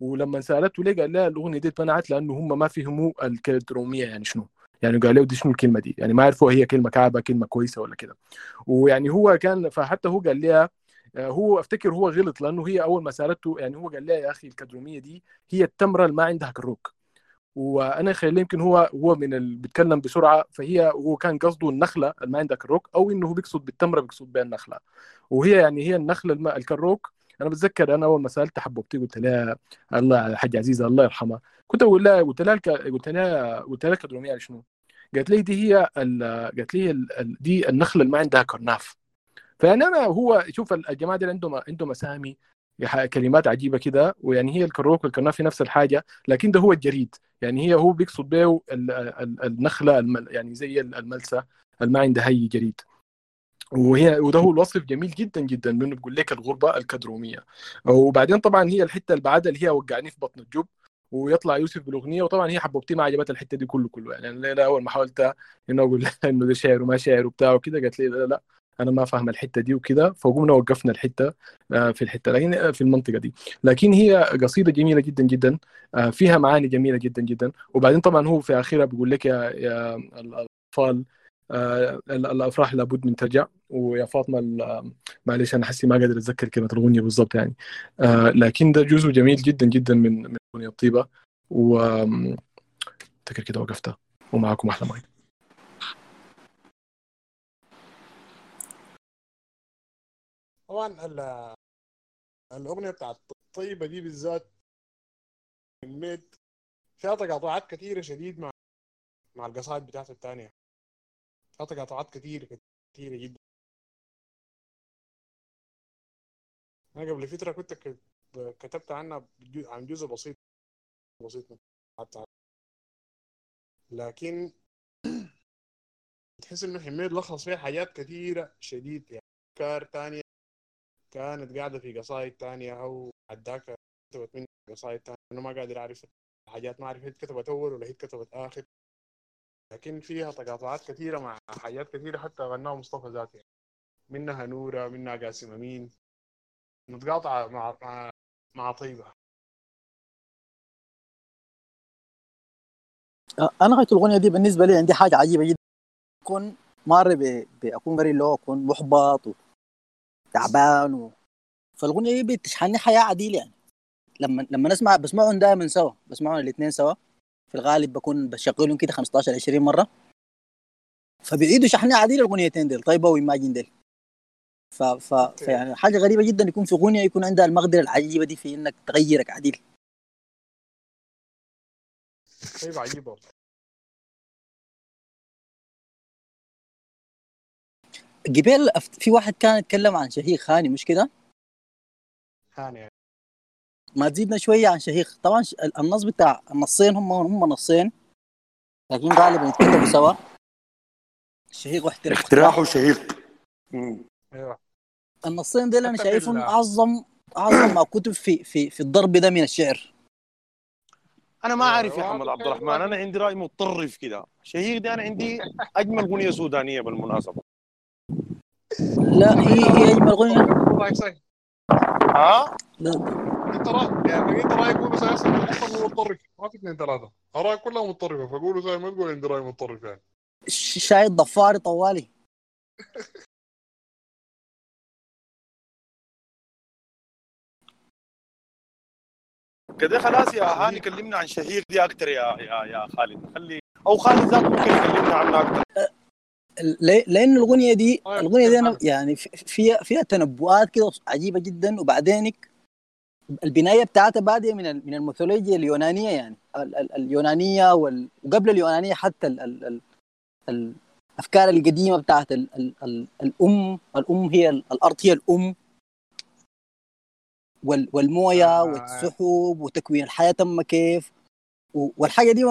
ولما سألته ليه قال لها الاغنيه دي اتمنعت لأنه هم ما فهموا الكدرومية يعني شنو. يعني قال له دي شنو الكلمة دي. يعني ما عرفوا هي كلمة كعبة كلمة كويسة ولا كده. ويعني هو كان فحتى هو قال لها آه، هو أفتكر هو غلط لأنه هي أول ما سألته يعني هو قال لها يا أخي الكدروميه دي هي التمرة اللي ما عندها كروك. وأنا خيال يمكن هو هو من اللي بيتكلم بسرعة فهي هو كان قصده النخلة اللي ما عندها كروك أو إنه هو بيقصد بالتمرة بيقصد بها النخلة. وهي يعني هي النخلة. الكروك أنا بتذكر أنا أول ما سألت حبوبتي قلت لها الله حاج عزيزه الله يرحمها كنت أقول لها قلت لها. قلت لها قلت لها يعني شنو؟ قالت لي دي هي ال... قالت لي دي النخلة اللي ما عندها كرناف فيعني أنا هو شوف الجماعة دي عندهم عندهم أسامي كلمات عجيبة كده ويعني هي الكروك والكرناف نفس الحاجة لكن ده هو الجريد يعني هي هو بيقصد به ال- ال- النخلة يعني زي الملسة اللي ما عندها أي جريد وهي وده هو الوصف جميل جدا جدا منه بيقول لك الغربة الكدروميه وبعدين طبعا هي الحتة اللي بعدها اللي هي وقعني في بطن الجب ويطلع يوسف بالأغنية. وطبعا هي حبوبتي ما عجبتها الحتة دي كله كله. يعني الليلة أول ما حاولت إنه أقول لها إنه ده شعر وما شعر وبتاع وكده قالت لي لا لا أنا ما فاهم الحتة دي وكده. فقمنا وقفنا الحتة آه، في الحتة لكن آه، في المنطقة دي. لكن هي قصيدة جميلة جدا جدا آه، فيها معاني جميلة جدا جدا. وبعدين طبعا هو في اخرها بيقول لك يا يا الأطفال ال- الأفراح لابد من ترجع. ويا فاطمة معلش أنا حسي ما قادر أتذكر كلمة الاغنيه بالضبط يعني. آه، لكن ده جزء جميل جدا جدا من من اغنيه الطيبة. و أفتكر كده وقفتها. ومعكم أحلى ماي طبعا ال- الأغنية بتاعت الطيبة دي بالذات كمية فيها تقاطعات كثيره شديد مع مع القصائد بتاعته الثانية فيها تقاطعات كثيره كثيره جدا. أنا قبل فترة كنت كتبت عنها عن جزء بسيط بسيط حتى لكن تحس إنه حميد لخص فيها حاجات كثيره شديد يعني. افكار تانية كانت قاعدة في قصائد تانية أو عداك كتبت مني قصائد تانية. أنا ما قادر أعرف حاجات ما أعرف هي كتبت أول ولا هي كتبت آخر. لكن فيها تقاطعات كثيرة مع حاجات كثيرة حتى غناها مصطفى ذاتي. يعني. منها نورة منها قاسم أمين. متقاطعة مع مع مع طيبة. أنا غاية الأغنية دي بالنسبة لي عندي حاجة عجيبة جدا. اكون مار ب... باكون بري اللي هو اكون محبط وتعبان و... فالأغنية دي بتشحنني حياة عديل يعني. لما لما نسمع بسمعهم دائما سوا بسمعهم الاثنين سوا. في الغالب بكون بشغلهم كده 15 20 مرة فبيعيدوا شحني عديل الاغنيتين ديل طيبه و Imagine ديل ف... ف... فيعني حاجة غريبة جدا يكون في أغنية يكون عندها المقدرة العجيبة دي في إنك تغيرك عديل طيبه عجيبة والله. قبل في واحد كان يتكلم عن شهيق هاني مش كده؟ هاني يعني. ما تزيدنا شوية عن شهيق. طبعا النص بتاع النصين هم هم نصين لكن غالبا يتكتبوا سوا. شهيق واحتراق. اقتراح وشهيق. أيوه. النصين دول أنا شايفهم اعظم أعظم ما كتب في في في الضرب ده من الشعر. أنا ما أعرف يا محمد عبد الرحمن. أنا عندي رأي متطرف كده. شهيق دي أنا عندي أجمل اغنيه سودانية بالمناسبة. لا هي هي أجمل اغنيه ها؟ انت رايك يعني انت رايك هو بس أصلا متطرف. ما في اثنين ثلاثة اراء كلها متطرفة فقولوا زي ما تقول عندي رأي متطرف يعني. ش- شاهد ضفاري طوالي. كده خلاص يا هاني كلمنا عن شهيق دي أكثر يا يا يا خالد. خلي أو خالد ذاته ممكن يكلمنا عنها أكثر ليه- لأن الاغنيه دي الاغنيه دي أنا يعني في- فيها فيها تنبؤات كده عجيبة جدا وبعدينك البناية بتاعتها باديه من من الميثولوجيا اليونانية يعني. ال- ال- اليونانية وال- وقبل اليونانية حتى ال ال ال ال الأفكار القديمة بتاعت ال ال ال الأم الأم هي ال- الأرض هي الأم. وال والموية والسحب وتكوين الحياة تم كيف. والحاجة دي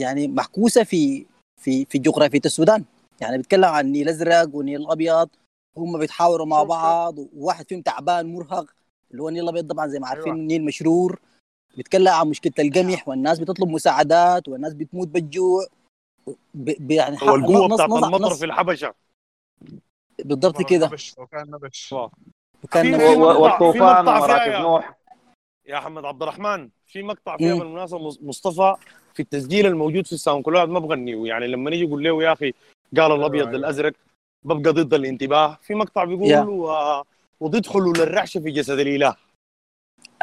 يعني محكوسة في في في جغرافية السودان. يعني بيتكلم عن النيل الأزرق والنيل الأبيض. هم بيتحاوروا مع بعض وواحد فيهم تعبان مرهق. اللي هو النيل الأبيض طبعا زي ما عارفين أيوة. النيل مشرور بيتكلم عن مشكلة القمح والناس بتطلب مساعدات والناس بتموت بالجوع ب... ب... يعني هو القوه نص- بتاعت نص- المطر نص- في الحبشة بالضبط كده نبش وكان نبش وكان نبش. والطوفان يا- نوح يا محمد عبد الرحمن في مقطع فيها. بالمناسبة مص- مصطفى في التسجيل الموجود في الساوند كلاود ما بغنيه يعني لما نيجي يقول له يا أخي قال الأبيض أيوة. الأزرق ببقى ضد الانتباه في مقطع بيقول يا. وتدخلوا للرعشه في جسد الإله.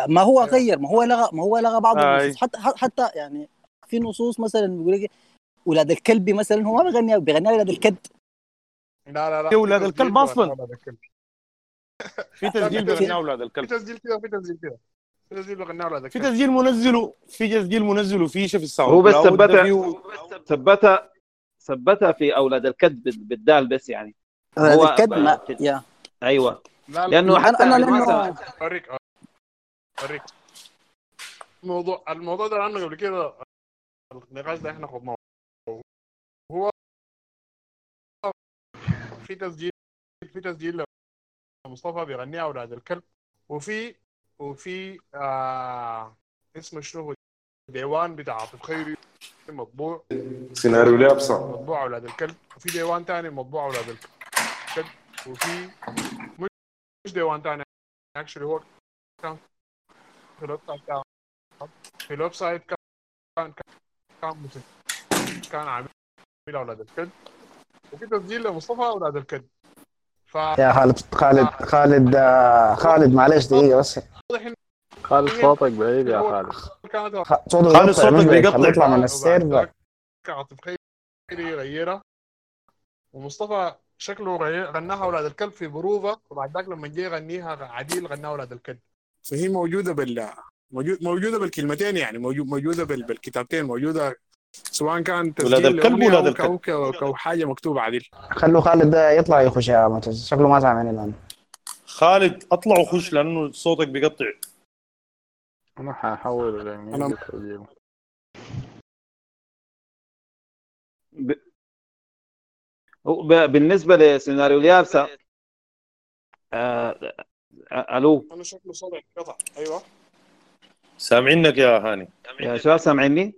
ما هو غير ما هو لغى ما هو لغى بعض أي. النصوص. حتى حتى يعني في نصوص مثلا بيقول لك أولاد الكلب مثلا هو ما بيغني بيغني أولاد الكلب. لا لا لا. ولاد الكلب. بغنى الكلب. في تسجيل في- بغناه أولاد في الكلب تسجيل كده في تسجيل كده. في تسجيل بغنى في الكلب. تسجيل منزله في تسجيل منزله في شيء في الساوند هو بس ثبتها ثبتها ثبتها في أولاد الكذب بالدال بس يعني. أولاد الكلب ما يا. أيوه. لا لا لأنه حتى لأنه- أوريك أوريك. الموضوع الموضوع ده عنه قبل كده النقاش ده إحنا خضناه هو في تسجيل في تسجيل مصطفى بيغنيها أولاد الكلب وفي وفي آه اسمه شنو هو ديوان بتاع عاطف خيري مطبوع سيناريو لابسه مطبوع أولاد الكلب وفي ديوان تاني مطبوع أولاد الكلب وفي مش- مش ديوان تاني actually هو كان في ال website كان في ال website كان كان مسجل- كان عامل أولاد الكلب وفي تسجيل لمصطفى أولاد الكلب ف يا خالد خالد خالد آه، خالد معلش دقيقة بس خالد صوتك بعيد يا خالد خالد صوتك بيقطع. يطلع من ال server عاطف خيري يغيرها ومصطفى شكله غناها أولاد الكلب في بروفه وبعد ذاك لما جه يغنيها عديل غناها أولاد الكلب. فهي موجودة بال موجود موجودة بالكلمتين يعني موجود موجودة بال... بالكتابتين موجودة سواء كان ولاد الكلب ولاد الكلب. أو حاجة مكتوبة عديل. خلوا خالد ده يطلع يخش يا معتز شكله ما سامعني الآن خالد اطلع وخش لأنه صوتك بيقطع. أنا حاحول أنا- تسجيل ب... بالنسبة لسيناريو اليابسة آه... آه... ألو. أنا شكله صوتي قطع أيوه. سامعينك يا هاني. يا شباب سامعيني؟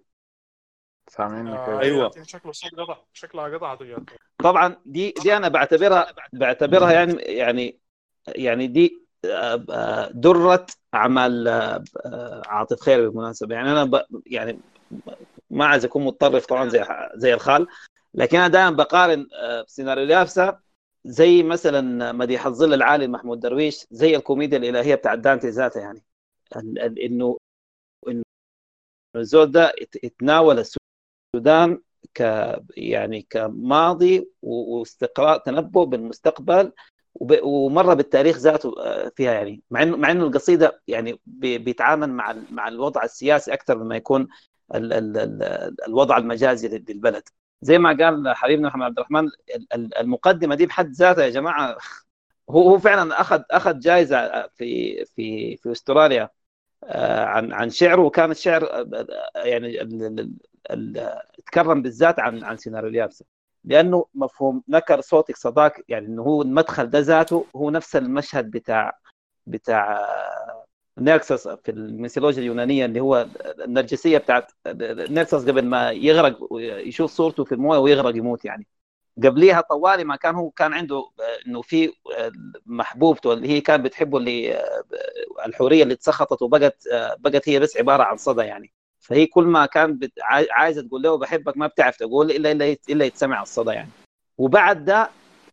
سامعينك. آه، أيوة. لكن شكله قطع شكلها قطعت. طبعا دي دي أنا بعتبرها بعتبرها يعني يعني يعني دي آه، آه، درة أعمال عاطف خير بالمناسبة. يعني أنا ب يعني ما عايز أكون متطرف طبعا زي زي الخال. لكن أنا دائما بقارن آه، سيناريو اليابسه زي مثلا مديح الظل العالي محمود درويش زي الكوميديا الإلهية بتاع دانتي ذاته يعني. إنه إنه الزول ده اتناول السودان ك يعني كماضي واستقراء تنبؤ بالمستقبل ومره بالتاريخ ذاته آه، فيها يعني. مع إنه مع إنه القصيدة يعني بي- بيتعامل مع مع الوضع السياسي أكثر مما يكون ال ال ال الوضع المجازي لل- للبلد. زي ما قال حبيبنا محمد عبد الرحمن ال- ال- المقدمة دي بحد ذاتها يا جماعة هو هو فعلا اخذ أخذ جائزه في في في أستراليا آه، عن عن شعره وكان الشعر آه، آه، يعني تكرم بالذات عن عن سيناريو اليابسة. لأنه مفهوم نكر صوتك صداك يعني إنه هو المدخل ده ذاته هو نفس المشهد بتاع بتاع نيركسس في الميثولوجيا اليونانية اللي هو النرجسية بتاعت نيركسس قبل ما يغرق يشوف صورته في الموية ويغرق يموت يعني. قبليها طوالي ما كان هو كان عنده إنه في محبوبته اللي هي كان بتحبه اللي الحورية اللي اتسخطت وبقت بقت هي بس عبارة عن صدى يعني. فهي كل ما كان عايزة تقول له بحبك ما بتعرف تقول إلا إلا إلا يتسمع الصدى يعني. وبعد ده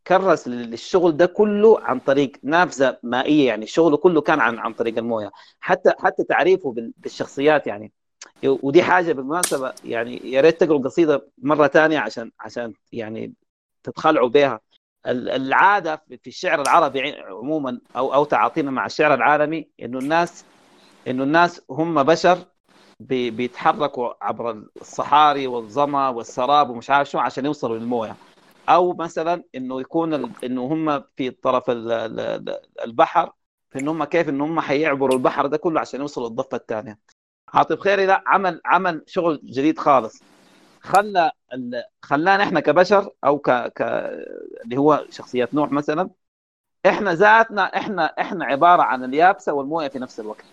كرس للشغل ده كله عن طريق نافذة مائية يعني شغله كله كان عن عن طريق الموية. حتى حتى تعريفه بال- بالشخصيات يعني. ودي حاجة بالمناسبة يعني يا ريت تقروا القصيده مرة ثانية عشان عشان يعني تتخلعوا بها. ال- العادة في الشعر العربي عموما أو أو تعاطينا مع الشعر العالمي إنه الناس إنه الناس هم بشر بي- بيتحركوا عبر الصحاري والظما والسراب ومش عارف شو عشان يوصلوا للموية. أو مثلا إنه يكون إنه هم في طرف ال- ال- ال- البحر في ان هم كيف ان هم حيعبروا البحر ده كله عشان يوصلوا للضفة الثانية. عاطف خيري لا عمل عمل شغل جديد خالص. خلى خلانا إحنا كبشر أو ك... ك اللي هو شخصية نوح مثلا إحنا ذاتنا إحنا إحنا عبارة عن اليابسة والموية في نفس الوقت.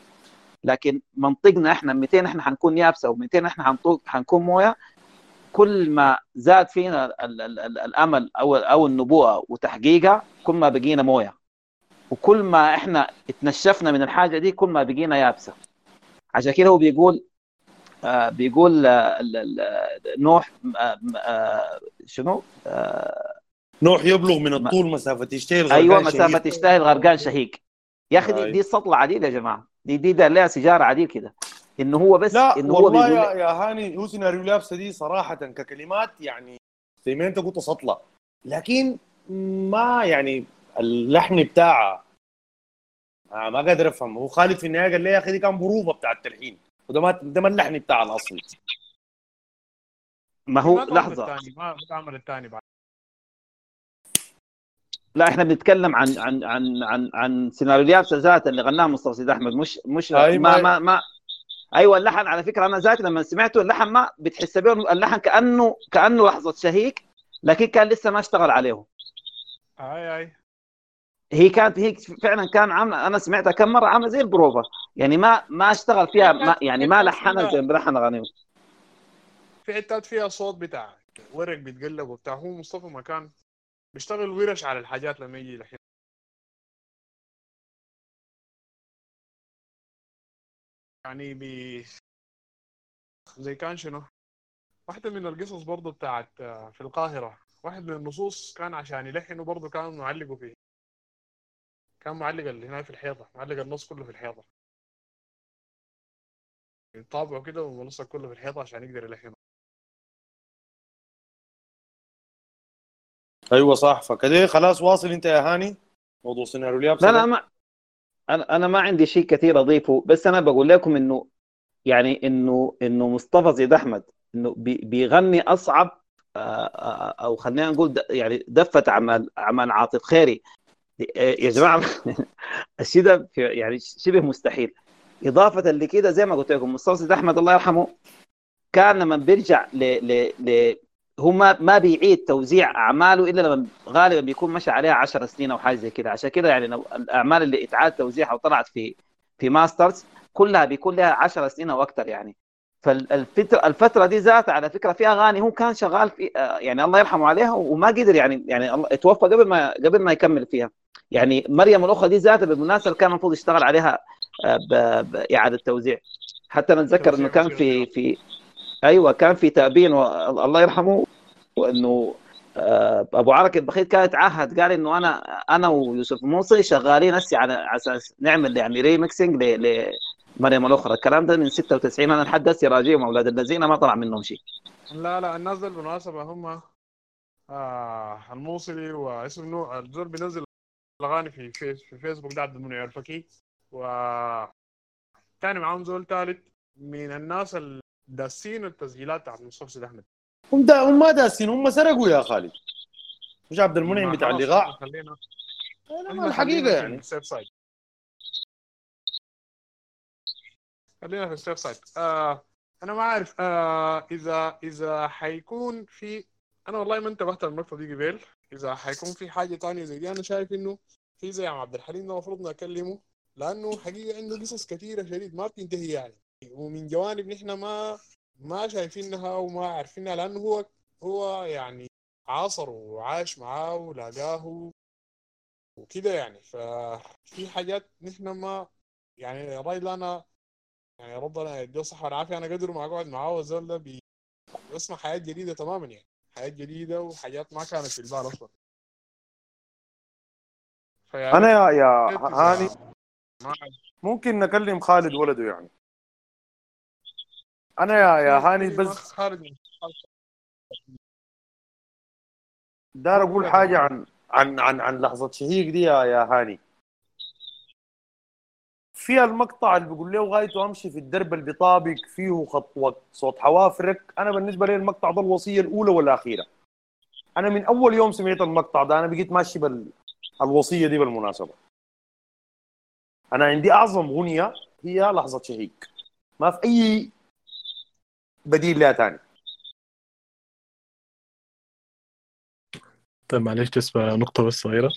لكن منطقنا إحنا 200 إحنا حنكون يابسة و200 إحنا حنكون موية كل ما زاد فينا ال ال ال الأمل أو أو النبوءة وتحقيقها كل ما بقينا موية وكل ما إحنا اتنشفنا من الحاجة دي كل ما بقينا يابسة عشان كده هو بيقول آه بيقول آه نوح آه آه شنو؟ آه نوح يبلغ من الطول مسافة يشتهي الغرقان أيوه. مسافة تشتهي الغرقان شهيق يا أخي دي, أي. دي سطل عديل يا جماعة دي دي ده لها سيجارة عديل كده انه هو بس لا انه هو والله بيقول يا, يا هاني هو سيناريو لابسة دي صراحة ككلمات يعني زي ما أنت قلت سطلة. لكن ما يعني اللحن بتاعها آه ما قادر أفهم. هو خالد في النهاية قال لي يا أخي دي كان بروفة بتاع التلحين وده ما ده ما اللحن بتاع الأصلي. ما هو لحظة. الثاني ما ما تعمل الثاني بعد. لا إحنا بنتكلم عن عن عن عن عن سيناريو اليابسه ذاته اللي غناها مصطفى سيد أحمد مش مش ما ما- ما ما أيوه اللحن على فكرة أنا ذاتي لما سمعته اللحن ما بتحس به اللحن كأنه كأنه لحظة شهيق لكن كان لسه ما اشتغل عليه آي آي. هي كانت هي فعلا كان عامله أنا سمعتها كم مرة عاملة زي البروفا يعني ما ما اشتغل فيها ما يعني ما لحنها زي ما بلحن اغانيه في حتات فيها صوت بتاع ورق بيتقلب وبتاع هو مصطفى مكان بيشتغل ورش على الحاجات لما يجي الحين يعني بي زي كان شنو؟ واحدة من القصص برضو بتاعت آه، في القاهرة. واحد من النصوص كان عشان يلحنوا برضو كان معلقه فيه. كان معلق اللي هنا في الحيطة معلق النص كله في الحيطة. طابعه كده ومنصق كله في الحيطة عشان يقدر يلحنه أيوه صح. فكده خلاص واصل انت يا هاني. موضوع سيناريو لا؟ لا ما أنا أنا ما عندي شيء كثير أضيفه بس أنا بقول لكم إنه يعني انه إنه مصطفى زيد أحمد إنه بي- بيغني أصعب آه، آه، أو خلينا نقول يعني دفة اعمال اعمال عاطف خيري. يا جماعة الشيء ده يعني شبه مستحيل. إضافة لكده زي ما قلت لكم مصطفى زيد أحمد الله يرحمه كان لما بيرجع ل ل ل هو ما ما بيعيد توزيع أعماله إلا لما غالبا بيكون مشى عليها 10 سنين أو حاجة زي كده. عشان كده يعني الأعمال اللي إتعاد توزيعها وطلعت في في ماسترز كلها بيكون لها 10 سنين أو أكثر يعني. فالفتره الفترة دي ذاتها على فكرة في أغاني هو كان شغال في يعني الله يرحمه عليها وما قدر يعني يعني الله اتوفى قبل ما قبل ما يكمل فيها. يعني مريم الأخرى دي ذاتها بالمناسبة كان المفروض يشتغل عليها آه، باعاده توزيع. حتى أنا أتذكر إنه كان في في أيوه كان في تأبين الله يرحمه وإنه آه، أبو عرك البخيت كان يتعهد قال إنه أنا أنا ويوسف موصي شغالين هسه على أساس نعمل يعني ريمكسنج لمريم الأخرى. الكلام ده من 96 أنا لحد هسه راجيهم أولاد الذين ما طلع منهم شيء. لا لا الناس دول بالمناسبة هم آه الموصلي واسمه نوع الزول بينزل الأغاني في فيس في فيسبوك ده عبد المنعم الفكي. و تاني معاهم زول ثالث من الناس الداسين التسجيلات بتاعت مصطفى سيد احمد هم دا هم ما داسين هم سرقوا يا خالد. مش عبد المنعم بتاع اللقاء؟ خلينا. ما في يعني. ال safe side. خلينا في السيف سايد. آه أنا ما عارف آه اذا إذا حيكون في أنا والله ما انتبهت للنقطه دي قبل إذا حيكون في حاجة تانية زي دي أنا شايف إنه في زي عبد الحليم ده المفروض نكلمه لأنه حقيقة عنده قصص كثيره شديد ما بتنتهي يعني. ومن جوانب نحن ما ما شايفينها وما عارفينها لأنه هو هو يعني عاصر وعاش معاه ولقاه وكده يعني. ففي حاجات نحن ما يعني الراي ده أنا يعني ربنا يديه الصحة والعافية. أنا قدر ما أقعد معاه والزول ده بي- بيسمع حياة جديدة تماما يعني. حياة جديدة وحاجات ما كانت في البال فيعني أنا يا يا هاني ممكن نكلم خالد ولده يعني. أنا يا يا هاني بس دار أقول حاجة عن عن عن عن لحظة شهيق دي يا يا هاني. في المقطع اللي بيقول له غايته أمشي في الدرب اللي بيطابق فيه خطوه صوت حوافرك. أنا بالنسبة لي المقطع ده الوصية الأولى والأخيرة. أنا من أول يوم سمعت المقطع ده أنا بقيت ماشي بال الوصيه دي بالمناسبة. أنا عندي أعظم اغنيه هي لحظة شهيق. ما في أي بديل لها ثاني طيب معلش تسمع نقطة بس صغيرة.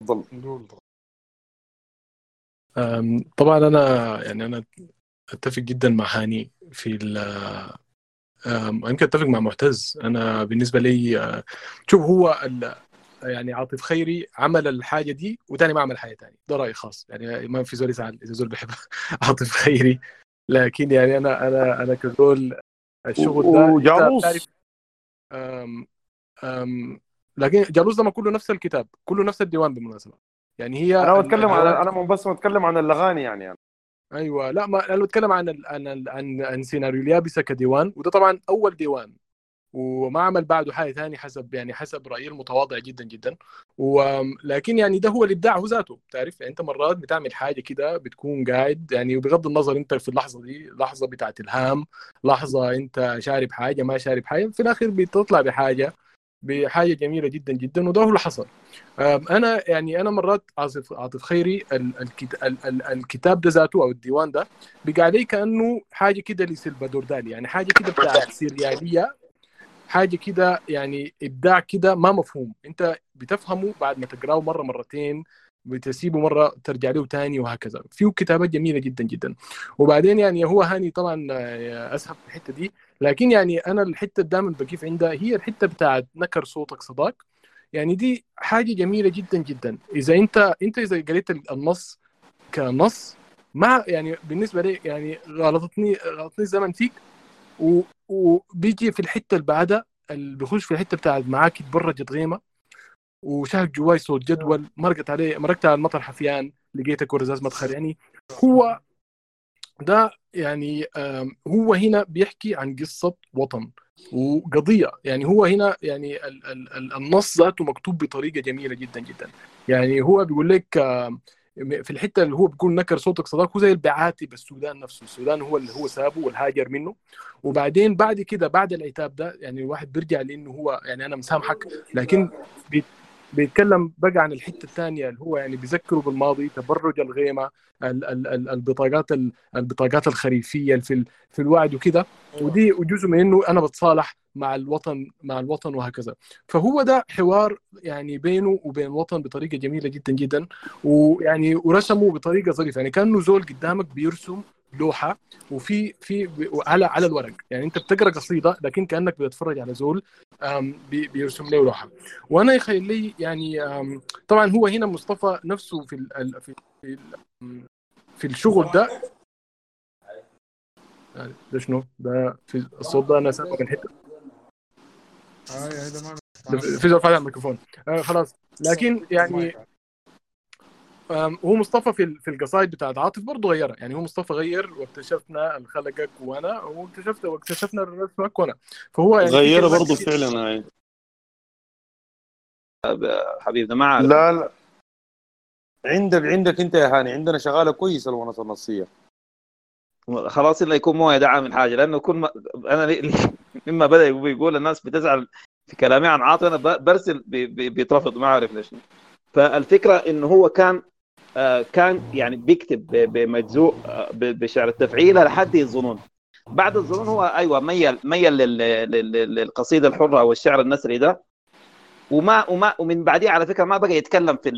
تفضل. طبعا أنا يعني أنا أتفق جدا مع هاني في ال يمكن أتفق مع معتز. أنا بالنسبة لي شوف هو ال- يعني عاطف خيري عمل الحاجة دي وتاني ما عمل حاجة تانية ده رأيي خاص. يعني ما في زول يزعل إذا زول بيحب عاطف خيري. لكن يعني أنا أنا أنا كزول الشغل ده وجاموس. أم أم لكن جالوس ده ما كله نفس الكتاب كله نفس الديوان بالمناسبة يعني هي أنا بتكلم عن أنا بس بتكلم عن الأغاني يعني, يعني. أيوه لا ما أنا بتكلم عن ال عن ال عن, عن سيناريو اليابسه كديوان وده طبعا أول ديوان وما عمل بعده حاجة ثانية حسب يعني حسب رايي المتواضع جدا جدا. ولكن يعني ده هو الإبداع هو ذاته. تعرف؟ يعني أنت مرات بتعمل حاجة كده بتكون قاعد يعني وبغض النظر أنت في اللحظة دي لحظة بتاعت الهام لحظة أنت شارب حاجة ما شارب حاجة في الأخير بتطلع بحاجة بحاجة جميلة جدا جدا وده هو اللي حصل. أنا يعني أنا مرات عاطف عاطف خيري ال- الكت- ال- ال- الكتاب ده ذاته أو الديوان ده بقى عليه كأنه حاجة كده لسلفادور دالي يعني حاجة كده بتاعت سرياليه حاجة كده يعني إبداع كده ما مفهوم. أنت بتفهمه بعد ما تقرأه مرة مرتين بتسيبه مرة ترجع له تاني وهكذا. فيه كتابات جميلة جدا جدا. وبعدين يعني هو هاني طبعا آه، اسهب في الحتة دي. لكن يعني أنا الحتة دائما بقيف عندها هي الحتة بتاعت نكر صوتك صداك يعني دي حاجة جميلة جدا جدا. إذا أنت أنت إذا قريت النص كنص ما يعني بالنسبة لي يعني غلطتني غلطني الزمن فيك. وبيجي في الحتة اللي بعدها بيخش في الحتة بتاعت معاك تبرجت غيمة وشاهد جواي صوت جدول مرقت عليه مرقت على المطر حفيان لقيتك ورزاز مدخل يعني هو ده يعني هو هنا بيحكي عن قصة وطن وقضية. يعني هو هنا يعني ال- ال- ال- النص ذاته مكتوب بطريقة جميلة جدا جدا. يعني هو بيقول لك في الحتة اللي هو بيقول نكر صوتك صداك هو زي البعاتي بالسودان نفسه. السودان هو اللي هو سابه والهاجر منه. وبعدين بعد كده بعد العتاب ده يعني الواحد بيرجع لأنه هو يعني أنا مسامحك لكن بي- بيتكلم بقى عن الحتة الثانية اللي هو يعني بيذكره بالماضي تبرج الغيمة ال- ال- ال- البطاقات ال- البطاقات الخريفية اللي في ال- في الوعد وكده. ودي وجزء من إنه أنا بتصالح مع الوطن مع الوطن وهكذا. فهو ده حوار يعني بينه وبين الوطن بطريقة جميلة جدا جدا. ويعني ورسمه بطريقة ظريفة. يعني كأنه زول قدامك بيرسم لوحة وفي في على على الورق. يعني أنت بتقرأ قصيدة لكن كأنك بتتفرج على زول بيرسم له لوحة. وأنا يخيل لي يعني طبعا هو هنا مصطفى نفسه في ال- ال- في في, ال- في الشغل ده. آه، ده شنو؟ ده في الصوت ده أنا سامعه من حتة آه يا ده ما ده في زول فاتح الميكروفون. آه خلاص. لكن يعني هو مصطفى في ال- في القصائد بتاعت عاطف برضه غيرها يعني هو مصطفى غير واكتشفنا اللي خلقك وأنا واكتشفت واكتشفنا رسمك وأنا. فهو يعني في غيره كلمات برضه فعلا هاي حبيبنا ما عارف. لا لا. عندك عندك انت يا هاني. عندنا شغالة كويسة الونس النصية. خلاص إلا يكون موية ده عامل حاجة لأنه كل ما أنا لي- مما بدأ يقول الناس بتزعل في كلامي عن عاطف أنا برسل بي- بي- بيترفض ما عارف ليش. فالفكرة إنه هو كان آه، كان يعني بيكتب بمجزوء آه، بشعر التفعيله لحد الظنون. بعد الظنون هو أيوه ميل ميل لل- لل- للقصيدة الحرة أو الشعر النثري ده. وما وما ومن بعديه على فكرة ما بقى يتكلم في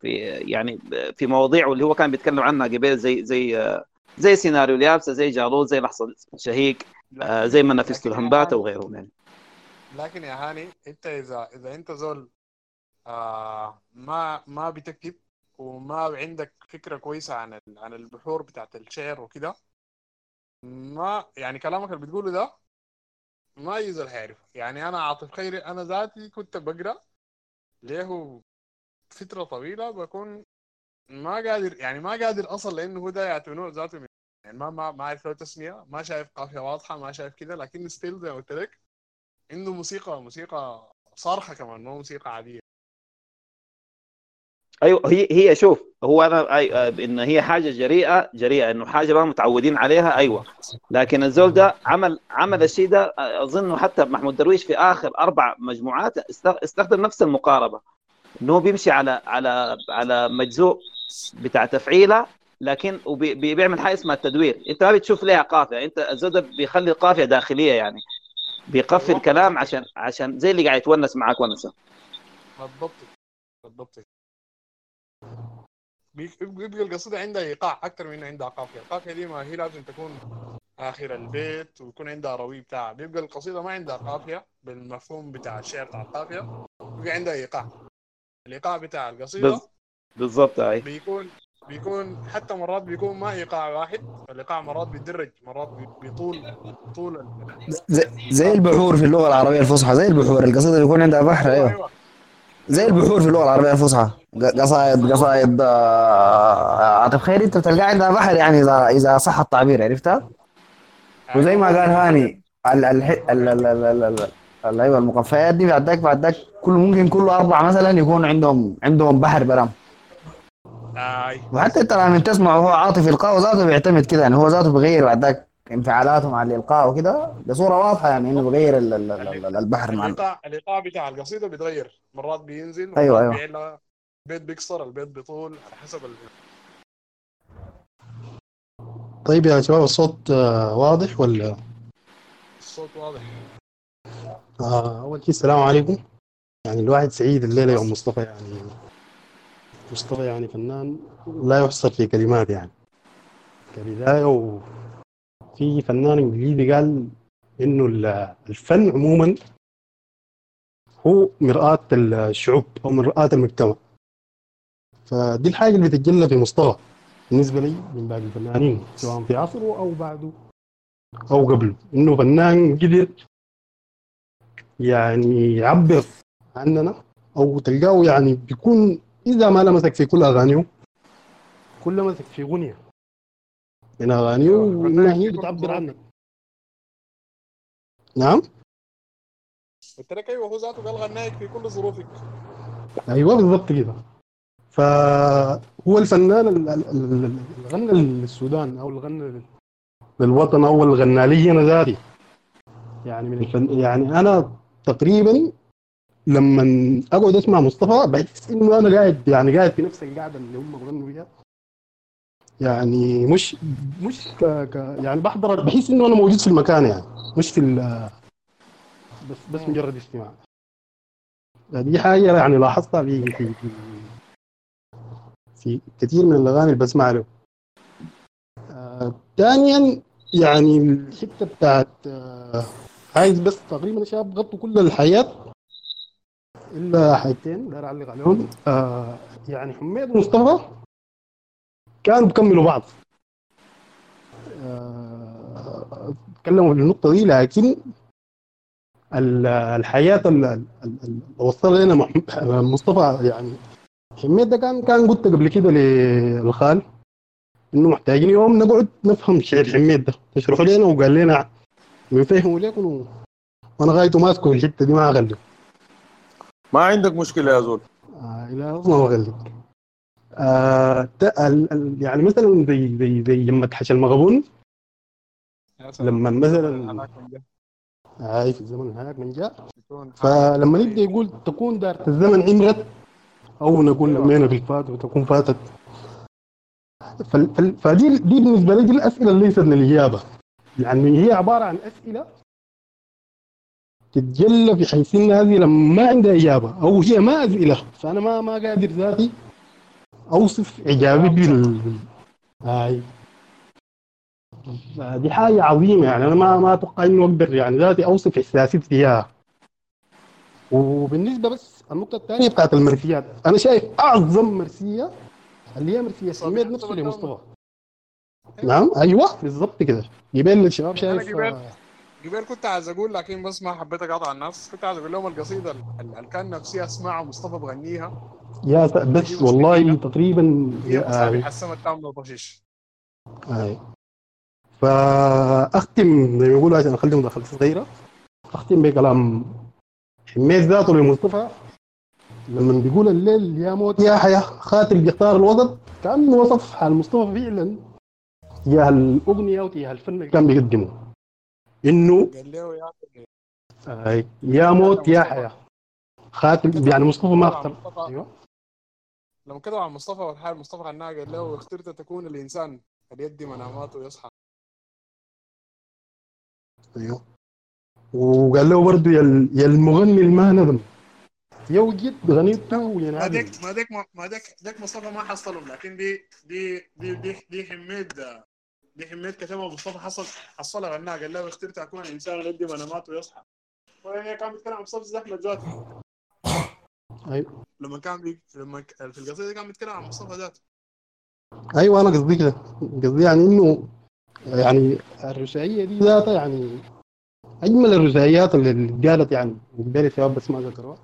في يعني في مواضيع اللي هو كان بيتكلم عنها قبل زي زي آه، زي سيناريو اليابسة زي جالوت زي لحظة شهيق. آه، زي منافست الهمبات وغيرهم يعني. لكن يا هاني أنت إذا إذا أنت زول آه ما ما بتكتب وما عندك فكرة كويسة عن عن البحور بتاعت الشعر وكده ما يعني كلامك اللي بتقوله ده ما يزال حيعرف يعني أنا عاطف خيري أنا ذاتي كنت بقرأ له فترة طويلة بكون ما قادر يعني ما قادر أصل لأنه هو ده يعتبروه ذاته من يعني ما ما ما اعرف له تسمية ما شايف قافيه واضحة ما شايف كده لكن ستيل زي ما قلت لك عنده موسيقى موسيقى صارخة كمان مو موسيقى عادية. أيوه هي هي شوف هو أنا أي آه، إن هي حاجة جريئة جريئة إنه حاجة ما متعودين عليها أيوه. لكن الزول ده عمل عمل الشيء ده اظنه حتى محمود درويش في آخر أربع مجموعات است- استخدم نفس المقاربة. إنه بيمشي على على على مجزوء بتاع تفعيلة لكن وبي- بي- بيعمل حاجة اسمها التدوير. انت ما بتشوف ليها قافية. انت الزول ده بيخلي قافيه داخلية يعني. بيقفل الكلام عشان عشان زي اللي قاعد يتونس معاك ونسه بالضبط. بالضبط. بيبقى القصيدة عندها إيقاع أكثر من عندها قافية، القافية دي ما هي لازم تكون آخر البيت ويكون عندها روي بتاعها، بيبقى القصيدة ما عندها قافية بالمفهوم بتاع الشعر بتاع القافية، بيبقى عندها إيقاع. الإيقاع بتاع القصيدة بز- بالضبط بيكون بيكون حتى مرات بيكون ما ايقاع واحد الايقاع مرات بيتدرج مرات بيطول طول زي, البحور في اللغة العربية الفصحى زي البحور القصيدة بيكون عندها بحر أيوة. أيوه. زي البحور في اللغة العربية الفصحى. قصائد قصائد آه، آه، عاطف خيري أنت بتلقى عندها بحر يعني اذا إذا صح التعبير عرفتها؟ أيوة. وزي ما قال هاني ال ال ال أيوه المقفيات دي بعدك بعدك كل ممكن كل أربع مثلا يكون عندهم عندهم بحر برام وحتى انت لما تسمع هو عاطف إلقاء ذاته بيعتمد كده يعني هو ذاته بيغير بعد ذاك انفعالاته مع الإلقاء وكده بصوره واضحة يعني إنه بيغير ال- ال- ال- ال- البحر مع ال- الإيقاع الإيقاع بتاع القصيدة بيتغير، مرات بينزل مرات أيوة. بيعلى، البيت بيكسر البيت بيطول على حسب ال... طيب يا شباب الصوت آه، واضح ولا؟ الصوت واضح. آه أول شيء السلام عليكم. يعني الواحد سعيد الليلة يا أم مصطفى يعني مصطفى يعني فنان لا يحصر في كلمات يعني. كبداية وفي فنان إنجليزي قال ال- الفن عموما هو مرآة الشعوب أو مرآة المجتمع. فدي الحاجة اللي بتتجلى في مصطفى بالنسبة لي من باقي الفنانين سواء في عصره أو بعده أو قبله. إنه فنان قدر يعني يعبر عننا أو تلقاه يعني بيكون إذا ما لمسك في كل اغانيه كل لمسك في أغنية. من اغانيه وانها هي بتعبر عنك نعم؟ قلت لك أيوه هو ذاته قال غناك في كل ظروفك. أيوه بالضبط كده. فهو الفنان ال- ال- ال- اللي غنى للسودان أو اللي غنى للوطن أو اللي غنى لي أنا ذاتي يعني من الفن يعني أنا تقريبا لما أقعد أسمع مصطفى بحس إنه أنا قاعد يعني قاعد في نفس القعده اللي هم بغنوا فيها. يعني مش مش ك... ك... يعني بحضر بحس إنه أنا موجود في المكان يعني مش في ال... بس بس مجرد استماع دي حاجة يعني لاحظتها في في في, في كثير من الأغاني اللي بسمع له آه، ثانيا يعني الحتة بتاعت آه، عايز بس تقريبا شاب غطوا كل الحياة. إلا حاجتين داير اعلق عليهم. آه يعني حميد ومصطفى كانوا بيكملوا بعض. آه، تكلموا في النقطة دي لكن ال- الحياة ال- ال- ال- وصل لنا مصطفى يعني حميد ده كان كان قلت قبل كده للخال إنه محتاجين يوم نقعد نفهم شعر حميد ده. تشرحوا لنا وقال لنا بيفهموا لكم وأنا غايته ماسكه الحتة دي ما اغلب ما عندك مشكلة يا زول. آه إلى ما اغلب آه ت- ال- ال- يعني مثلا زي زي زي لما تحش المغبون لما مثلا هاي في الزمن هناك من جاء. فلما يبدأ يقول تكون دارة الزمن عمرت أو نقول لمينا في الفات وتكون فاتت. فال- فال- فدي دي بالنسبة لي دي الأسئلة اللي ليست للإجابة. يعني هي عبارة عن أسئلة تتجلى في حيث انها اسئله ما عندها إجابة أو هي ما اسئله فأنا ما ما قادر ذاتي أوصف إجابتي بال هاي. دي حاجة عظيمة يعني أنا ما ما أتوقع إنه أقدر يعني ذاتي أوصف إحساسي فيها. وبالنسبة بس النقطة الثانية بتاعت المرسيات أنا شايف أعظم مرسية اللي هي مرسية سميت نفسه لمصطفى. نعم أيوه بالضبط كده. جبال الشباب شايف جبال جبال كنت عايز أقول لكن بس ما حبيت أقاطع الناس كنت عايز أقول لهم القصيدة اللي كان نفسي اسمعها مصطفى بغنيها. يا بس والله تقريبا السما التامه وطشيش هاي فأختم زي ما يقولوا عشان اخلي مداخلة صغيره أختم بكلام حميت ذاته لمصطفى. لما بيقول الليل يا موت يا حياة خاطر بيختار الوسط كانه وصف حال مصطفى فعلا. تجاه الاغنيه وتجاه الفن اللي كان بيقدمه. إنه قال له يا آه، موت يا حياة. خاطر يعني مصطفى ما اختار أيوه. لما كتب عن مصطفى والحال مصطفى غناها قال له اخترت تكون الإنسان. اليد منامات ويصحى. أيوه. وقال له برضه يا ال- يا المغني اللي ما ندم يوجد غنيته ما وينعدم ديك ما ديك ما ديك ديك مصطفى ما حصلهم لكن دي دي دي دي, دي حميد دي حميد كتبها مصطفى حصل حصلها غناها قال له اخترت اكون الإنسان الذي منامات ويصحى وهي كان بيتكلم عن مصطفى أحمد ذاته. أيوه. لما كان بي... لما ك- في القصيدة كان بيتكلم عن مصطفى ذاته. أيوه أنا قصدي كده. قصدي يعني إنه يعني الرسائية دي ذاتها يعني أجمل الرسائيات اللي قالت يعني بالي الشباب بس ما ذكروها.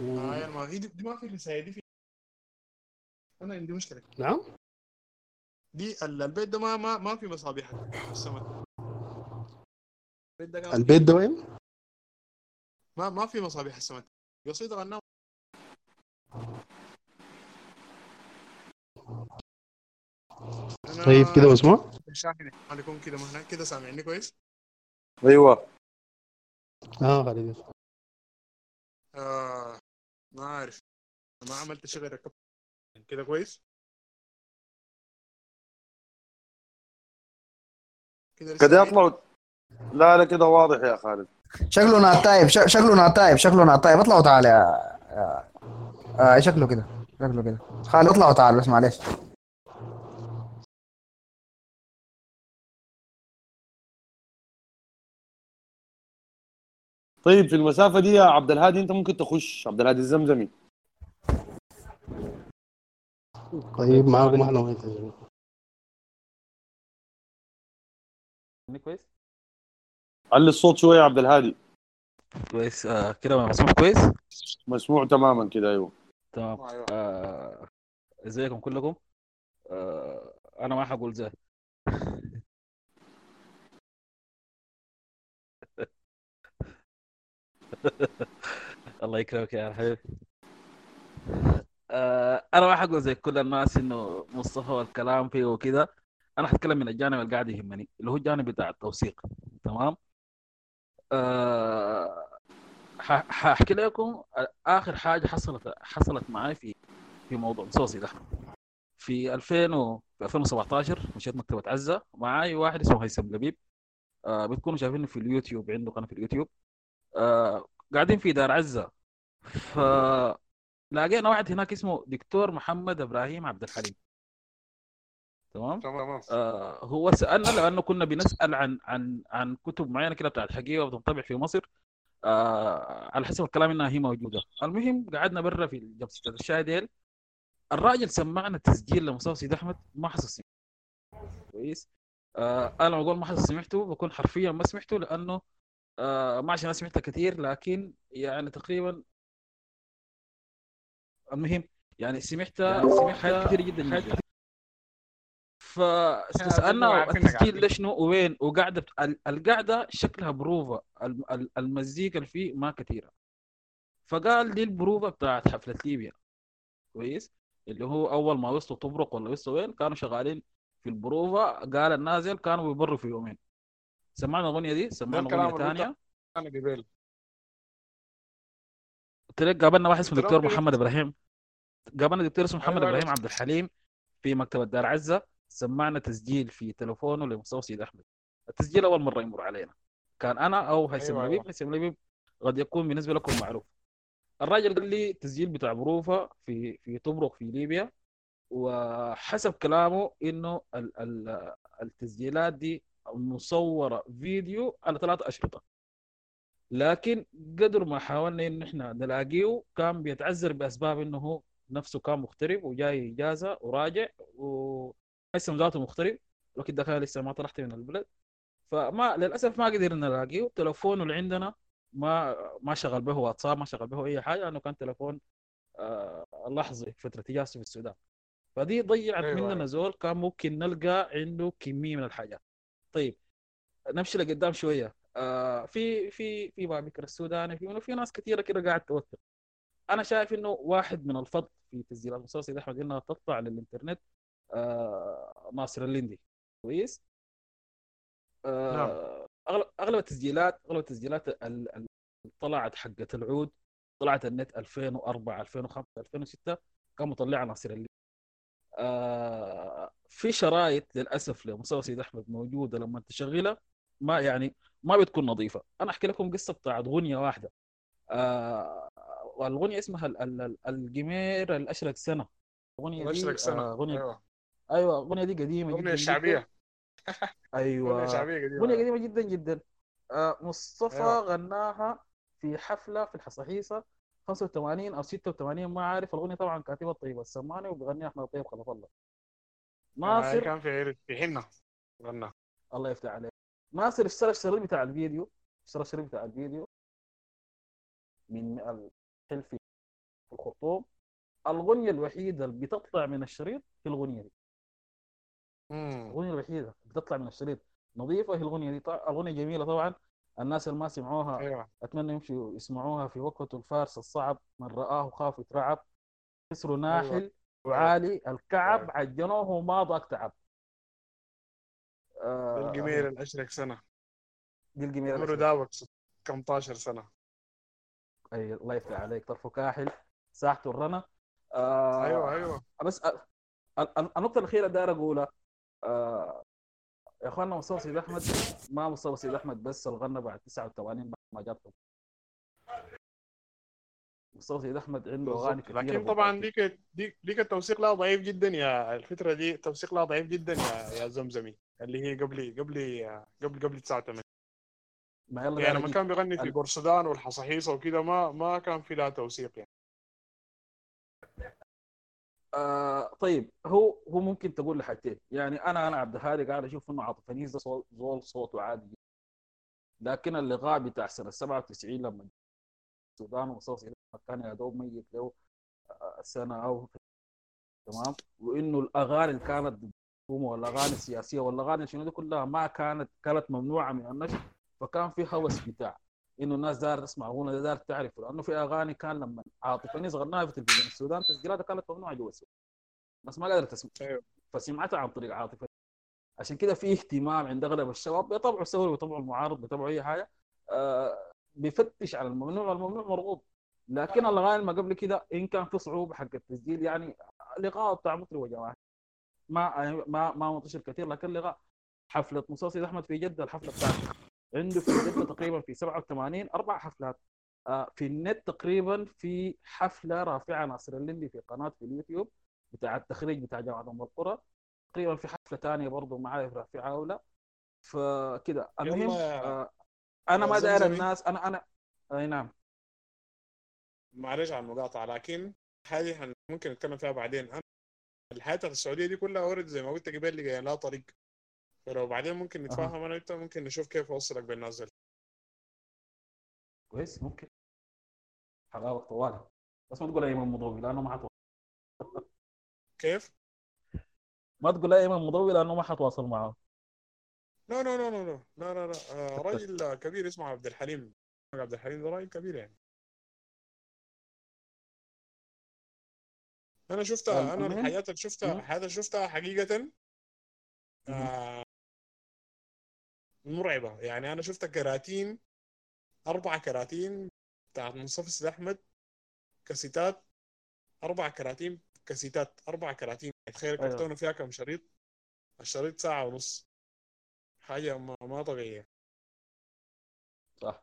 آه ما هي دي, دي ما في رسائل دي في أنا عندي مشكلة. نعم. دي ال- البيت ده ما ما ما في مصابيح. في السماء البيت ده كان البيت ده وين؟ ما ما في مصابيح السماء قصيده غناها أنا طيب كده مسموع؟ شاحن عليكم كده مهنا كده سامعني كويس؟ أيوه. آه خالد آه ما عارف ما عملت شيء غير ركبت. كده كويس؟ كده؟ يطلعوا. لا لا كده واضح يا خالد. شكله ناتايب ش- شكله ناتايب شكله ناتايب اطلعوا تعال يا يا- آه شكله كده شكله كده. خالد اطلعوا تعال بس معلش. طيب في المسافة دي يا عبد الهادي انت ممكن تخش. عبد الهادي الزمزمي. طيب معاكم إحنا وين كويس؟ علي الصوت شوية يا عبد الهادي. كويس. آه كده مسموع كويس؟ مسموع تماما كده أيوه. تمام آه إزيكم كلكم؟ آه أنا ما حقول زي الله يكرمك يا حبيبي. آه أنا ما حقول زي كل الناس إنه مصطفى والكلام فيه وكده. أنا حتكلم من الجانب اللي قاعد يهمني اللي هو الجانب بتاع التوثيق تمام؟ ح- حاحكي لكم آخر حاجة حصلت حصلت معي في في موضوع صوصي ده. في 2000 و... في 2017 مشيت مكتبة عزة معاي واحد اسمه هيثم لبيب آه بتكونوا شايفينه في اليوتيوب عنده قناة في اليوتيوب. آه قاعدين في دار عزة. ف لقينا واحد هناك اسمه دكتور محمد إبراهيم عبد الحليم. تمام؟ تمام آه هو سألنا لأنه كنا بنسأل عن عن عن كتب معينة كده بتاعت حقيقه وبتنطبع في مصر. آه على حسب الكلام إنها هي موجودة. المهم قعدنا برا في جلسة الشاي ديل. الراجل سمعنا تسجيل لمصطفى سيد أحمد ما حصل كويس. آه أنا أقول ما حصل سمعته بكون حرفيا ما سمعته لأنه آه ما عشان أنا سمعتها كثير لكن يعني تقريبا المهم يعني سمعتها سمعت حاجات كثير جدا جدا فاستسالنا التسجيل عارفين. ده شنو وين؟ وقاعدة بت- ال- القعده شكلها ال- المزيكا اللي فيه ما كثيرة. فقال دي البروفا بتاعت حفلة ليبيا. كويس؟ اللي هو أول ما وصلوا طبرق ولا وصلوا وين كانوا شغالين في البروفا. قال النازل كانوا بيبروا في يومين. سمعنا الأغنية دي؟ سمعنا أغنية ثانية أنا قبل قلت لك قابلنا واحد اسمه دكتور محمد إبراهيم. قابلنا دكتور اسمه محمد أيوة، إبراهيم. عبد الحليم في مكتبة دار عزة. سمعنا تسجيل في تليفونه لمصطفى سيد أحمد. التسجيل أول مرة يمر علينا. كان أنا أو هيثم أيوة، لبيب أيوة. هيثم لبيب قد يكون بالنسبة لكم معروف. الراجل قال لي تسجيل بتاع بروفه في في طبرق في ليبيا وحسب كلامه إنه ال ال التسجيلات دي مصورة فيديو على ثلاثة أشرطة. لكن قدر ما حاولنا انه إحنا نلاقيه كان بيتعذر بأسباب إنه هو نفسه كان مغترب وجاي إجازة وراجع وهسه ذاته مغترب الوقت ده لسه ما طلعت من البلد. فما للأسف ما قدرنا نلاقيه. تلفونه اللي عندنا ما ما شغل به واتساب ما شغل به أي حاجة لأنه كان تلفون آه لحظي فترة اجازته في السودان. فدي ضيعت أيوة، مننا أيوة. زول كان ممكن نلقى عنده كمية من الحاجات. طيب نمشي لقدام شوية. آه في في في بابكر بكر السوداني في في ناس كثيره كده قاعد توثق أنا شايف إنه واحد من الفضل في تسجيلات مستوى سيد احمد انها تطلع للإنترنت. ناصر الليندي. كويس. آه اغلب أغلب التسجيلات أغلب التسجيلات ال- ال- اللي طلعت حقت العود. طلعت النت 2004 2005 2006 كان مطلعها ناصر الليندي. آه في شرايط للأسف لمستوى سيد أحمد موجودة لما تشغلها. ما يعني ما بتكون نظيفة. أنا أحكي لكم قصة بتاعت اغنيه واحدة. آه والاغنيه اسمها ال- ال- ال- الجمير الأشرق سنة. الاغنيه دي الأشرق سنة. آه، اغنيه أيوه. أيوه الاغنيه دي قديمة أغنية جدا شعبية. جدا أيوه. أغنية شعبية قديمة. أغنية قديمة جدا جدا. آه مصطفى أيوة. غناها في حفلة في الحصحيصة 85 أو 86 ما عارف الأغنية طبعا كاتبها طيب السماني وبغنيها أحمد طيب خلف الله. آه ناصر كان في عير في حنة. غنى. الله يفتح عليك. ناصر اشترى الشريط بتاع الفيديو. اشترى الشريط بتاع الفيديو. من الحلفي في الخرطوم. الاغنيه الوحيدة اللي بتطلع من الشريط هي الأغنية دي. الأغنية الوحيدة بتطلع من الشريط. نظيفة هي الأغنية دي. طبعا اغنيه جميلة طبعا. الناس اللي ما سمعوها أيوه. أتمنى يمشوا يسمعوها في وقت الفارس الصعب. من رآه خاف يترعب. كسر ناحل وعالي الكعب عجنوه وما ضاق تعب. آه، الجميل الاشرق سنة. دي الجميل عمره. داوك 18 سنة. أي الله يفتح عليك. طرفه كاحل. ساحته الرنا. آه أيوه أيوه. بس ال- ال- النقطة الأخيرة داير أقولها. آه يا إخواننا مصطفى سيد أحمد ما مصطفى سيد أحمد بس الغنى بعد 89 بعد ما جات مصطفى سيد أحمد عنده أغاني. كثيره لكن طبعا ديك ديك ديك التوثيق لها ضعيف جدا يا الفترة دي التوثيق لها ضعيف جدا يا يا زمزمي اللي هي قبل قبل قبل قبل 89 ما يلا يعني لما. كان بيغني في بورسودان والحصاحيصه وكده ما ما كان في لها توثيق يعني آه طيب هو هو ممكن تقول له حاجتين. يعني أنا أنا عبد الهادي قاعد أشوف إنه عاطف انيس ده زول صوته عادي لكن اللقاء بتاع سنة 97 لما السودان وصوص كان يا دوب ميت له آه، سنة أو تمام؟ وإنه الأغاني اللي كانت ضدهم والأغاني السياسية والأغاني شنو دي كلها ما كانت كانت ممنوعة من النشر فكان في هوس بتاع. إنه الناس دار تسمع أغنية دار تعرف لأنه في أغاني كان لما عاطف انيس غناها في تلفزيون السودان تسجيلاتها كانت ممنوعة جوا السودان. الناس ما قادره تسمع. فسمعتها عن طريق عاطف إنيس. عشان كده في اهتمام عند أغلب الشباب بيطبعوا الثوري بيطبعوا المعارض بيطبعوا أي حاجة آه بيفتش على الممنوع والممنوع مرغوب. لكن الأغاني ما قبل كده إن كان في صعوبة حق التسجيل يعني لقاء بتاع مطرب يا جماعة ما ما ما منتشر كثير لكن لقاء حفلة سيد أحمد في جدة الحفلة بتاعته. عنده في جده تقريبا في 87 أربع حفلات. آه في النت تقريبا في حفلة رافعة ناصر الليندي في قناة في اليوتيوب بتاع التخريج بتاع جامعة ام القرى. تقريبا في حفلة ثانية برضه ما عارف رافعها أو لا. فكده المهم آه أنا ما داير. الناس أنا أنا أي نعم. معلش على المقاطعة لكن هذه ممكن نتكلم فيها بعدين. الحياة السعودية دي كلها ورد زي ما قلت قبل لقى لا طريق. فلو بعدين ممكن نتفاهم أنا وأنت ممكن نشوف كيف اوصلك بالناس دي كويس ممكن. حلاوه طوالي. بس ما تقول ايمن مضوي لأنه ما حتواصل كيف؟ ما تقول ايمن مضوي لأنه ما حتواصل معه. لا لا لا لا لا. لا لا. آه راجل كبير اسمه عبد الحليم. عبد الحليم ده راجل كبير يعني. أنا شفتها أنا اللي شفتها مم. الحياة اللي شفتها حقيقة. آه مرعبة. يعني أنا شفت كراتين أربع كراتين بتاعت مصطفى سيد أحمد كاسيتات أربع كراتين كاسيتات أربع كراتين. تخيل أيوة. كرتونة فيها كم شريط؟ الشريط ساعة ونص. حاجة ما, ما طبيعية. صح.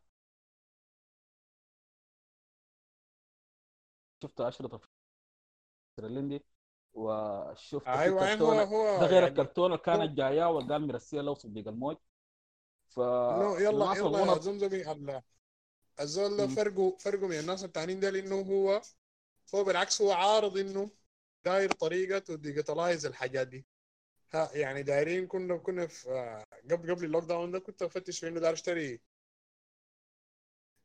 شفت اشرطه في ترلندي وشفت أيوه يعني هو كرتونه هو ده غير يعني الكرتونة كانت جاية وقال مرسية له صديق الموج ف يلا يلا يا زمزمي ال- الزول ده. فرقه فرقه من الناس التانيين ده لأنه هو هو بالعكس هو عارض إنه داير طريقة to digitalize الحاجات دي. ها يعني دايرين كنا كنا في آه، قبل قبل ال lockdown ده كنت أفتش في إنه داير أشتري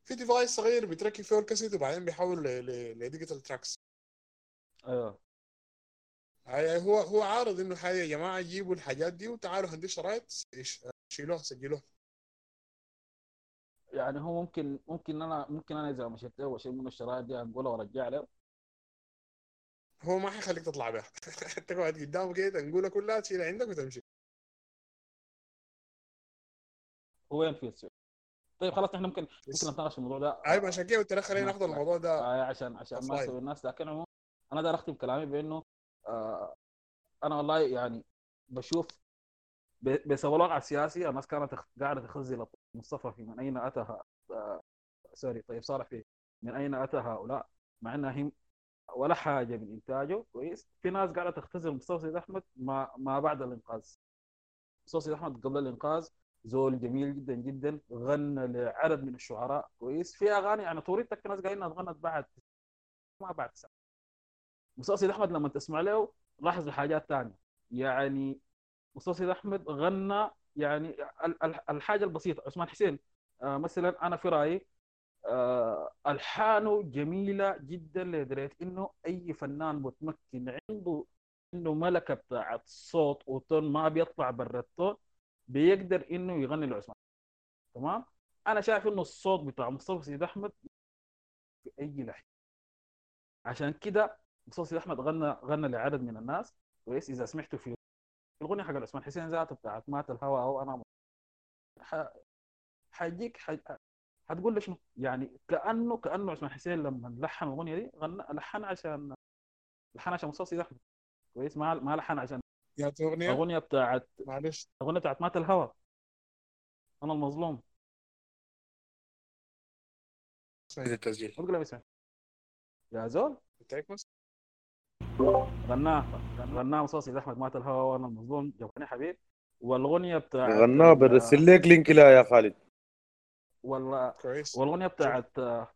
في device صغير بتركب فيه الكاسيت وبعدين بيحول ل digital tracks أيوه. هاي هو هو عارض إنه حاجة يا جماعة جيبوا الحاجات دي وتعالوا هندي شرايط إيش- شيلوها سجلوها. يعني هو ممكن ممكن أنا ممكن أنا إذا مشيت له واشيل منه الشرايط دي انقلها وأرجع له. هو ما حيخليك تطلع بها. تقعد قدامه كده تنقولها كلها تشيلها عندك وتمشي. هو وين في السوق؟ طيب خلاص إحنا ممكن ممكن نتناقش الموضوع ده. أيوه عشان كده قلت لك خلينا ناخذ الموضوع ده آه عشان عشان ما. أسوي الناس لكن عموما أنا داير أختم كلامي بإنه آه أنا والله يعني بشوف بسبب الواقع السياسي الناس كانت قاعدة تخزي مصطفى في من أين أتى آه سوري طيب صالح في من أين أتى هؤلاء؟ مع انها هي ولا حاجة من إنتاجه. كويس. في ناس قاعدة تختزل مصطفى سيد أحمد ما ما بعد الإنقاذ. مصطفى سيد أحمد قبل الإنقاذ زول جميل جدا جدا غنى لعدد من الشعراء. كويس. في أغاني يعني طوريتك في ناس قايلين انها غنت بعد ما بعد سنة. مصطفى سيد أحمد لما تسمع له لاحظ حاجات ثانية يعني مصطفى سيد أحمد غنى يعني ال- ال- الحاجة البسيطة. عثمان حسين آه، مثلا أنا في رأيي آه، ألحانه جميلة جدا. لدرجة إنه أي فنان متمكن عنده عنده ملكة بتاعت صوت وتون ما بيطلع برا التون بيقدر إنه يغني لعثمان. تمام؟ أنا شايف إنه الصوت بتاع مصطفى سيد أحمد في أي لحن. عشان كده مصطفى سيد أحمد غنى غنى لعدد من الناس. كويس إذا سمعتوا في الاغنيه حق عثمان حسين ذاته بتاعت مات الهوى أو أنا ح... حيجيك ح... حتقول له شنو؟ يعني كأنه كأنه عثمان حسين لما لحن الأغنية دي غنى لحن عشان لحن عشان سيد احمد كويس؟ ما ما لحن عشان يا أغنية؟ الاغنيه بتاعت معلش. الاغنيه بتاعت مات الهوى أنا المظلوم. اسمع التسجيل. لي يا زول. بس غناه غناه مصطفى سيد أحمد مات الهوى وأنا المظلوم جابني حبيب والأغنية بتاعت غناه برسل لك لينك لها يا خالد. والله كويس. والأغنية بتاعت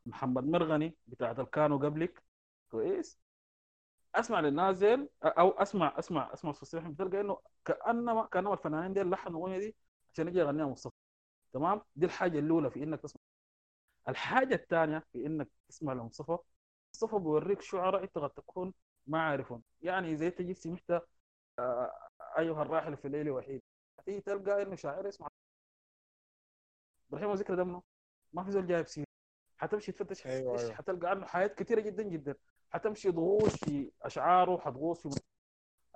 محمد مرغني بتاعت الكانوا قبلك. كويس. أسمع للنازل أو أسمع أسمع أسمع احمد بتلقى انه كأنما كأنما الفنانين دي لحنوا الأغنية دي عشان يجي يغنيها مصطفى. تمام؟ دي الحاجة الأولى في إنك تسمع. الحاجة الثانية في إنك تسمع لمصطفى مصطفى بيوريك شعراء إنت قد تكون ما عارفهم يعني زي تجي سمعت آه، أيها الراحل في الليل وحيد. تيجي تلقى إنه شاعر اسمه إبراهيم ذكر دمه. ما في زول جايب سيرة. حتمشي تفتش أيوة، إيش؟ أيوة. حتلقى عنه حاجات كثيره جدا جدا. حتمشي تغوص في أشعاره حتغوص في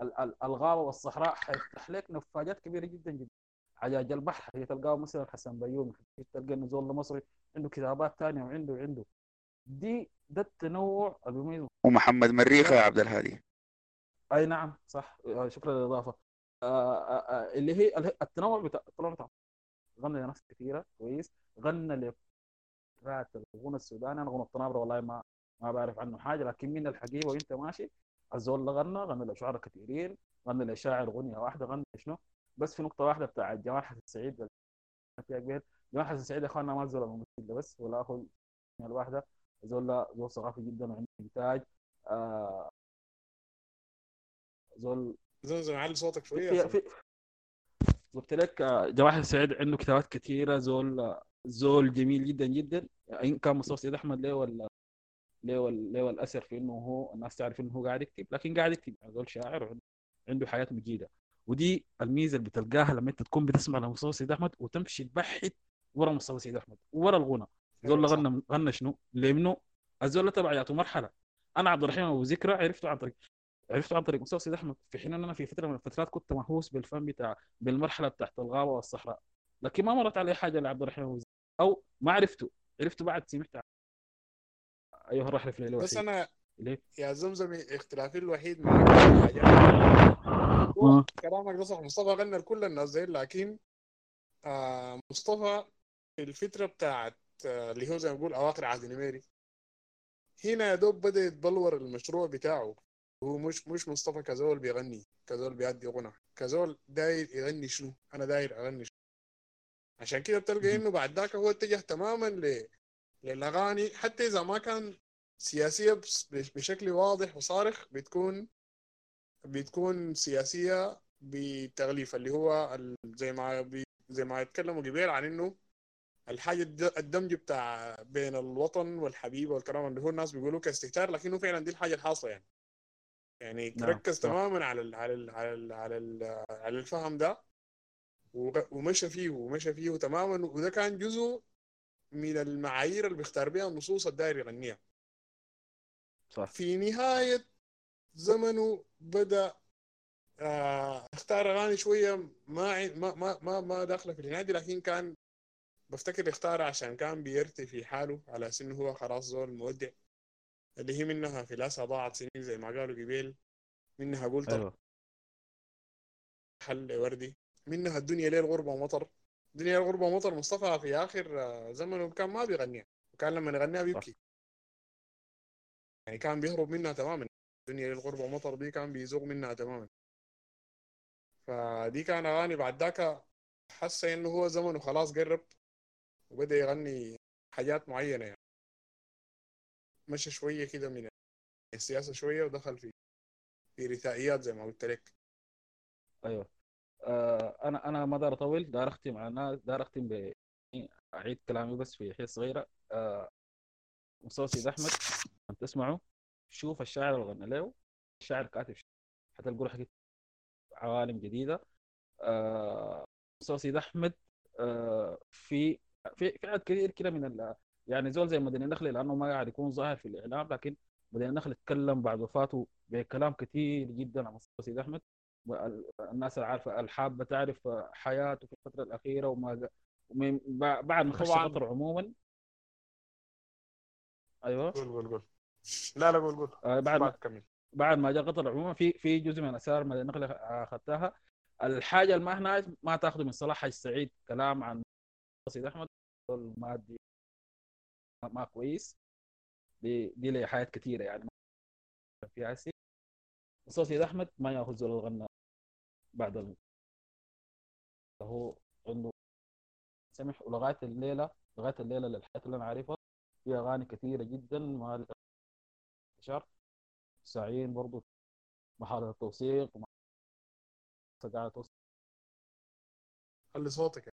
ال- ال- الغابة والصحراء. حيفتح لك نفاجات كبيرة جدا جدا. عجاج البحر هي تلقاه مثلا حسن بيومي. تلقى إنه زول مصري عنده كتابات ثانية وعنده وعنده. دي ده التنوع اللي بيميزه ومحمد مريخة يا عبد الهادي. أي نعم صح. آه، شكرا للإضافة. آه، آه، اللي هي التنوع بتاع التنوع بتاع غنى لناس كثيره كويس. غنى لفئات الغنى السوداني. أنا غنى الطنابرة والله ما ما بعرف عنه حاجة لكن من الحقيقة وأنت ماشي الزول اللي غنى غنى لشعراء كثيرين غنى لشاعر غنية واحدة غنى شنو؟ بس في نقطة واحدة بتاع جمال حسن سعيد. فيها كبير جمال حسن سعيد يا اخواننا ما الممثل ده بس ولا أخو الواحده زول زول ثقافي جدا وعنده إنتاج. آه زول زمزم علي صوتك شوية في قلت لك آه، جمال حسن سعيد عنده كتابات كثيره زول آه، زول جميل جدا جدا. إن كان مصطفى سيد أحمد ليه ولا ليه ولا ليه الاثر في إنه هو الناس تعرف إنه هو قاعد يكتب. لكن قاعد يكتب يعني زول شاعر وعنده عنده حياه مجيدة. ودي الميزة اللي بتلقاها لما أنت تكون بتسمع لمصطفى سيد أحمد وتمشي تبحث ورا مصطفى سيد أحمد ورا الغنى. زول غنى غنى شنو؟ لابنه الزول تبع يعطوا مرحلة. أنا عبد الرحيم أبو ذكرى عرفته عن طريق عرفته عن طريق مصطفى سيد أحمد. في حين ان أنا في فترة من الفترات كنت مهووس بالفن بتاع بالمرحلة بتاعت الغابة والصحراء. لكن ما مرت علي حاجة لعبد الرحيم أبو ذكرى. أو ما عرفته. عرفته بعد سمعت ايها الرحله في الليل بس. أنا ليه؟ يا زمزم اختلافي الوحيد معك مم. كلامك ده صح. مصطفى غنى لكل الناس زي لكن آه مصطفى في الفترة بتاعت آه اللي هو زي ما بقول أواخر عهد نميري هنا يا دوب بدأ يتبلور المشروع بتاعه. هو مش مش مصطفى كزول بيغني. كزول بيأدي غنى. كزول داير يغني شنو؟ أنا داير أغني شنو؟ عشان كده بتلقى إنه بعد ذاك هو اتجه تماما ل... للأغاني. حتى إذا ما كان سياسية بس- بشكل واضح وصارخ بتكون بتكون سياسية بتغليف. اللي هو زي ما بي زي ما يتكلموا قبيل عن إنه الحاجة الد- الدمج بتاع بين الوطن والحبيبة والكلام اللي هو الناس بيقولوا كاستهتار لكنه فعلا دي الحاجة الحاصلة يعني. يعني نعم، ركز صح. تماما على ال على ال على ال على, ال على الفهم ده ومشى فيه ومشى فيه تماما وده كان جزء من المعايير اللي بيختار بها النصوص الداير يغنيها صح. في نهاية زمنه بدأ آه اختار أغاني شوية ما ما ما, ما داخلة في النادي لكن كان بفتكر اختارها عشان كان بيرتي في حاله على إنه هو خلاص زول مودع اللي هي منها في لاسها ضاعت سنين زي ما قالوا قبيل منها قلت أيوه حل وردي منها الدنيا ليل غربة ومطر. دنيا الغربة ومطر مصطفى في آخر آه، زمنه كان ما بيغنيها وكان لما يغنيها بيبكي. يعني كان بيهرب منها تماما. دنيا ليل غربة ومطر دي كان بيزوغ منها تماما. فدي كان أغاني بعد ذاك حس إنه هو زمنه خلاص قرب. وبدأ يغني حاجات معينة يعني. مشى شوية كده من السياسة شوية ودخل في في رثائيات زي ما قلت لك. أيوه. آه أنا أنا ما دار اطول دار أختم الناس دار أختم ب أعيد كلامي بس في حتة صغيرة. آه مستوى سيد أحمد لما تسمعوا شوف الشاعر اللي غنى له الشاعر كاتب. حتلقوا له عوالم جديدة. آه مستوى سيد أحمد آه في في في عدد كثير كده من ال يعني زول زي مدني النخل لأنه ما قاعد يكون ظاهر في الإعلام لكن مدني النخل اتكلم بعد وفاته بكلام كثير جدا عن سيد أحمد. الناس العارفه الحابة تعرف حياته في الفترة الأخيرة وما بعد ما خش. قطر عموما. أيوه. قول قول قول. لا لا قول قول. آه بعد ما كمل. بعد ما جاء قطر عموما في في جزء من اسرار مدينة النخل اخذتها الحاجة اللي ما هناك ما تاخذه من صلاح حاج سعيد كلام عن سيد أحمد. المادي ما ما كويس. دي دي لي حاجات كثيره يعني. في عسي بس سيد أحمد ما يأخذ زول الغنى بعد ال... هو عنده سمح. ولغاية الليلة لغاية الليلة للحياة اللي أنا عارفها في أغاني كثيره جدا ما انتشار ساعين برضو محاولة التوثيق قاعد توثيق. خلي صوتك.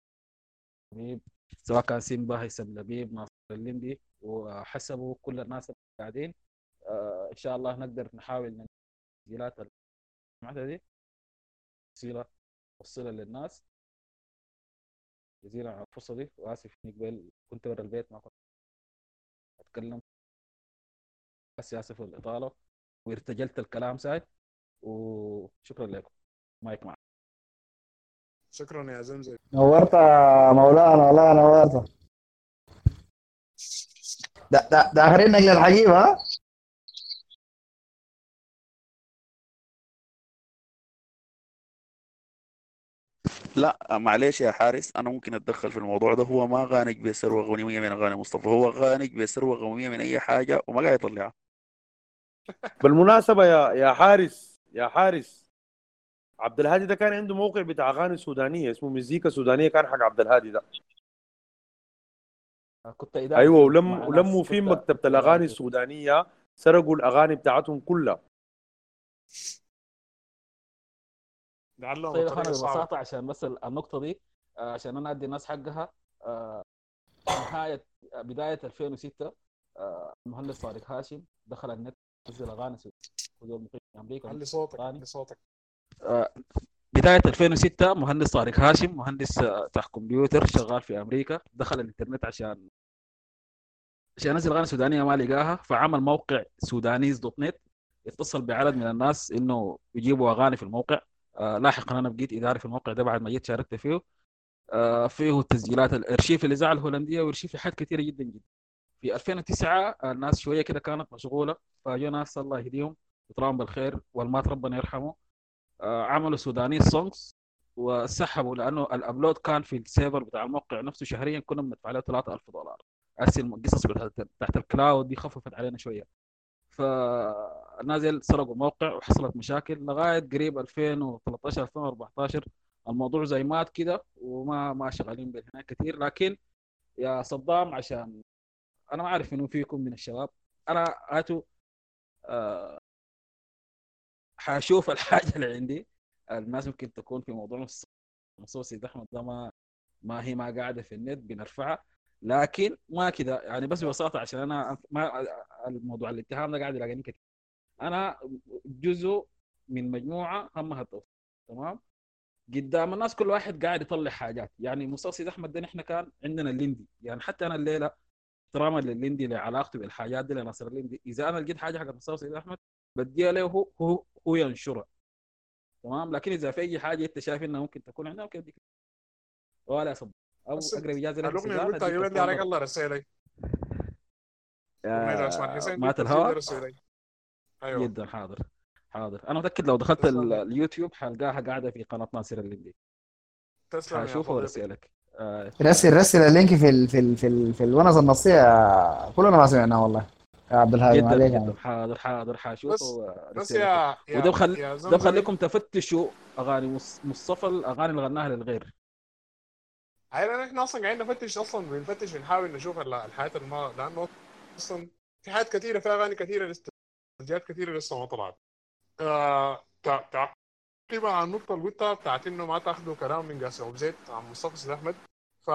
لبيب سواء كان سيمبا هيثم لبيب ناصر الليمبي وحسبوا كل الناس اللي قاعدين. آه إن شاء الله نقدر نحاول تسجيلات المعتة دي. تسجيلها نوصلها للناس. جزيلا على الفرصة دي. وآسف إني قبل كنت برا البيت ما كنت أتكلم. بس آسف الإطالة. وارتجلت الكلام ساي وشكرا لكم. مايك معك شكرا يا زمزم نورت يا مولانا والله نورت ده ده ده اخرين نقل الحقيب ها؟ لا معلش يا حارس أنا ممكن أتدخل في الموضوع ده. هو ما غانج بثروه غنيميه من أغاني مصطفى. هو غانج بثروه غنيميه من أي حاجة وما قاعد يطلعها. بالمناسبة يا يا حارس يا حارس عبد الهادي ده كان عنده موقع بتاع أغاني سودانية اسمه مزيكا سودانية كان حق عبد الهادي ده كنت إداري أيوه فيه ولم ولموا كنت مكتبة الأغاني. السودانية سرقوا الأغاني بتاعتهم كلها. لعلهم طيب أنا ببساطة عشان بس النقطة دي آه، عشان أنا أدي الناس حقها. آه، نهاية بداية 2006 آه، المهندس طارق هاشم دخل النت نزل أغاني سو- هو مقيم في أمريكا علي صوتك أغاني. علي صوتك. آه، بداية 2006 مهندس طارق هاشم مهندس آه، بتاع كمبيوتر شغال في أمريكا دخل الإنترنت عشان عشان ينزل أغاني سودانية ما لقاها فعمل موقع سودانيز dot net اتصل بعدد من الناس إنه يجيبوا أغاني في الموقع. آه لاحقا أنا بقيت إداري في الموقع ده بعد ما جيت شاركت فيه. آه فيه تسجيلات الارشيف الاذاعه الهولندية وإرشيف حاجات كثيره جدا جدا. في 2009 الناس شوية كده كانت مشغولة فجوا ناس الله يهديهم يطلعهم بالخير والمات ربنا يرحمه. آه، عملوا سوداني songs وسحبوا لأنه ال upload كان في ال server بتاع الموقع نفسه شهريا كنا بندفع له 3000 دولار. القصص بتاعت تحت الكلاود دي خففت علينا شوية. فنازل سرقوا الموقع وحصلت مشاكل لغاية قريب 2013 2014 الموضوع زي مات كده وما ما شغالين به هناك كثير لكن يا صدام عشان أنا ما أعرف إنه فيكم من الشباب. أنا هاتوا آه حاشوف الحاجة اللي عندي. الناس ممكن تكون في موضوع سيد إحمد ده ما ما هي ما قاعدة في النت بنرفعها. لكن ما كده. يعني بس ببساطة عشان أنا ما الموضوع الاتهام ده قاعد يلاقيني كثير أنا جزء من مجموعة همها التوصيل تمام؟ قدام الناس كل واحد قاعد يطلع حاجات. يعني سيد إحمد ده نحن كان عندنا الليندي. يعني حتى أنا الليلة احتراما للليندي لعلاقته بالحاجات دي لناصر الليندي. إذا أنا لقيت حاجة حق سيد إحمد بديها له هو هو, هو ينشرها تمام؟ لكن إذا في أي حاجة أنت شايف إنها ممكن تكون عندنا ممكن أديك. ولا صب أو أقرب إجازة لك الاغنيه اللي قلت أديك أجيب لي عليك. الله رسالي مات الهواء أيوه. جدا حاضر. حاضر. أنا متأكد لو دخلت اليوتيوب حلقاها قاعدة في قناة ناصر الليندي تسلم صديقي. وارسلك آه، رسل رسل اللينك في ال في ال في, ال في الونس النصية. كلنا ما سمعناه والله. يا عبد الهادي جدا. جدا حاضر حاضر بس حاشوفه بس وارسلك يا يا وده بخلي يا ده بخليكم تفتشوا أغاني مص- مصطفى الأغاني اللي غناها للغير. هاي إحنا أصلا قاعدين نفتش أصلا بنفتش بنحاول نشوف ال- الحياة الما لأنه أصلا في حاجات كثيرة في أغاني كثيرة لسه تسجيلات كثيرة لسه ما طلعت. آه تع- تعقيبا على النقطة اللي قلتها بتاعت إنه ما تاخذوا كلام من قاسم أبو زيد عن مصطفى سيد أحمد. ف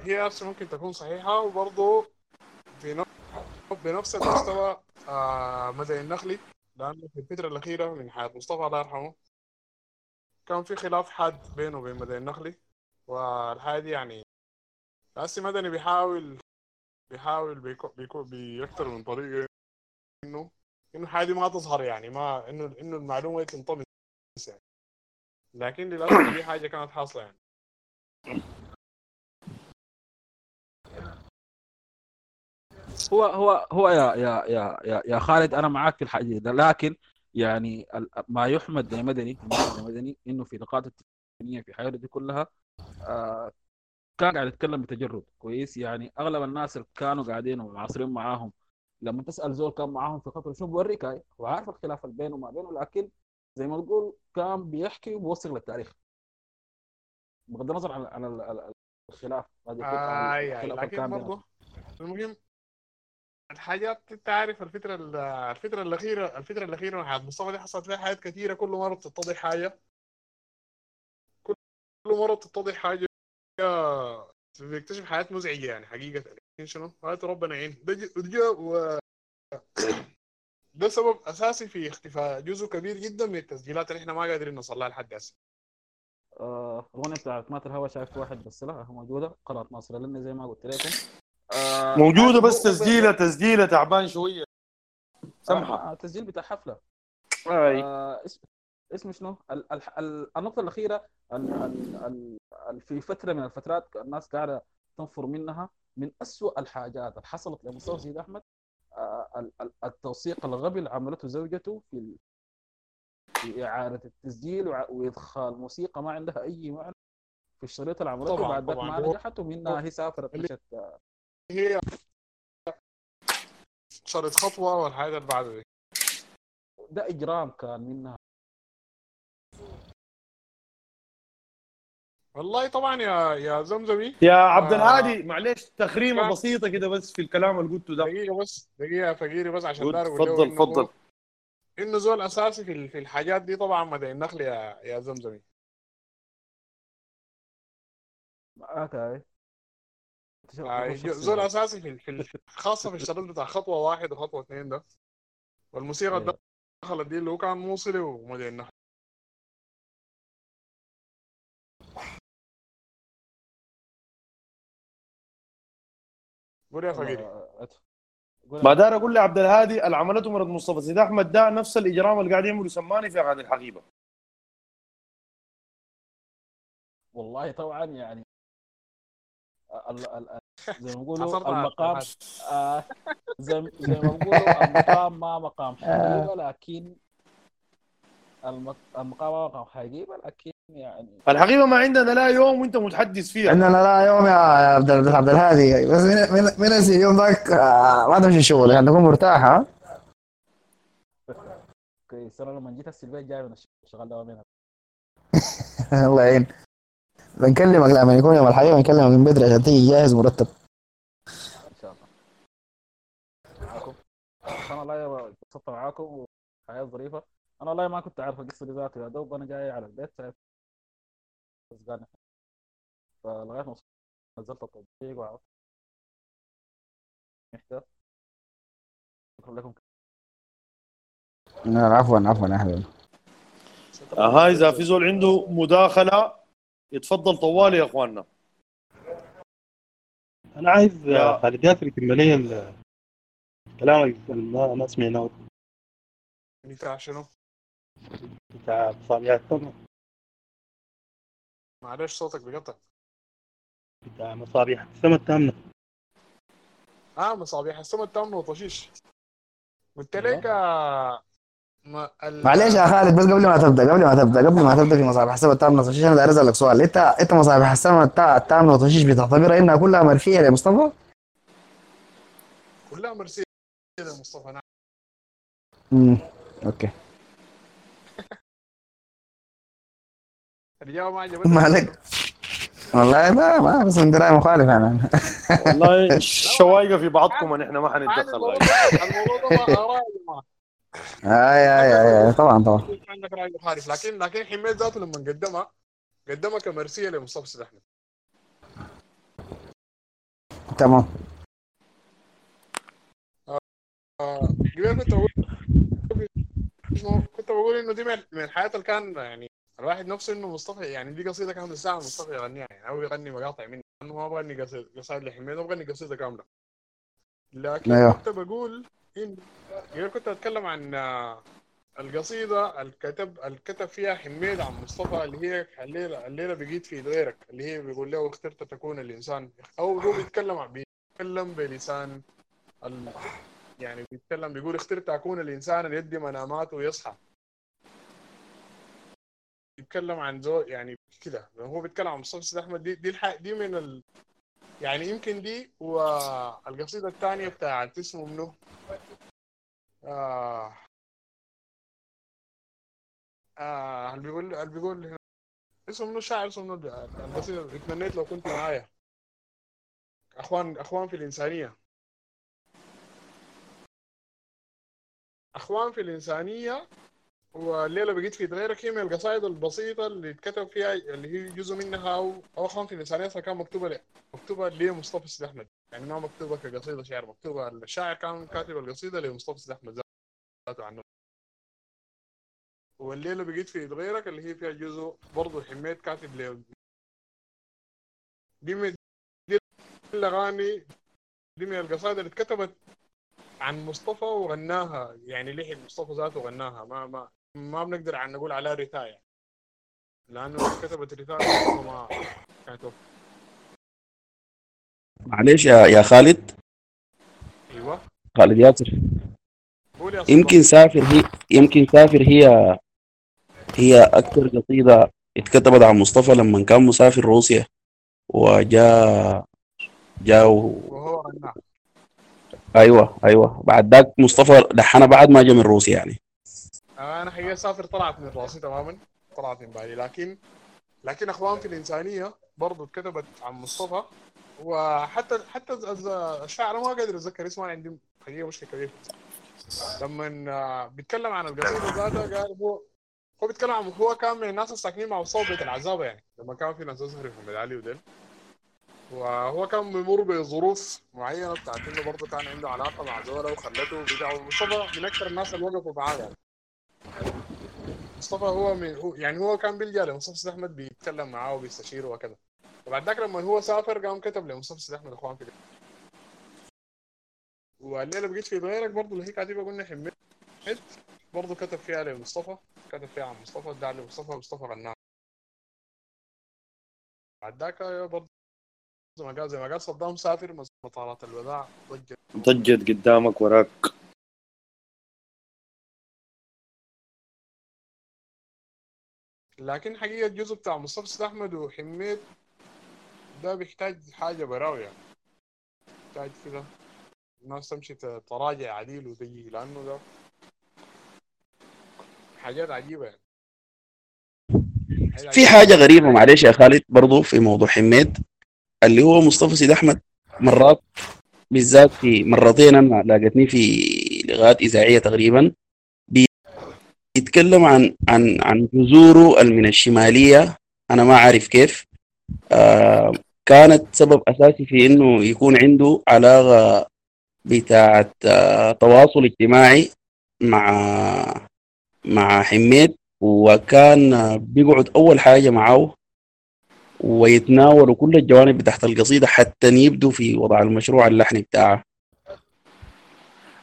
هي ممكن تكون صحيحة وبرضه في نفس بنفس المستوى آه مدى النخلي لأنه في الفترة الأخيرة من حياه مصطفى الله يرحمه كان في خلاف حاد بينه وبين مدى النخلي. والحاجة دي يعني هسي مدني بيحاول بيحاول بيكو بيكو بأكثر من طريقة إنه إنه الحاجة دي ما تظهر يعني ما إنه المعلومة دي تنطمس يعني. لكن للأسف دي حاجة كانت حاصلة يعني. هو هو هو يا يا يا يا, يا خالد أنا معاك في الحاجة دي لكن يعني ما يحمد لمدني لمدني إنه في نقاط التقنية في حياته دي كلها آه كان قاعد يتكلم بتجرد كويس. يعني أغلب الناس اللي كانوا قاعدين ومعاصرين معاهم لما تسأل زول كان معاهم في فتره شو بوريك هاي هو عارف الخلاف اللي بينه وما بينه لكن زي ما تقول كان بيحكي وبيوصل للتاريخ. بغض النظر عن عن ال- ال- الخلاف. الخلاف اللي لكن. برضه المهم الحاجات انت عارف الفترة ال- الفترة الأخيرة الفترة الأخيرة من حياة مصطفى دي حصلت فيها حاجات كثيرة كل مرة بتتضح حاجة. كل مرة بتتضح حاجة بيكتشف حاجات مزعجة يعني حقيقة لكن شنو؟ هات ربنا يعين ده و... ده سبب أساسي في اختفاء جزء كبير جدا من التسجيلات اللي إحنا ما قادرين نوصل لها لحد هسه. آه، الاغنيه بتاعت مات الهوا شايف واحد بس لها موجودة. قناة ناصر لاني زي ما قلت لكم. آه، موجودة بس تسجيلة تسجيلة تعبان شوية. سمحه آه، تسجيل بتاع حفلة. اي آه، اسم اسمه شنو؟ ال- ال- ال- النقطة الأخيرة ال- ال- ال- ال- في فترة من الفترات الناس قاعدة تنفر منها من أسوأ الحاجات اللي حصلت لمصطفى سيد أحمد. آه، ال- ال- التوثيق الغبي اللي عملته زوجته في ال- في إعادة التسجيل وإدخال موسيقى ما عندها أي معنى في الشريط اللي عملته. بعد. ما نجحت ومنها هي سافرت مشت آه، هي شرط خطوة والحاجة اللي بعد دي ده إجرام كان منها. والله طبعا يا يا زمزمي. يا عبد آه، الهادي معلش تخريمة كان- بسيطة كده بس في الكلام اللي قلته ده. دقيقة بس دقيقة يا فقيري بس عشان دار تفضل إنه تفضل. إنه زول أساسي في ال- في الحاجات دي طبعا مدى النخل يا يا زمزمي. آه، زول أساسي في ال- في ال- خاصة في الشريط بتاع خطوة واحد وخطوة اثنين ده. والموسيقى اللي دخلت دي اللي هو كان موصلي ومدى النخل قول يا فقيري ما دار أقول لعبد الهادي اللي عملته مرض مصطفى سيد أحمد ده نفس الإجرام اللي قاعد يعمله سماني في اغاني الحقيبة. والله طبعا يعني زي ما على المقام. آه زي زي ما بيقولوا المقام ما مقام. حقيقه لكن المق- المقام ما مقام. حقيقه لكن يعني الحقيقة ما عندنا لا يوم وانت متحدث فيها. عندنا لا يوم يا عبد عبد الهادي. بس من من اليوم ذاك آه، ما تمشي الشغل عشان تكون مرتاح ها؟ كويس أنا لما جيت هسه البيت جاي من الشغل دوامين الله يعين. بنكلمك لما يكون يوم الحقيقة بنكلمك من بدري عشان تيجي جاهز مرتب. إن شاء الله. معاكم؟ أنا والله انبسطت معاكم وحياة ظريفة. أنا والله ما كنت عارف القصة دي ذاته يا دوب أنا جاي على البيت شايف. فلغاية ما وصلت نزلت التطبيق وعرفت. محتاج شكرا لكم. لا، عفوا عفوا حبيبي آه إذا في زول عنده مداخلة يتفضل طوالي يا اخواننا. أنا عايز يا- آه، خالد ياسر يكمل لي ال- كلامك اللي ما سمعناه بتاع شنو؟ بتاع مصابيح السماء معلش صوتك بيقطع. بتاع مصابيح السماء الثامنه آه مصابيح السما التامنة وطشيش. قلت لك آه، ما ال- معلش يا خالد بس قبل ما تبدأ قبل ما تبدأ قبل ما تبدأ في مصابيح السماء التامنة وطشيش أنا داير اسالك سؤال. انت إنت مصابيح السماء التا- التامنة وطشيش بتعتبرها؟ إنها كلها مرفية يا مصطفى؟ كلها مرسية يا مصطفى نعم. امم okay. الإجابة ما عجبتك ما عليك. والله ما ما بس من دراية مخالف يعني والله الشوايقه في بعضكم إن إحنا ما حنتدخل. الموضوع. ده- ما يا اي اي اي طبعا طبعا. عندك رأي مخالف لكن لكن حميد ذاته لما قدمها قدمها كمرسية لمصطفى سيد أحمد تمام. آه، قبل كنت بقول كنت بقول إنه دي من الحياة اللي كان يعني الواحد نفسه إنه مصطفى يعني دي قصيدة كاملة. ساعة مصطفى يغنيها يعني. أو يغني مقاطع منها. انه ما بغني قصيدة قصائد لحميد أنا بغني قصيدة كاملة. لكن أيوه. كنت بقول كنت أتكلم عن آه، القصيدة الكتب الكتب فيها حميد عن مصطفى اللي هي الليلة الليلة بقيت في غيرك اللي هي بيقول له اخترت تكون الإنسان. أو هو بيتكلم بيتكلم بلسان ال... يعني بيتكلم بيقول اخترت أكون الإنسان اللي يدي مناماته ويصحى. بيتكلم عن زو يعني كده. هو بيتكلم عن مصطفى سيد أحمد. دي دي الح... دي من ال... يعني يمكن دي والقصيدة الثانية بتاعت اسمه منو؟ آه. آه اللي بيقول اللي بيقول. اسمه منو؟ الشاعر اسمه منو؟ القصيدة اتمنيت لو كنت معايا. اخوان أخوان في الإنسانية. أخوان في الإنسانية والليله بقيت في غيرك هي من القصائد البسيطة اللي اتكتب فيها اللي هي جزء منها أو أو في أصلاً كان مكتوبة ل- مكتوبة لمصطفى سيد أحمد. يعني ما مكتوبة كقصيدة شعر مكتوبة الشاعر كان كاتب القصيدة لمصطفى سيد أحمد ذاته عنه. والليله بقيت في غيرك اللي هي فيها جزء برضه حميد كاتب ل دي من الأغاني دي من القصائد اللي اتكتبت عن مصطفى وغناها. يعني لحن مصطفى ذاته غناها؟ ما ما ما بنقدر عن نقول عليها رثاية لأنه كتبت رثاية مصطفى ما كانت وقت. معلش يا يا خالد. أيوه. خالد ياسر. يا. يمكن سافر هي يمكن سافر هي هي أكثر قصيدة اتكتبت عن مصطفى لما كان مسافر روسيا. وجاء جاء وهو غناها أيوه أيوه. بعد ذاك مصطفى لحنها بعد ما جاء من روسيا يعني. أنا حقيقة سافر طلعت من راسي تماما طلعت من بالي. لكن لكن اخوان في الإنسانية برضو اتكتبت عن مصطفى وحتى حتى الشاعر ما قادر أتذكر اسمه عندي حقيقة مشكلة كبيرة. لما آه، بيتكلم عن القصيدة ذاتها قال هو هو بيتكلم عن هو كان من الناس الساكنين مع مصطفى بيت العزابه يعني لما كان في ناس يظهر في محمد علي وديل. وهو كان بيمر بظروف معينة بتاعت إنه برضه كان عنده علاقة مع زوله وخلته بتاع مصطفى من أكثر الناس اللي وقفوا معاه يعني. مصطفى هو من هو يعني هو كان بيلجأ لمصطفى سيد أحمد بيتكلم معاه وبيستشيره وكذا وبعد ذاك لما هو سافر قام كتب لمصطفى سيد أحمد اخوان في والليلة بقيت في غيرك برضه اللي هي كاتبه قلنا حميد برضه كتب فيها لمصطفى كتب فيها عن مصطفى ادعى لمصطفى مصطفى غناها بعد ذاك برضه زي ما قال زي ما قال صدام سافر مطارات الوداع ضجت. ضجت قدامك وراك. لكن حقيقة الجزء بتاع مصطفى أحمد وحميد ده بيحتاج حاجة براوي يعني بيحتاج كده الناس تمشي تراجع عديل وتجي لأنه ده حاجات عجيبة يعني. في حاجة غريبة معلش يا خالد برضو في موضوع حميد اللي هو مصطفى سيد أحمد مرات بالذات في مرتين أنا لاقتني في لغات إذاعية تقريبا. بيتكلم عن عن عن جذوره من الشمالية. أنا ما عارف كيف. آه كانت سبب أساسي في إنه يكون عنده علاقة بتاعة آه تواصل اجتماعي مع مع حميد وكان آه، بيقعد أول حاجة معه ويتناولوا كل الجوانب تحت القصيدة حتى يبدو في وضع المشروع اللحني بتاعه.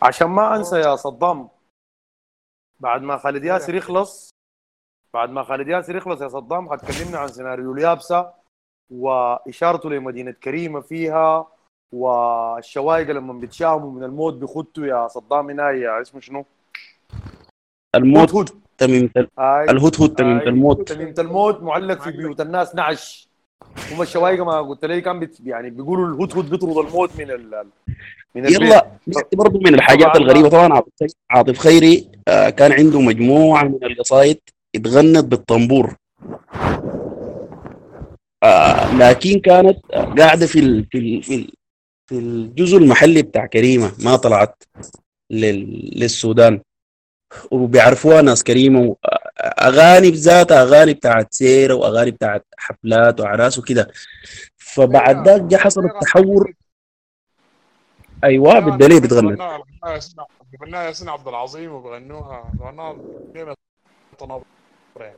عشان ما أنسى يا صدام بعد ما خالد ياسر يخلص بعد ما خالد ياسر يخلص يا صدام حتكلمنا عن سيناريو اليابسة وإشارته لمدينة كريمة فيها والشوايقه لما بيتشاهموا من الموت بيخطوا يا صدام هنا يا اسمه شنو؟ الموت. تميمة. الهدهد تميمة. الموت تميمة الموت معلق في بيوت الناس نعش هم الشوايقه ما قلت لي كان بيت يعني بيقولوا الهدهد بيطرد الموت من ال من البيت. يلا برضه من الحاجات طبعاً الغريبة. طبعا عاطف- عاطف خيري آه، كان عنده مجموعة من القصائد اتغنت بالطنبور. آه، لكن كانت آه، قاعدة في ال في ال في ال في الجزء المحلي بتاع كريمة ما طلعت لل للسودان. وبيعرفوها ناس كريمة و- أغاني بذاتها أغاني بتاعت سيرة وأغاني بتاعت حفلات وأعراس وكده. فبعد ذاك جا حصل التحور. أيوه بالدليل بتغنت غناها ياسين عبد العظيم وبغنوها تناظر يعني.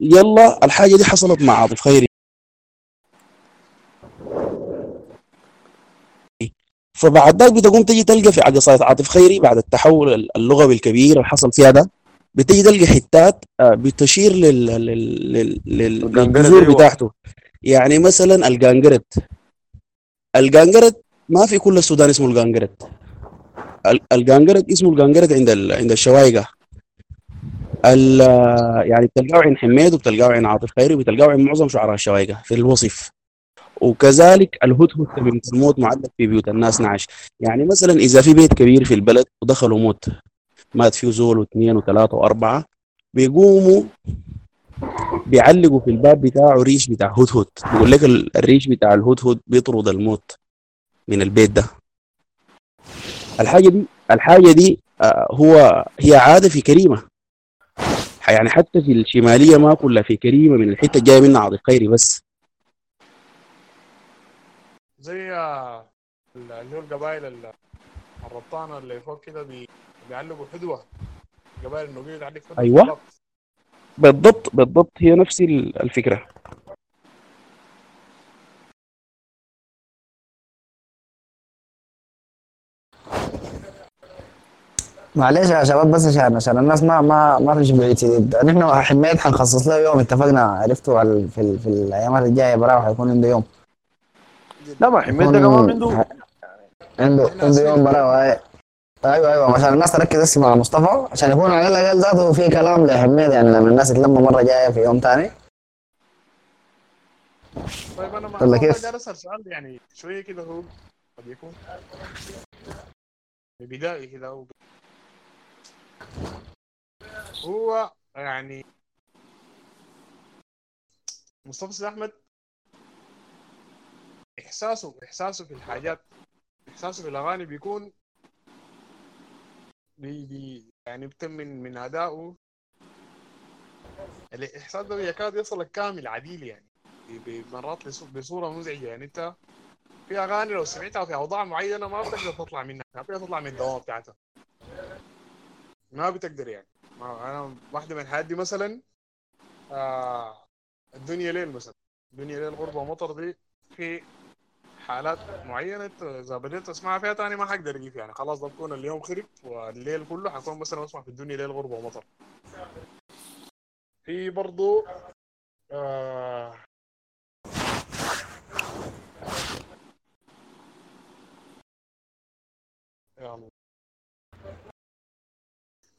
يلا الحاجة دي حصلت مع عاطف خيري فبعد ذاك بتقوم تجي تلقى في قصايد عاطف خيري بعد التحول اللغوي الكبير اللي حصل فيها ده بتيجي تلقى حتات آه، بتشير لل... لل... لل... لل... للجذور أيوة. بتاعته. يعني مثلا الجانجرت الجانجرت ما في كل السودان اسمه الجانجرت ال- الجانجرت اسمه الجانجرت عند ال... عند الشوايقة ال... يعني بتلقاه عند حميد وبتلقاه عند عاطف خيري وبتلقاه عند معظم شعراء الشوايقة في الوصف. وكذلك الهدهد تميمة الموت معلق في بيوت الناس نعش. يعني مثلا إذا في بيت كبير في البلد ودخلوا موت مات فيه زول واثنين وثلاثة وأربعة بيقوموا بيعلقوا في الباب بتاعه ريش بتاع هدهد. بيقول لك ال- الريش بتاع الهدهد بيطرد الموت من البيت ده. الحاجة دي الحاجة دي آه، هو هي عادة في كريمة. يعني حتى في الشمالية ما كلها في كريمة من الحتة الجاية منها عاطف خيري بس. زي اللي هو القبائل ال- الربطانة اللي فوق كده بي... بيعلقوا حدوة قبائل النوبية تعلق حدوة أيوة. بالضبط. بالضبط بالضبط هي نفس ال- الفكرة معلش يا شباب بس عشان عشان الناس ما ما ما تمشي بعيد شديد نحن حميد حنخصص له يوم اتفقنا عرفتوا على في, ال- في الايامات الجاية براو حيكون عنده يوم لا ما حميد ده يكون- كمان عنده عنده عنده يوم براو أي- أيوه أيوه. عشان الناس تركز بس مع مصطفى عشان يكون على الأقل ذاته في كلام لحميد يعني لما الناس تلم مرة جاية في يوم ثاني طيب أنا ما كيف؟ جالس اسال سؤال يعني شوية كده هو قد يكون. بدائي كده هو. هو يعني مصطفى سيد أحمد إحساسه إحساسه في الحاجات إحساسه في الأغاني بيكون بي بي يعني بتم من من ادائه الإحساس ده يكاد يصلك كامل عديل يعني. لص- بصورة مزعجة يعني. أنت في أغاني لو سمعتها في أوضاع معينة ما بتقدر تطلع منها ما بتقدر تطلع من الدوام بتاعتها. ما بتقدر يعني. ما أنا واحدة من الحاجات دي مثلا آه الدنيا ليل مثلا. الدنيا ليل غربة ومطر دي في حالات معينة إذا بديت أسمعها فيها تاني ما حقدر أجيب يعني. خلاص ده بكون اليوم خرب والليل كله حكون مثلا أسمع في الدنيا ليل غربة ومطر. في برضو آه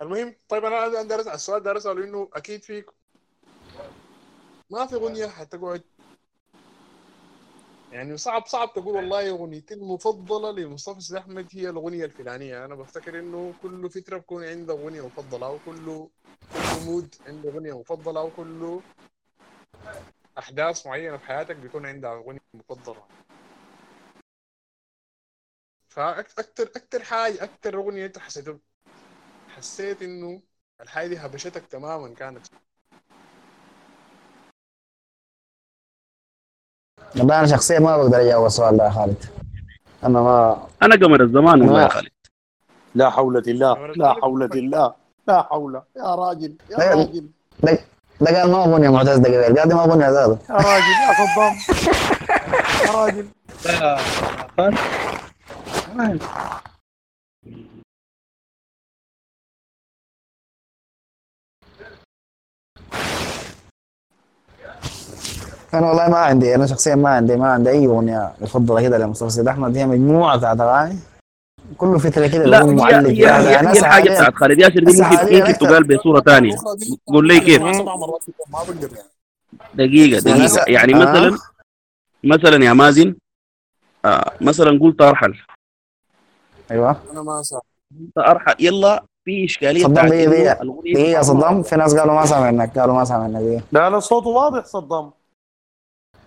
المهم طيب أنا عندي السؤال ده اساله إنه أكيد فيك. ما في اغنيه حتقعد يعني صعب صعب تقول والله اغنيتي المفضله لمصطفى سيد أحمد هي الأغنية الفلانية. أنا بفتكر إنه كل فترة بكون عنده أغنية مفضلة وكل كل مود عنده أغنية مفضلة وكل أحداث معينة في حياتك بيكون عندها أغنية مفضلة. فاكثر أكثر حاجة أكثر أغنية انت حسيت حسيت إنه الحاجة دي هبشتك تماما كانت. والله أنا شخصيا ما بقدر أجاوب السؤال ده يا خالد. أنا ما أنا قمر الزمان والله يا ما- خالد. لا حول الله لا حول الله لا حول. يا راجل يا راجل. ده ده قال ما اغنيه معتز ده قال دي ما اغنيه ذاته يا راجل يا صدام يا راجل. أنا والله ما عندي أنا شخصيا ما عندي ما عندي أي أغنية مفضله كده لمصطفى سيد أحمد هي مجموعة بتاعت أغاني. كل فترة كده لا هي معلق. هي هي, يعني هي هسه الحاجة بتاعت خالد ياسر دي ممكن ممكن تقال بصورة ثانية قول لي كيف؟ سبع مرات ما بقدر يعني. دقيقة دقيقة. يعني آه. مثلا مثلا يا مازن آه مثلا قلت ارحل أيوه. أنا ما سامع. قلت ارحل يلا في إشكالية صدام دقيقة دقيقة. دي صدام. في ناس قالوا ما سامعنك قالوا ما سامعنك دقيقه لا لا صوته واضح صدام.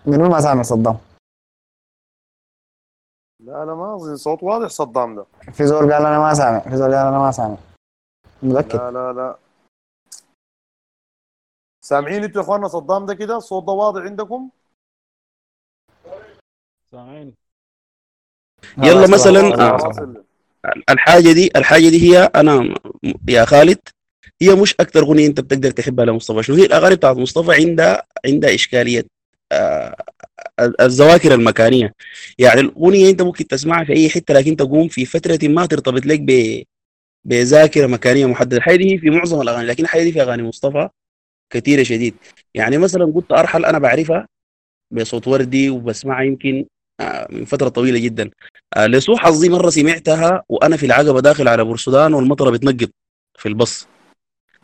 منو ما سامع صدام؟ لا لا ما أظن. صوت واضح صدام ده. في زول قال أنا ما سامع. في زول قال أنا ما سامع. متأكد؟ لا لا لا. سامعين أنتوا يا أخوانا صدام ده كده؟ الصوت ده واضح عندكم؟ سامعين يلا مثلا آه. الحاجة دي الحاجة دي هي أنا يا خالد هي مش أكتر أغنية أنت بتقدر تحبها لمصطفى. شنو هي الأغاني بتاعت مصطفى عندها عندها اشكاليه الذواكر المكانية. يعني الأغنية أنت ممكن تسمعها في أي حتة لكن تقوم في فترة ما ترتبط لك بذاكرة مكانية محددة. الحاجة دي في معظم الأغاني لكن الحاجة دي في أغاني مصطفى كثيره شديد. يعني مثلا قلت أرحل أنا بعرفها بصوت وردي وبسمعها يمكن آه، من فترة طويلة جدا. آه، لسوء حظي مرة سمعتها وأنا في العقبة داخل على بورسودان والمطرة بتنقط في البص.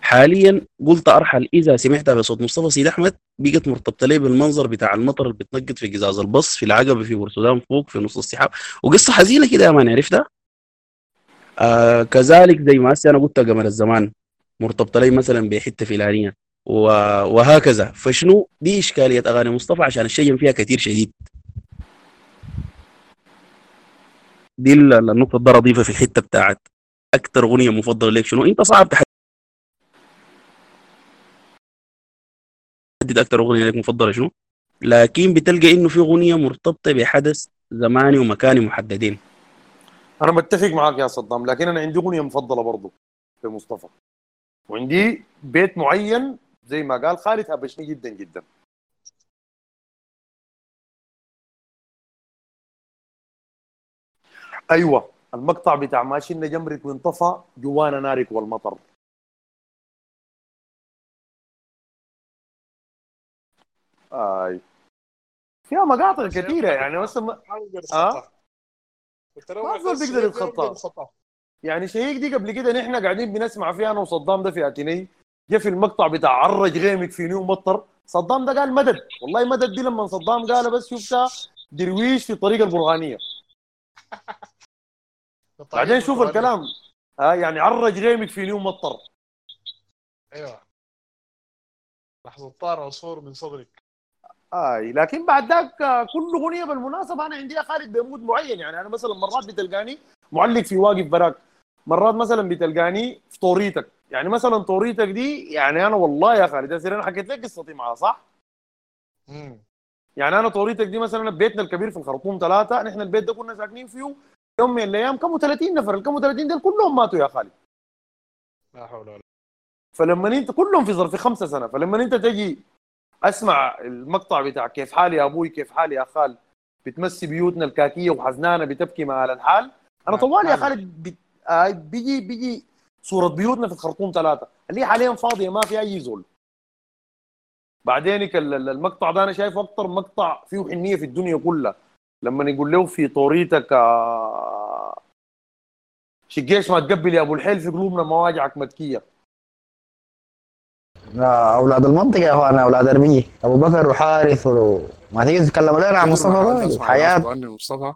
حاليا قلت أرحل إذا سمعتها بصوت مصطفى سيد أحمد. بقت مرتبطه لي بالمنظر بتاع المطر اللي بتنقط في قزاز البص في العقبة في بورسودان فوق في نص السحاب. وقصة حزينة كده يا مان عرفتها آه كذلك زي ما أنا قلت قمر الزمان. مرتبطه لي مثلا بحتة فلانية. وهكذا. فشنو؟ دي إشكالية أغاني مصطفى عشان الشيم فيها كثير شديد. دي ال- النقطة اضيفها في الحتة بتاعت أكثر أغنية مفضلة لك شنو؟ أنت صعب تحدد أكثر أغنية لك مفضلة شنو؟ لكن بتلقى إنه في أغنية مرتبطة بحدث زماني ومكاني محددين. أنا متفق معاك يا صدام لكن أنا عندي أغنية مفضلة برضو لمصطفى وعندي بيت معين زي ما قال خالد هبشني جدا جدا. أيوه المقطع بتاع ماشي جمرك وانطفى جوانا نارك والمطر. آي. فيها مقاطع كثيرة يعني مثلا ما له ما زول بيقدر يتخطى يعني شهيق دي قبل كده نحن قاعدين بنسمع فيها أنا وصدام ده في أتيني. جا في المقطع بتاع عرج غيمك في نيو مطر. صدام ده قال مدد. والله مدد دي لما صدام قال بس شفتها درويش في الطريقة البرغانية. بعدين شوف الكلام. ها يعني عرج غيمك في نيو مطر. أيوه. لحظة طار عصفور من صدرك. آي لكن بعد ذاك آه، كل أغنية بالمناسبة أنا عندي خالد بمود معين. يعني أنا مثلا مرات بتلقاني معلق في واقف براك مرات مثلا بتلقاني في طوريتك. يعني مثلا طوريتك دي يعني أنا والله يا خالد ياسر أنا حكيت لك قصتي معها صح؟ يعني أنا طوريتك دي مثلا بيتنا الكبير في الخرطوم ثلاثة نحن البيت ده كنا ساكنين فيه يوم من الأيام كم 30 نفر. ال كم 30 دول كلهم ماتوا يا خالد. لا حول ولا فلما أنت كلهم في ظرف خمسة سنة. فلما أنت تجي أسمع المقطع بتاع كيف حالي يا أبوي كيف حالي يا خال؟ بتمسي بيوتنا الكاكية وحزنانه بتبكي مع الحال؟ أنا طوال يا خالد بت... آه بيجي بيجي صورة بيوتنا في الخرطوم ثلاثة. اللي حاليا فاضية ما في أي زول. بعدين ال- ال- المقطع ده أنا شايفه أكثر مقطع فيه حنية في الدنيا كلها. لما يقول له في طوريتك آه، شقيش ما تقبل يا أبو الحيل في قلوبنا مواجعك مكيه لا أولاد المنطقة يا اخوانا أولاد اربيه أبو بكر وحارث و... ما تيجي تتكلموا لنا عن مصطفى أسمع بغني مصطفى.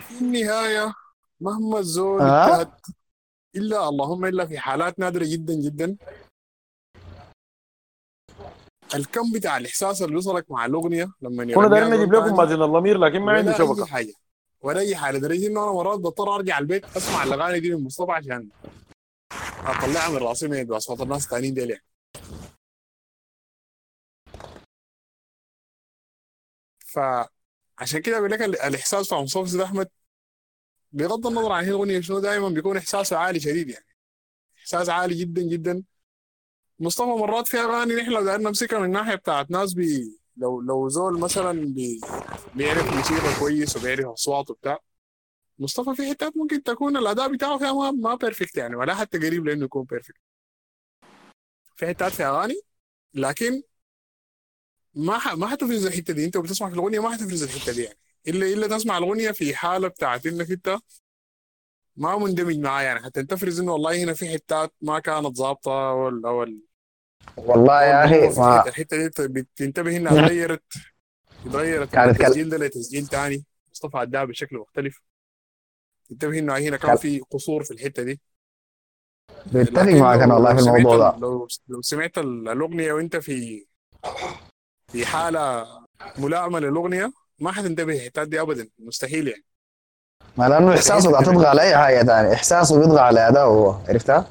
في النهاية مهما الزول آه؟ اجتهد إلا اللهم إلا في حالات نادرة جدا جدا. الكم بتاع الإحساس اللي وصلك مع الأغنية لما كنا دايرين زول نجيب لكم مازن الضمير لكن ما عندي ولا شبكة. أي حاجة ولا أي حاجة. لدرجة إنه أنا مرات بضطر أرجع البيت أسمع الأغاني دي من مصطفى عشان أطلعها من رأسي من بأصوات الناس التانيين ديل فعشان كده بقول لك ال- الإحساس بتاع مصطفى سيد أحمد بغض النظر عن هي الأغنية شنو دائما بيكون إحساسه عالي شديد يعني. إحساس عالي جدا جدا. مصطفى مرات في أغاني نحن لو قعدنا نمسكها من الناحية بتاعت ناس بي لو لو زول مثلا بي بيعرف موسيقى كويس وبيعرف أصوات وبتاع مصطفى في حتات ممكن تكون الأداء بتاعه فيها ما ما perfect يعني ولا حتى قريب لأنه يكون perfect في حتات في أغاني لكن ما ح... ما حتفرز الحتة دي. أنت بتسمع في الأغنية ما حتفرز الحتة دي يعني. إلا إلا تسمع الأغنية في حالة بتاعت إنك أنت ما مندمج معاه يعني. حتى تفرز إنه والله هنا في حتات ما كانت ال- أو ال- والله يا أخي ما الحتة الحتة دي بت- بتنتبه إنها تغيرت تغيرت من كانت كل... التسجيل ده لتسجيل تاني. مصطفى أداها بشكل مختلف. تنتبه إنه هنا كان في قصور في الحتة دي. بيتفق معك أنا لو والله في الموضوع ال- ده لو لو سمعت ال- الأغنية وأنت في في حالة ملائمة للأغنية ما حتنتبه الحتات دي أبدا مستحيل يعني. ما لأنه إحساسه قاعد تطغى على أي حاجة ثانية إحساسه بيطغى على اداؤه هو عرفتها؟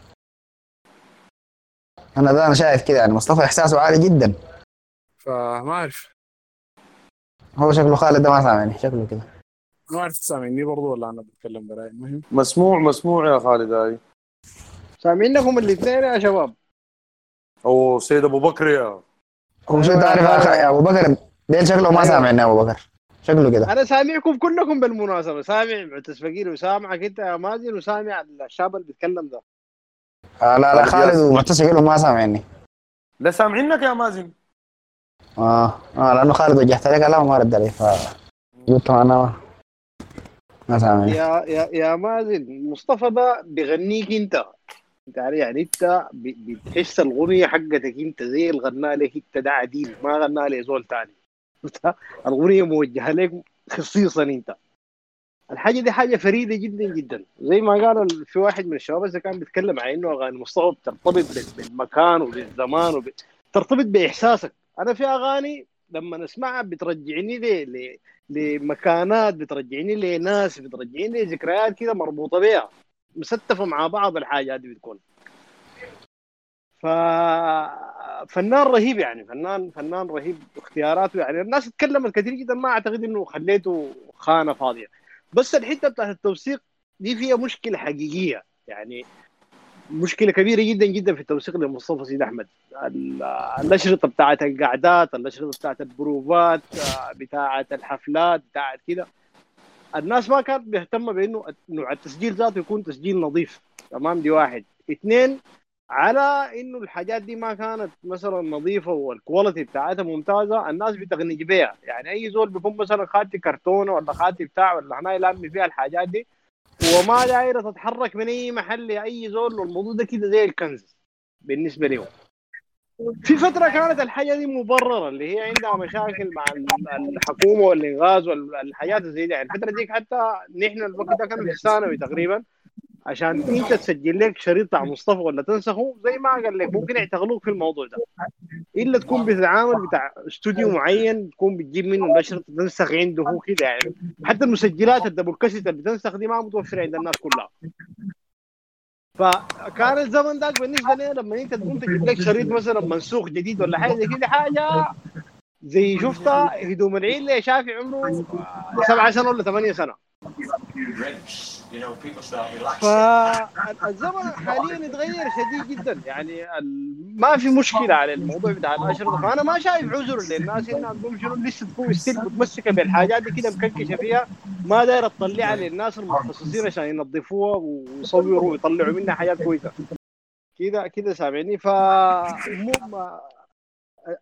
أنا ده أنا شايف كده يعني. مصطفى إحساسه عالي جدا. فما أعرف. هو شكله خالد ده ما سامعني. شكله كده. ما أعرف تسامعني برضو ولا أنا بتكلم براي المهم. مسموع مسموع يا خالد هاي. سامعينكم الاثنين يا شباب. أو سيد أبو بكر يا. هو شو تعرف يا أبو بكر ديل شكله ما أيوة. سامعني يا أبو بكر. شكله كده. أنا سامعكم كلكم بالمناسبة. سامع معتز فقير وسامعك أنت يا مازن وسامع الشاب اللي بيتكلم ده. آه لا لا خالد خالد. ومعتصم كلهم ما سامعني. لا سامعينك يا مازن. آه آه لأنه خالد وجهت عليه كلام وما رد عليه ف قلت أنا سامعني يا يا يا مازن مصطفى ده بيغنيك انت انت عارف يعني انت بتحس الاغنيه حقتك انت زي اللي غنى لك انت ده عديل ما غنى لي زول شفتها؟ الاغنيه موجهة لك خصيصا انت الحاجة دي حاجة فريدة جدا جدا زي ما قال ال- في واحد من الشباب اللي كان بيتكلم عن إنه أغاني مصطفى بترتبط بال- بالمكان وبالزمان وب... ترتبط بإحساسك أنا في أغاني لما اسمعها بترجعني. لمكانات بترجعني لناس بترجعني لذكريات كده مربوطة بيها. مستفه مع بعض الحاجات دي بتكون. ف فنان رهيب يعني فنان فنان رهيب اختياراته يعني. الناس اتكلمت كثير جدا ما أعتقد إنه خليته خانة فاضية. بس الحتة بتاعت التوثيق دي فيها مشكلة حقيقية. يعني مشكلة كبيرة جدا جدا في التوثيق لمصطفى سيد أحمد. ال- الأشرطة بتاعت القعدات الأشرطة بتاعت البروفات آه، بتاعت الحفلات بتاعت كده. الناس ما كانت مهتمة بإنه نوع التسجيل ذاته يكون تسجيل نظيف. تمام؟ دي واحد. اثنين على إنه الحاجات دي ما كانت مثلا نظيفة والكواليتي بتاعتها ممتازة الناس بتغنج بيها. يعني أي زول بيكون مثلا خاتي كرتونة ولا خاتي بتاع ولا هنا يلمي فيها الحاجات دي وما دايره تتحرك من أي محل لاي زول والموضوع ده كده زي الكنز بالنسبة لهم. في فترة كانت الحاجة دي مبررة اللي هي عندها مشاكل مع ال- الحكومة والإنغاز والحاجات زي دي. يعني الفترة ديك حتى نحن الوقت ده كان في الثانوي تقريبا. عشان انت تسجل لك شريط بتاع مصطفى ولا تنسخه زي ما قال لك ممكن يعتقلوك في الموضوع ده. إلا تكون بتتعامل بتاع استوديو معين تكون بتجيب منه الاشرطه تنسخ عنده كده يعني. حتى المسجلات ال double cassette اللي بتنسخ دي ما متوفره عند الناس كلها. فكان الزمن ذاك بالنسبة لي لما انت تقوم تجيب لك شريط مثلا منسوخ جديد ولا حاجة كده حاجة زي شفتها هدوم العيد شافي عمره سبعة سنة ولا ثمانية سنة. فالزمن حاليا اتغير شديد جدا. يعني ما في مشكلة على الموضوع بتاع الأشرطة. فأنا ما شايف عذر للناس انها عندهم شنو لسه تكون still متمسكة بالحاجات دي كده مكلكشه فيها. ما دايرة تطلعها للناس المتخصصين عشان ينظفوها ويصوروا ويطلعوا منها حاجات كويسة. كده كده سامعني؟ ف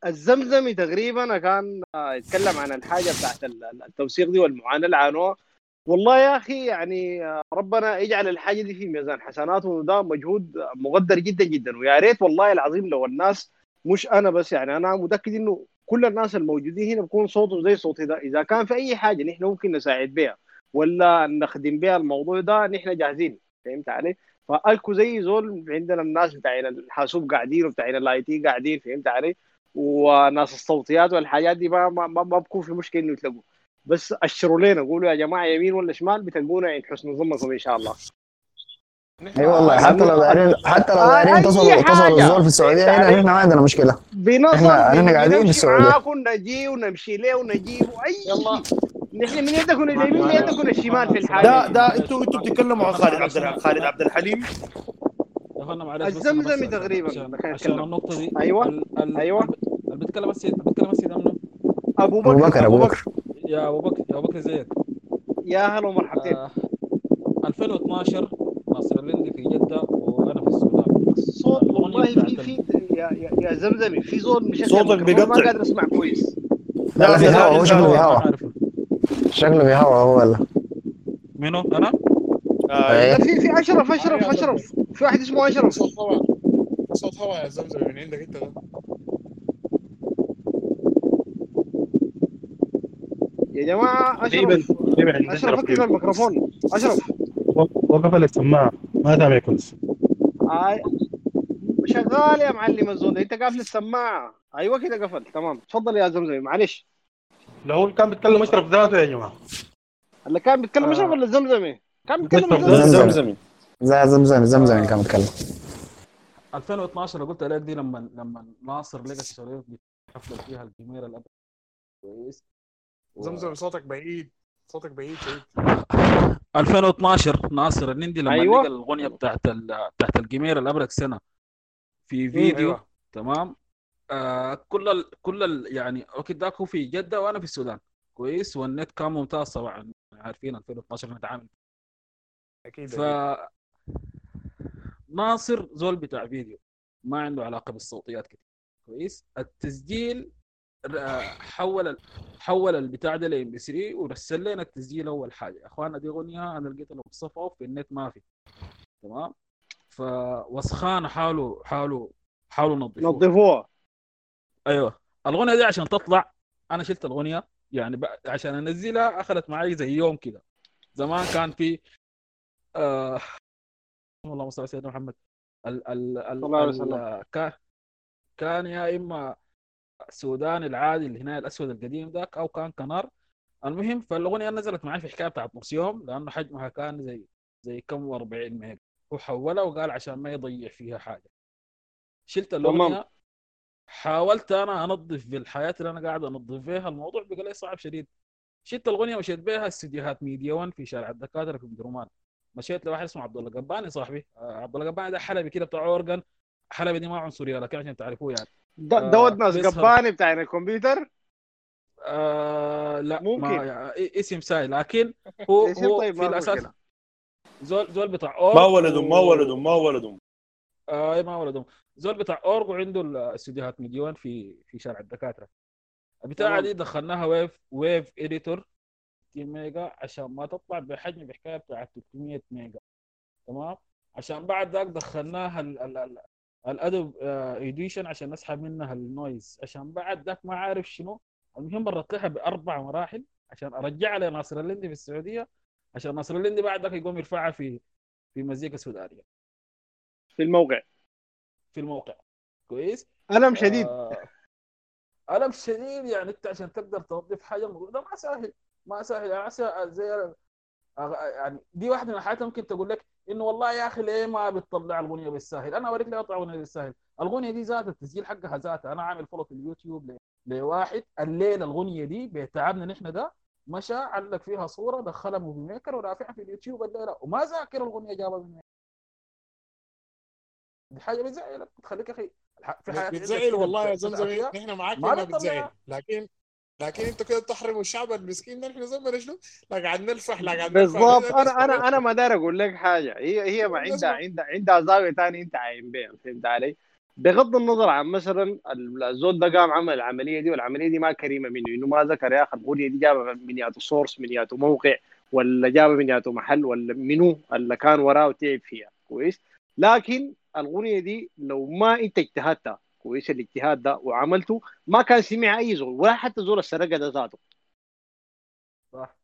الزمزمي تقريبا كان يتكلم عن الحاجة بتاعت ال- التوثيق دي والمعاناة اللي عانوها. والله يا أخي يعني آه، ربنا يجعل الحاجة دي في ميزان حسناته وده مجهود مقدر جدا جدا. ويا ريت والله العظيم لو الناس مش أنا بس يعني أنا متأكد إنه كل الناس الموجودين هنا بكون صوته زي صوتي ده. إذا كان في أي حاجة نحن ممكن نساعد بها ولا نخدم بها الموضوع ده نحن جاهزين. فهمت علي؟ فالكو زي زول عندنا الناس بتاعين الحاسوب قاعدين وبتاعين ال IT قاعدين. فهمت علي؟ وناس الصوتيات والحاجات دي ما ما, ما, ما بكون في مشكلة إنه يتلقوا بس أشروا لنا قولوا يا جماعة يمين ولا شمال بتلقونا عند حسن ظنكم إن شاء الله أي والله حتى لو دايرين حتى لو دايرين أي تصلوا تصلوا حاجة. الزول في السعودية هنا؟ إحنا ما عندنا مشكلة إحنا إحنا قاعدين في السعودية معاكم نجي ونمشي له ونجيب اي شيء نحن من يدكم اليمين ليدكم الشمال في الحاجة ده دي. ده أنتوا أنتوا بتتكلموا عن خالد عبد خالد عبد الحليم يا اخوانا معلش بس الزمزمي تقريبا عشان. النقطة دي. ال ال أيوة. اللي بيتكلم السيد اللي بيتكلم السيد امنه أبو أبو بكر بكر أبو بكر يا أبو بكر يا أبو بكر زيك يا هلا ومرحبتين آه 2012 ناصر في جدة وأنا في السودان صوت والله في في يا يا, زمزمي في زول مشغل صوتك الميكروفون ما بيقطع. قادر اسمع كويس لا لا هوا هو شكله في ما هوا عارفه شكله في هوا هو ولا منو أنا؟ آه، لا في في اشرف اشرف اشرف في واحد اسمه اشرف صوت هوا صوت هوا يا زمزم من عندك انت ده. يا جماعة اشرف اشرف فكك تقريبا. الميكروفون. اشرف وقف السماعه ما سامع كويس آي. شغال يا معلم الزول. انت قافل السماعه أيوه كده قفل. تمام. تفضل يا زمزمي معلش. لو هو كان بيتكلم أشرف ذاته يا جماعة. اللي كان بيتكلم آه. اشرف ولا الزمزمي؟ كان بيتكلم زمزمي. زي زمزم زمزم اللي كان بيتكلم 2012 قلت لك دي لما لما ناصر لقى الشريط حفلة فيها الجميرة الأبد كويس. زمزم صوتك بعيد. صوتك بعيد شديد 2012 ناصر النندي لما أيوة. لقى الاغنيه بتاعت ال... بتاعت الجميره الابرق سنة. في فيديو أيوة. تمام؟ آه كل ال... كل ال... يعني أوكي ذاك هو في جدة وأنا في السودان. كويس. والنت كان ممتاز طبعا. عارفين 2012 نتعامل. أكيد ف. ناصر زول بتاع فيديو ما عنده علاقة بالصوتيات كتير. كويس؟ التسجيل حول ال- حول البتاع ده لإم بي 3 ورسل لنا التسجيل أول حاجة. يا اخوانا دي أغنية أنا لقيتها في النت ما في. تمام؟ فوسخان حاولوا حاولوا حاولوا نظفوها نظفوها أيوه. الأغنية دي عشان تطلع أنا شلت الأغنية يعني. عشان أنزلها أخذت معي زي يوم كده. زمان كان في آه... اللهم صل على سيدنا محمد. ال ال ال ال- وسلم. كان كان يا إما السوداني العادي اللي هنا الأسود القديم ذاك أو كان كنار. المهم فالأغنية نزلت معي في حكايه بتاعت نص يوم لأنه حجمها كان زي زي كم 40 ميجا. هو حولها وقال عشان ما يضيع فيها حاجة. شلت الأغنية حاولت أنا أنظف بالحياة اللي أنا قاعد أنظف فيها. الموضوع بقى لي صعب شديد. شلت الأغنية ومشيت بها استديوهات ميديا 1 في شارع الدكاترة في مدرمان مشيت لواحد اسمه عبد الله قباني صاحبي آه، عبد الله قباني ده حلبي كده بتاع organ حلبي دي ما عنصرية لكن عشان تعرفوه يعني ده آه، ده ود ناس. قباني بتاع الكمبيوتر آه لا ممكن. ما يعني اسم ساي لكن هو هو طيب، في الأساس. زول زول بتاع org ما ولدهم ما ولدهم ما ولدهم آه إيه ما ولدهم زول بتاع org وعنده الاستديوهات مليون في في شارع الدكاترة تمام. دي دخلناها wave wave editor 60 ميجا عشان ما تطلع بحجم بحكايه بتاع 300 ميجا. تمام؟ عشان بعد ذاك دخلناها ال- ال- ال- ال Adobe Audition عشان نسحب منها ال noise عشان بعد ذاك ما عارف شنو المهم مرت لها بأربع مراحل عشان أرجعها لناصر اللندي في السعودية عشان ناصر اللندي بعد ذاك يقوم يرفعها في في مزيكا سودانية. في الموقع. في الموقع. كويس؟ ألم شديد. آه ألم شديد يعني أنت عشان تقدر توظف حاجة الموضوع ده ما سهل. ما سهل. يعني هسه زي يعني دي واحدة من الحاجات ممكن تقول لك إنه والله يا أخي ليه ما بتطلع الأغنية بالساهل؟ أنا أوريك ليه أطلع أغنية بالساهل. الأغنية دي ذات التسجيل حقها ذاتها. أنا عامل follow في اليوتيوب لواحد. الليلة الأغنية دي بتعبنا نحن ده. مشى علق فيها صورة دخلها Movie Maker ورافعها في اليوتيوب الليلة. وما ذاكر الأغنية جابها من دي حاجة بتزعلك بتخليك الح- في حياتك بتزعل والله يا أشياء نحن معاك ما. بتزعل. لكن لكن أنتوا كده تحرموا الشعب المسكين ده نحن زمنا شنو؟ لا قاعد نلفح لا قاعد بالضبط أنا أنا أنا ما داير أقول لك حاجة هي هي ما. عندها عندها عندها زاوية ثانية أنت عاين بها فهمت علي؟ بغض النظر عن مثلا الزول ده قام عمل العملية دي والعملية دي ما كريمة منه إنه ما ذكر يا أخي الاغنيه دي جابها من ياتو سورس من ياتو موقع ولا جابها من ياتو محل ولا منو اللي كان وراه وتعب فيها كويس لكن الاغنيه دي لو ما أنت اجتهدت كويس الاجتهاد ده وعملته. ما كان سمع أي زول ولا حتى زول السرقة ده ذاته. صح.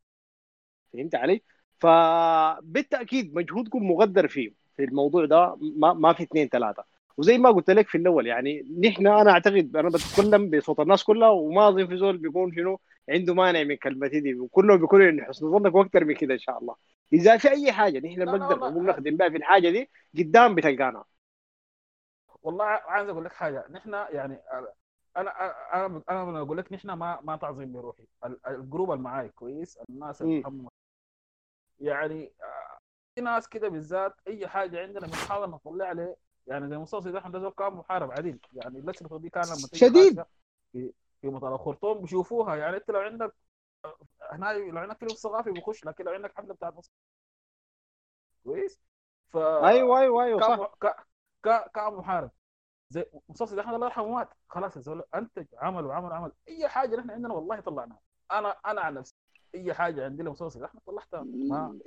فهمت علي؟ فبالتأكيد مجهودكم مقدر فيه في الموضوع ده ما, ما في اثنين ثلاثة. وزي ما قلت لك في الأول يعني نحن أنا أعتقد أنا بتكلم بصوت الناس كلها وما أظن في زول بيكون شنو عنده مانع من كلمتي دي. وكلهم بيكونوا ان حسن ظنك وأكثر من كده إن شاء الله. إذا في أي حاجة نحن بنقدر نقوم نخدم بها في الحاجة دي قدام بتلقانا. والله عايز أقول لك حاجة. نحن يعني أنا أنا أنا بقول لك نحن ما ما تعظيم بروحي. الجروب اللي معاي كويس الناس اللي هم يعني في ناس كده بالذات أي حاجة عندنا بنحاول نطلع عليه يعني زي مصطفى ده احمد كان محارب عديل. يعني الاشرطه دي كان لما شديد. في في مطار الخرطوم بيشوفوها. يعني أنت لو عندك هنا لو عندك فيلم ثقافي بيخش لكن لو عندك حفله بتاعت مصر كويس ف أيوه أيوه أيوه صح. ك... ك... كمحارب زي ده أحمد الله يرحمه مات. خلاص يا زول أنتج عمل وعمل وعمل. أي حاجة نحن عندنا والله طلعناها. أنا أنا عن نفسي أي حاجة عندي لهم صوصي احمد طلعتها ما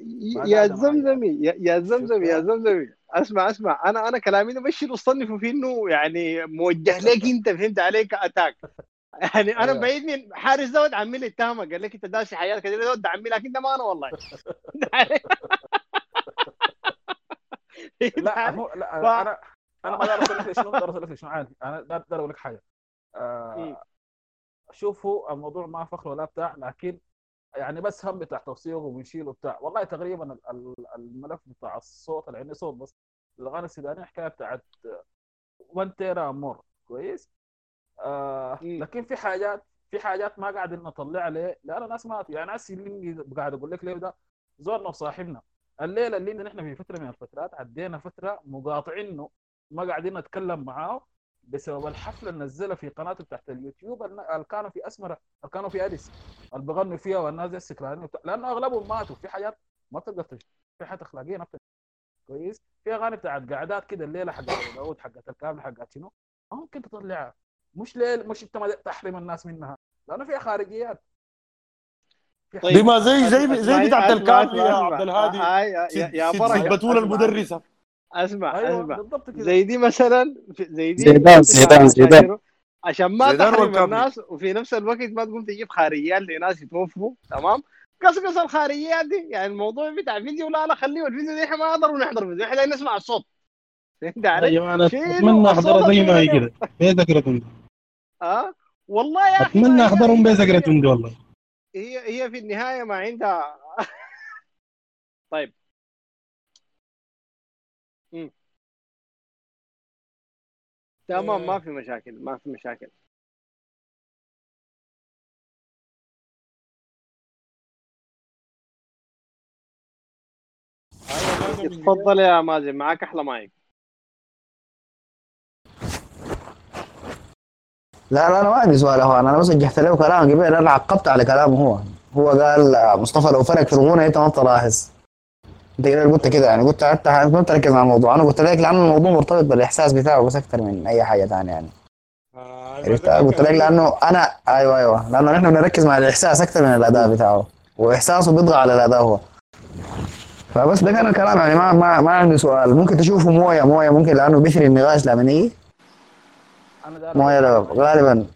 يا زمزمي يا, يا زمزمي يا زمزمي. أسمع أسمع. أنا أنا كلامي مش اصنفه في إنه يعني موجه لك أنت فهمت عليك؟ أتاك. يعني أنا أيوة. بعيد من حارس زود عمي لي التهمة. قال لك أنت داسي حياتك. كده زود عمي لكن ده ما أنا والله. لا هو لا ف- أنا أنا ما أقدر أقول لك شنو أقدر أقول لك شنو عادي. أنا أقدر أقول لك حاجة. آه شوفوا الموضوع ما فخر ولا بتاع لكن يعني بس هم بتاع توثيق وبنشيله بتاع والله تقريبا ال- ال- الملف بتاع الصوت اللي عندي صوت بس الأغاني السودانية حكاية بتاعت 1 تيرا امور كويس؟ آه لكن في حاجات في حاجات ما قاعدين نطلع عليه. لأن الناس ماتوا يعني ناس اللي قاعد أقول لك ليه ده؟ زورنا وصاحبنا الليلة اللي نحن في فترة من الفترات عدينا فترة مقاطعينه ما قاعدين نتكلم معاه بسبب الحفلة اللي نزلها في قناته تحت اليوتيوب اللي كانوا في اسمره اللي كانوا في أديس. اللي بغنوا فيها والناس السكرانين لأنه أغلبهم ماتوا. في حاجات ما بتقدر في حاجات أخلاقية ما كويس؟ في أغاني بتاعت قعدات كده الليلة حقت داود حقت الكامل حقت شنو؟ ممكن تطلعها. مش ليل مش أنت تحرم الناس منها. لأنه فيها خارجيات. دي ما زي زي زي بتاعت أسمع- الكافي يا عبد الهادي. آه، يا- يا-. ست بتول. المدرسة. أسمع أيوة، أسمع. بالضبط كده. زي دي مثلا زي دي زيدان- زيدان- زيدان. عشان- ما تحرم. الناس وفي نفس الوقت ما تقوم تجيب خارجيات لناس يتوفوا. تمام؟ قصقص الخارجيات دي. يعني الموضوع بتاع فيديو لا لا خليه الفيديو دي إحنا ما نقدر نحضر فيديو. إحنا نسمع الصوت. فهمت علي؟ يا أنا أتمنى أحضرها زي ما هي كده. في ذكرتهم آه؟ والله يا أخي أتمنى أحضرهم بذكرتهم دي والله. هي هي في النهاية ما عندها. طيب. مم. تمام ما في مشاكل ما في مشاكل. اتفضل يا مازن معك أحلى مايك. لا لا أنا ما عندي سؤال هو أنا بس وجهت له كلام قبل أنا عقبت على كلامه هو. هو قال آه، مصطفى لو فرق في الغنى أنت ما بتلاحظ. أنت كده قلت كده يعني قلت انت ما تركز على الموضوع. أنا قلت لك لأن الموضوع مرتبط بالإحساس بتاعه بس أكثر من أي حاجة ثانية يعني. عرفت؟ قلت لك لأنه أنا أيوه أيوه. لأنه نحن بنركز مع الإحساس أكثر من الأداء بتاعه. وإحساسه بيطغى على الأداء هو. فبس ده كان الكلام يعني ما ما ما عندي سؤال. ممكن تشوفوا موية موية ممكن لأنه بيثري النقاش داير موية ده غالبا.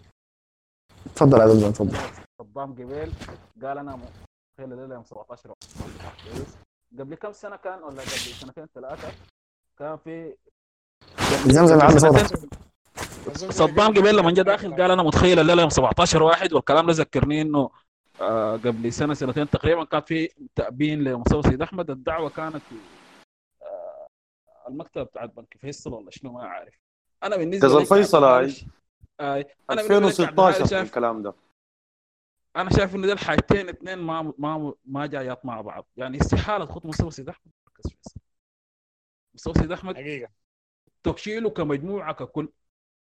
تفضل يا زلمه تفضل. صدام قبيل قال أنا متخيل الليلة يوم 17 كويس. قبل كم سنة كان؟ ولا قبل سنتين ثلاثة. كان في زمزم صوت صدام قبيل لما جا داخل قال أنا متخيل الليلة يوم 17 واحد والكلام ده ذكرني إنه آه قبل سنة سنتين تقريبا كان في تأبين لمصطفى سيد أحمد. الدعوة كانت في آه المكتب بتاعت بنك فيصل ولا شنو ما عارف أنا بالنسبة كذا الفيصل هاي. آي أنا بالنسبة لي كعبد 2016 الهادي شايف الكلام ده. أنا شايف إنه دي الحاجتين اثنين ما ما ما جايات مع بعض. يعني استحالة تخط مصطفى سيد أحمد. مصطفى سيد أحمد حقيقة. تشيله كمجموعة ككل.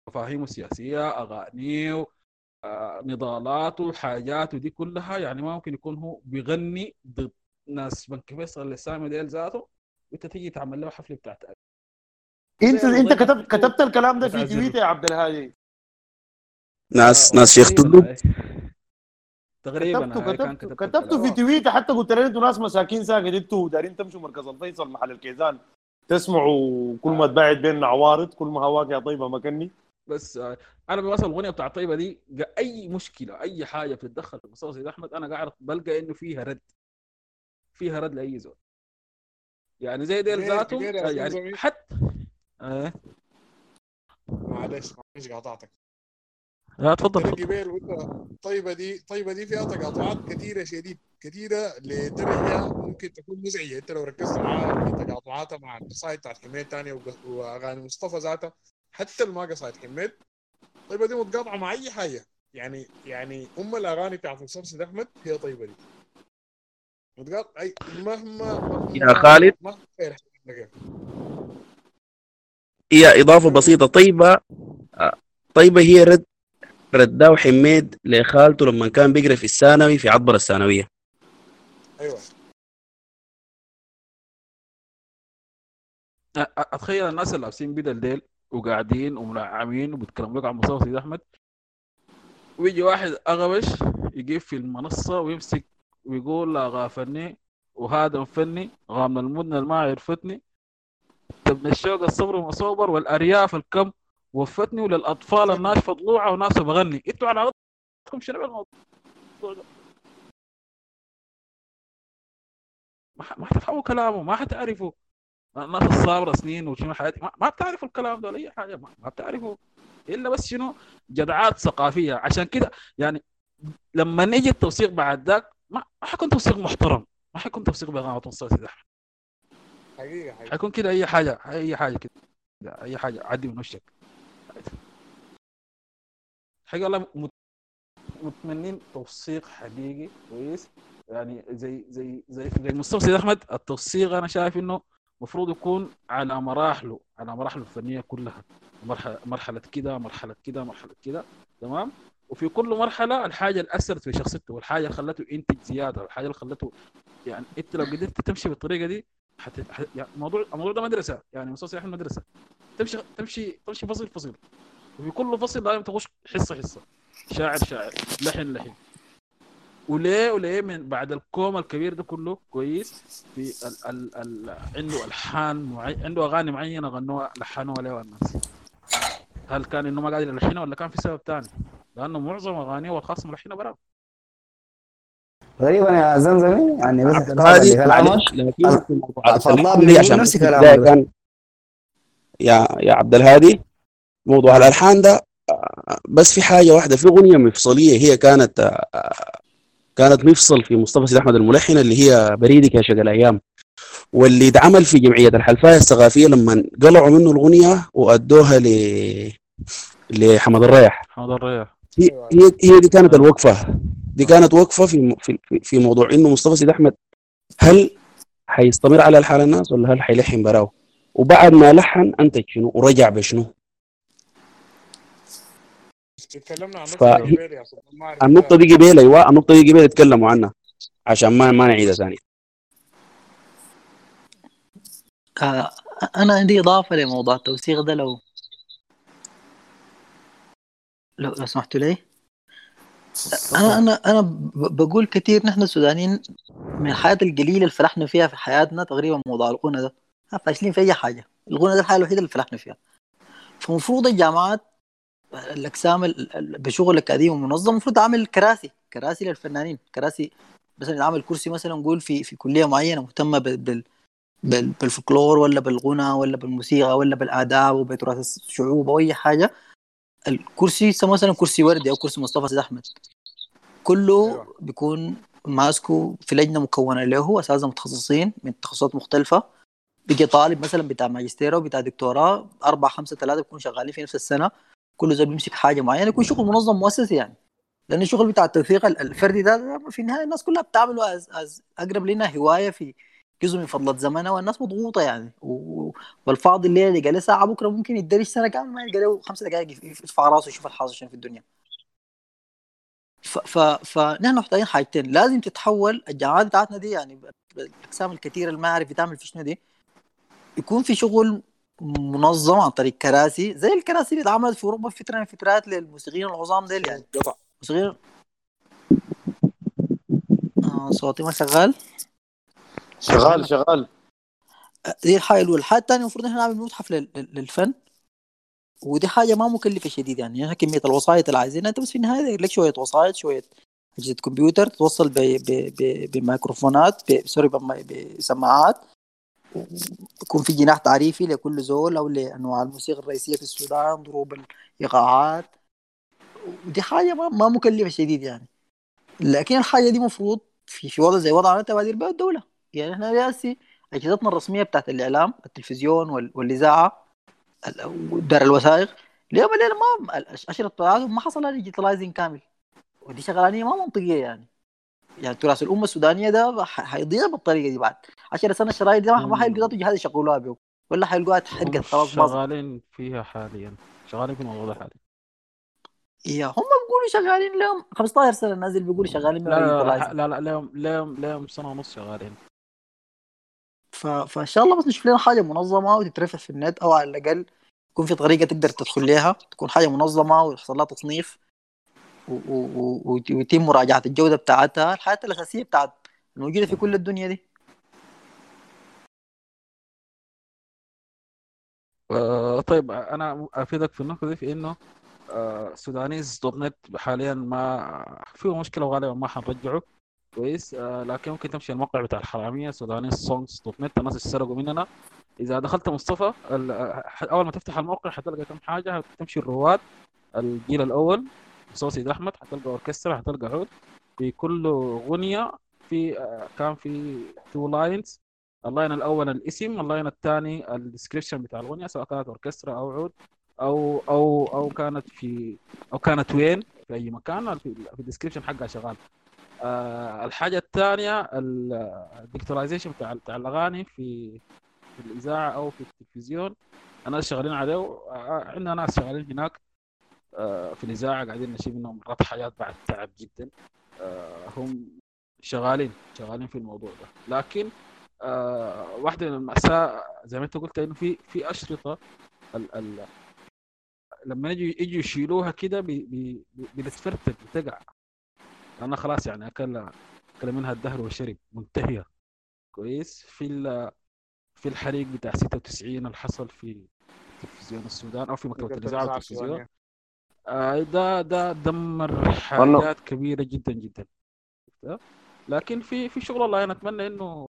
مفاهيمه السياسية أغانيه آه، نضالاته حاجاته دي كلها يعني ما ممكن يكون هو بيغني ضد ناس بنك فيصل اللي سامي ديل ذاته وأنت تيجي تعمل له حفلة بتاعت انت انت كتبت كتبت الكلام ده في تويتر يا عبد الهادي. ناس ناس شيخ تدب تقريبا كتبته كان كتبته كتبت كتبته في تويتر حتى قلت لهم أنتوا ناس مساكين ساكت أنتوا دارين تمشوا مركز الفيصل محل الكيزان. تسمعوا كل ما تباعد بيننا عوارض كل ما هواك يا طيبة مكني. بس آه، أنا بوصل الاغنيه بتاع طيبة دي أي مشكلة أي حاجة بتتدخل في مستوى سيد أحمد أنا قاعد بلقى إنه فيها رد. فيها رد لأي زول. يعني زي ديل آه، يعني. حتى آه. معلش معلش قاطعتك. لا تفضل وانت طيبة دي طيبة دي فيها تقاطعات كثيره شديد كثيره لدرجة ممكن تكون مزعجة. انت لو ركزت معاها في تقاطعاتها مع القصائد بتاعت حميد ثانية وأغاني مصطفى ذاتها حتى الما قصائد حميد طيبة دي متقاطعة مع أي حاجة. يعني يعني أم الأغاني بتاعت مسلسل أحمد هي طيبة دي. متقاطع اي مهما مهما يا خالد؟ مهما. هي إضافة بسيطة. طيبة آه، طيبة هي رد رداه حميد لخالته لما كان بيقرأ في الثانوي في عطبر الثانوية. أيوه. أ- أ- أتخيل الناس اللي لابسين بدل ديل وقاعدين ومنعمين وبيتكلموا لك عن مصطفى سيد أحمد. ويجي واحد أغبش يجيب في المنصة ويمسك ويقول لا غافني وهذا مفني غام المدن ما عرفتني تبني الشوق الصبر مصوبر والأرياف الكم وفتني وللأطفال الناشفه ضلوعه وناس بغني. إنتوا على علاقتكم شنو بالموضوع ده؟ ما حتفهموا كلامه ما حتعرفوا. الناس الصابرة سنين وشنو حياتي. ما, بتعرفوا الكلام ده أي حاجة. ما, بتعرفوا. إلا بس شنو؟ جدعات ثقافية. عشان كده يعني لما نيجي التوثيق بعد ذاك ما, حيكون توثيق محترم. ما حيكون توثيق مصطفى سيد احمد حقيقة حقيقة. حيكون كده أي حاجة أي حاجة كده أي حاجة عدي من وشك. حقيقة والله مت- متمنين توثيق حقيقي كويس. يعني زي زي زي زي سيد أحمد التوثيق أنا شايف إنه المفروض يكون على مراحله على مراحله الفنية كلها. مرحله مرحلة كده مرحلة كده مرحلة كده. تمام؟ وفي كل مرحلة الحاجة اللي أثرت في شخصيته والحاجة اللي خلته ينتج زيادة والحاجة اللي خلته يعني أنت لو قدرت تمشي بالطريقة دي حت... حت... يعني الموضوع الموضوع ده مدرسة يعني سيد احمد مدرسه تمشي تمشي تمشي فصل فصل وفي كل فصل لازم تخش حصه حصة. شاعر شاعر. لحن لحن. وليه وليه من بعد الكوم الكبير ده كله كويس. في ال ال ال عنده ألحان معي... عنده أغاني معينة غنوها لحنوها له الناس. هل كان إنه ما قادر يلحنها ولا كان في سبب ثاني؟ لأنه معظم أغانيه والخاص ملحنها برا. غريبا يا زمزمي يعني بس عبد اعتراض الهادي لكلامك معلش لكن عشان نفس كلامك. كان يا يا عبد الهادي موضوع الألحان ده آه، بس في حاجة واحدة في أغنية مفصلية هي كانت آه، كانت مفصل في مصطفى سيد أحمد الملحن اللي هي بريدك يا شقى الأيام واللي اتعمل في جمعية الحلفايه الثقافية لما قلعوا منه الأغنية وأدوها ل لحمد الريح. حمد الريح. هي هي هي دي كانت الوقفة. دي كانت وقفة في في في- في موضوع إنه مصطفى سيد أحمد هل حيستمر على الحال الناس ولا هل حيلحن براو؟ وبعد ما لحن انتج شنو؟ ورجع بشنو؟ تكلمنا عن النقطه دي قبيل أيوه النقطه دي قبيل يتكلموا عنها عشان ما ما نعيدها ثاني آه أنا عندي إضافة لموضوع التوثيق ده لو لو, لو سمحتوا لي. أنا أنا أنا بقول كثير نحن السودانيين من الحياة القليلة اللي فلحنا فيها في حياتنا تقريبا موضوع الغنى ده. فاشلين في أي حاجة. الغنى ده الحاجة الوحيدة اللي فلحنا فيها. فمفروض الجامعات الأقسام ال- ال- بشغل اكاديمي منظم المفروض تعمل كراسي كراسي للفنانين. كراسي مثلا يعمل كرسي مثلا نقول في في كلية معينة مهتمة بال- بالفلكلور ولا بالغنى ولا بالموسيقى ولا بالآداب وبتراث الشعوب أو اي حاجة. الكرسي يسمى مثلا كرسي وردي أو كرسي مصطفى سيد أحمد. كله بيكون ماسكه في لجنة مكونة له أساتذة متخصصين من تخصصات مختلفة. بيجي طالب مثلا بتاع ماجستير أو بتاع دكتوراه أربعة خمسة ثلاثة بيكونوا شغالين في نفس السنة. كل زول بيمسك حاجة معينة يكون شغل منظم مؤسسي يعني. لأن الشغل بتاع التوثيق ال- الفردي ده, ده في النهاية الناس كلها بتعمله أز أز أقرب لنا هواية في جزء من فضلة زمنها والناس مضغوطة يعني. والفاضي الليلة اللي قال له ساعة بكرة ممكن يدرس سنة كامله ما يلقى له خمس دقائق يرفع راسه يشوف الحاصل شنو في الدنيا. ف ف فنحن محتاجين حاجتين. لازم تتحول الجامعات بتاعتنا دي يعني بالاقسام الكثيره اللي ما عارف يتعمل في شنو دي يكون في شغل منظم عن طريق كراسي زي الكراسي اللي اتعملت في أوروبا فتره من الفترات للموسيقيين العظام ديل يعني. موسيقيين. آه صوتي ما شغال. شغال شغال. دي الحاجة الأولى. الحاجة الثانية المفروض إحنا نعمل متحف لل- لل- للفن. ودي حاجة ما مكلفة شديد يعني. يعني كمية الوسائط اللي عايزينها. أنت بس في النهاية داير لك شوية وسائط شوية أجهزة كمبيوتر توصل ب- ب- ب- بميكروفونات ب- سوري بسماعات. يكون في جناح تعريفي لكل زول أو لأنواع الموسيقى الرئيسية في السودان ضروب الإيقاعات. ودي حاجة ما, ما مكلفة شديد يعني. لكن الحاجة دي مفروض في في وضع زي وضعنا تبادر بها الدولة. يعني إحنا رئاسي أجهزتنا الرسمية بتاعت الإعلام التلفزيون وال- والإذاعة ال- ودار الوثائق. اليوم الليلة ما اشرطه بتاعتهم ما حصل على ديجيتلايزنج كامل. ودي شغلانيه ما منطقية يعني. يعني تراث الأمة السودانية ده حيضيع بالطريقة دي بعد. 10 سنة الشرايط دي ما حيلقوا جهاز يشغلوها به ولا حيلقوها اتحرقت هم خلاص شغالين فيها حاليا. شغالين في الموضوع ده حاليا. يا هم بيقولوا شغالين لهم 15 سنة اللي بيقولوا شغالين لا لا لا, ديجيتلايزنج لا, لا لهم لهم لهم سنة ونص شغالين. فإن شاء الله بس نشوف لنا حاجة منظمة وتترفع في النت أو على الأقل يكون في طريقة تقدر تدخل لها تكون حاجة منظمة ويحصل لها تصنيف. ويتم مراجعة الجودة بتاعتها الحياة الأساسية بتاعت الموجوده في كل الدنيا دي آه طيب أنا أفيدك في النقطة دي في إنه آه سودانيز dot net حاليا ما فيه مشكلة وغالبا ما حنرجعه كويس. آه لكن ممكن تمشي الموقع بتاع الحرامية Sudanese Songs dot net الناس سرقوا مننا. إذا دخلت مصطفى أول ما تفتح الموقع حتلقى كم حاجة. تمشي الرواد الجيل الأول صوت سيد أحمد حتلقى أوركسترا حتلقى عود. في كل غنيه في آه، كان في two lines ال line الأول الاسم ال line الثاني ال description بتاع الأغنية سواء كانت أوركسترا أو عود أو أو أو كانت في أو كانت وين؟ في أي مكان. في ال description حقها شغال. آه الحاجة الثانية ال digitalization بتاع بتاع الأغاني في في الإذاعة أو في التلفزيون. الناس شغالين عليه آه، عندنا ناس شغالين هناك. آه، في الإذاعة قاعدين نشيل منهم مرات حاجات بعد تعب جدا. آه، هم شغالين شغالين في الموضوع ده. لكن آه، واحدة من المأساة زي ما أنت قلت إنه في في أشرطة ال ال لما يجوا يجوا يشيلوها كده بتتفرتك بتقع. لانها خلاص يعني أكل أكل منها الدهر والشرب منتهية. كويس. في ال- في الحريق بتاع 96 اللي حصل في تلفزيون السودان أو في مكتبة الإذاعة الإذاعة والتلفزيون. آه، ده ده دمر حاجات كبيرة جدا جدا؟ لكن في في شغل الله أنا أتمنى إنه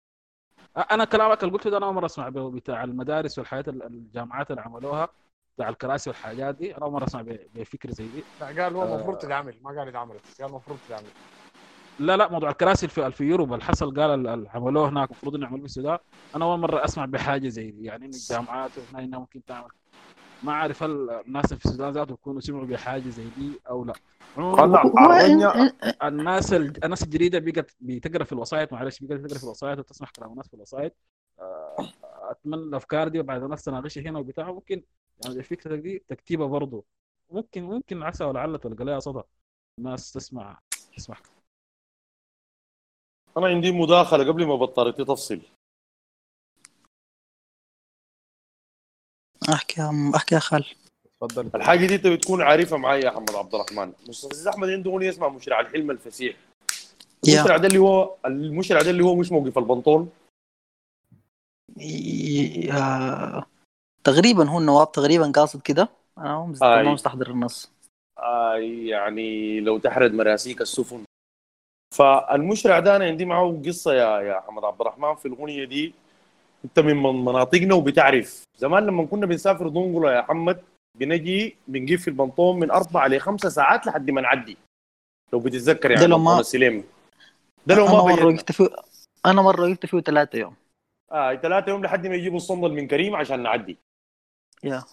أنا كلامك اللي قلته ده أنا أول مرة أسمع به بتاع المدارس والحياة الجامعات اللي عملوها. بتاع الكراسي والحاجات دي أنا أول مرة أسمع ب- بفكره زي دي. لا قال هو آه. المفروض تتعمل ما قال اتعملت قال المفروض تتعمل. لا لا موضوع الكراسي في في يوروب اللي حصل قال ال- ال- عملوه هناك المفروض إنه يعملوه في السودان. أنا أول مرة أسمع بحاجة زي دي يعني ان الجامعات هنا انها ممكن تعمل. ما أعرف هل الناس اللي في السودان ذاتهم يكونوا سمعوا بحاجة زي دي أو لا. الناس ال- الناس الجديدة بقت بتقرأ في الوسائط معلش بقت تقرا في الوسائط وتسمع كلام الناس في الوسائط. آه، أتمنى الأفكار دي وبعد الناس تناقشها هنا وبتاع ممكن يعني الفكرة دي تكتيبها برضه. ممكن ممكن عسى ولعل تلقى لها صدى. الناس تسمع تسمع. أنا عندي مداخلة قبل ما بطارتي تفصل. أحكي يا عم- أحكي يا خال. تفضل. الحاجة دي انت بتكون عارفها معايا يا محمد عبد الرحمن. زيد أحمد عنده أغنية اسمها مشرع الحلم الفسيح. المشرع ده اللي هو المشرع ده اللي هو مش موقف البنطون يا- تقريبا هو النواب تقريبا قاصد كده. أنا ما مستحضر النص. آه يعني لو تحرد مراسيك السفن. فالمشرع ده أنا عندي معه قصة يا يا محمد عبد الرحمن في الأغنية دي. أنت من من- مناطقنا وبتعرف. زمان لما كنا بنسافر دنقله يا محمد بنجي بنجيب في البنطون من أربع لخمسة ساعات لحد ما نعدي. لو بتتذكر يعني ده لو ما- ده لو ما وقفت فيه أنا مرة وقفت فيه ثلاثة يوم. آه ثلاثة يوم لحد ما يجيبوا الصندل من كريم عشان نعدي. يا.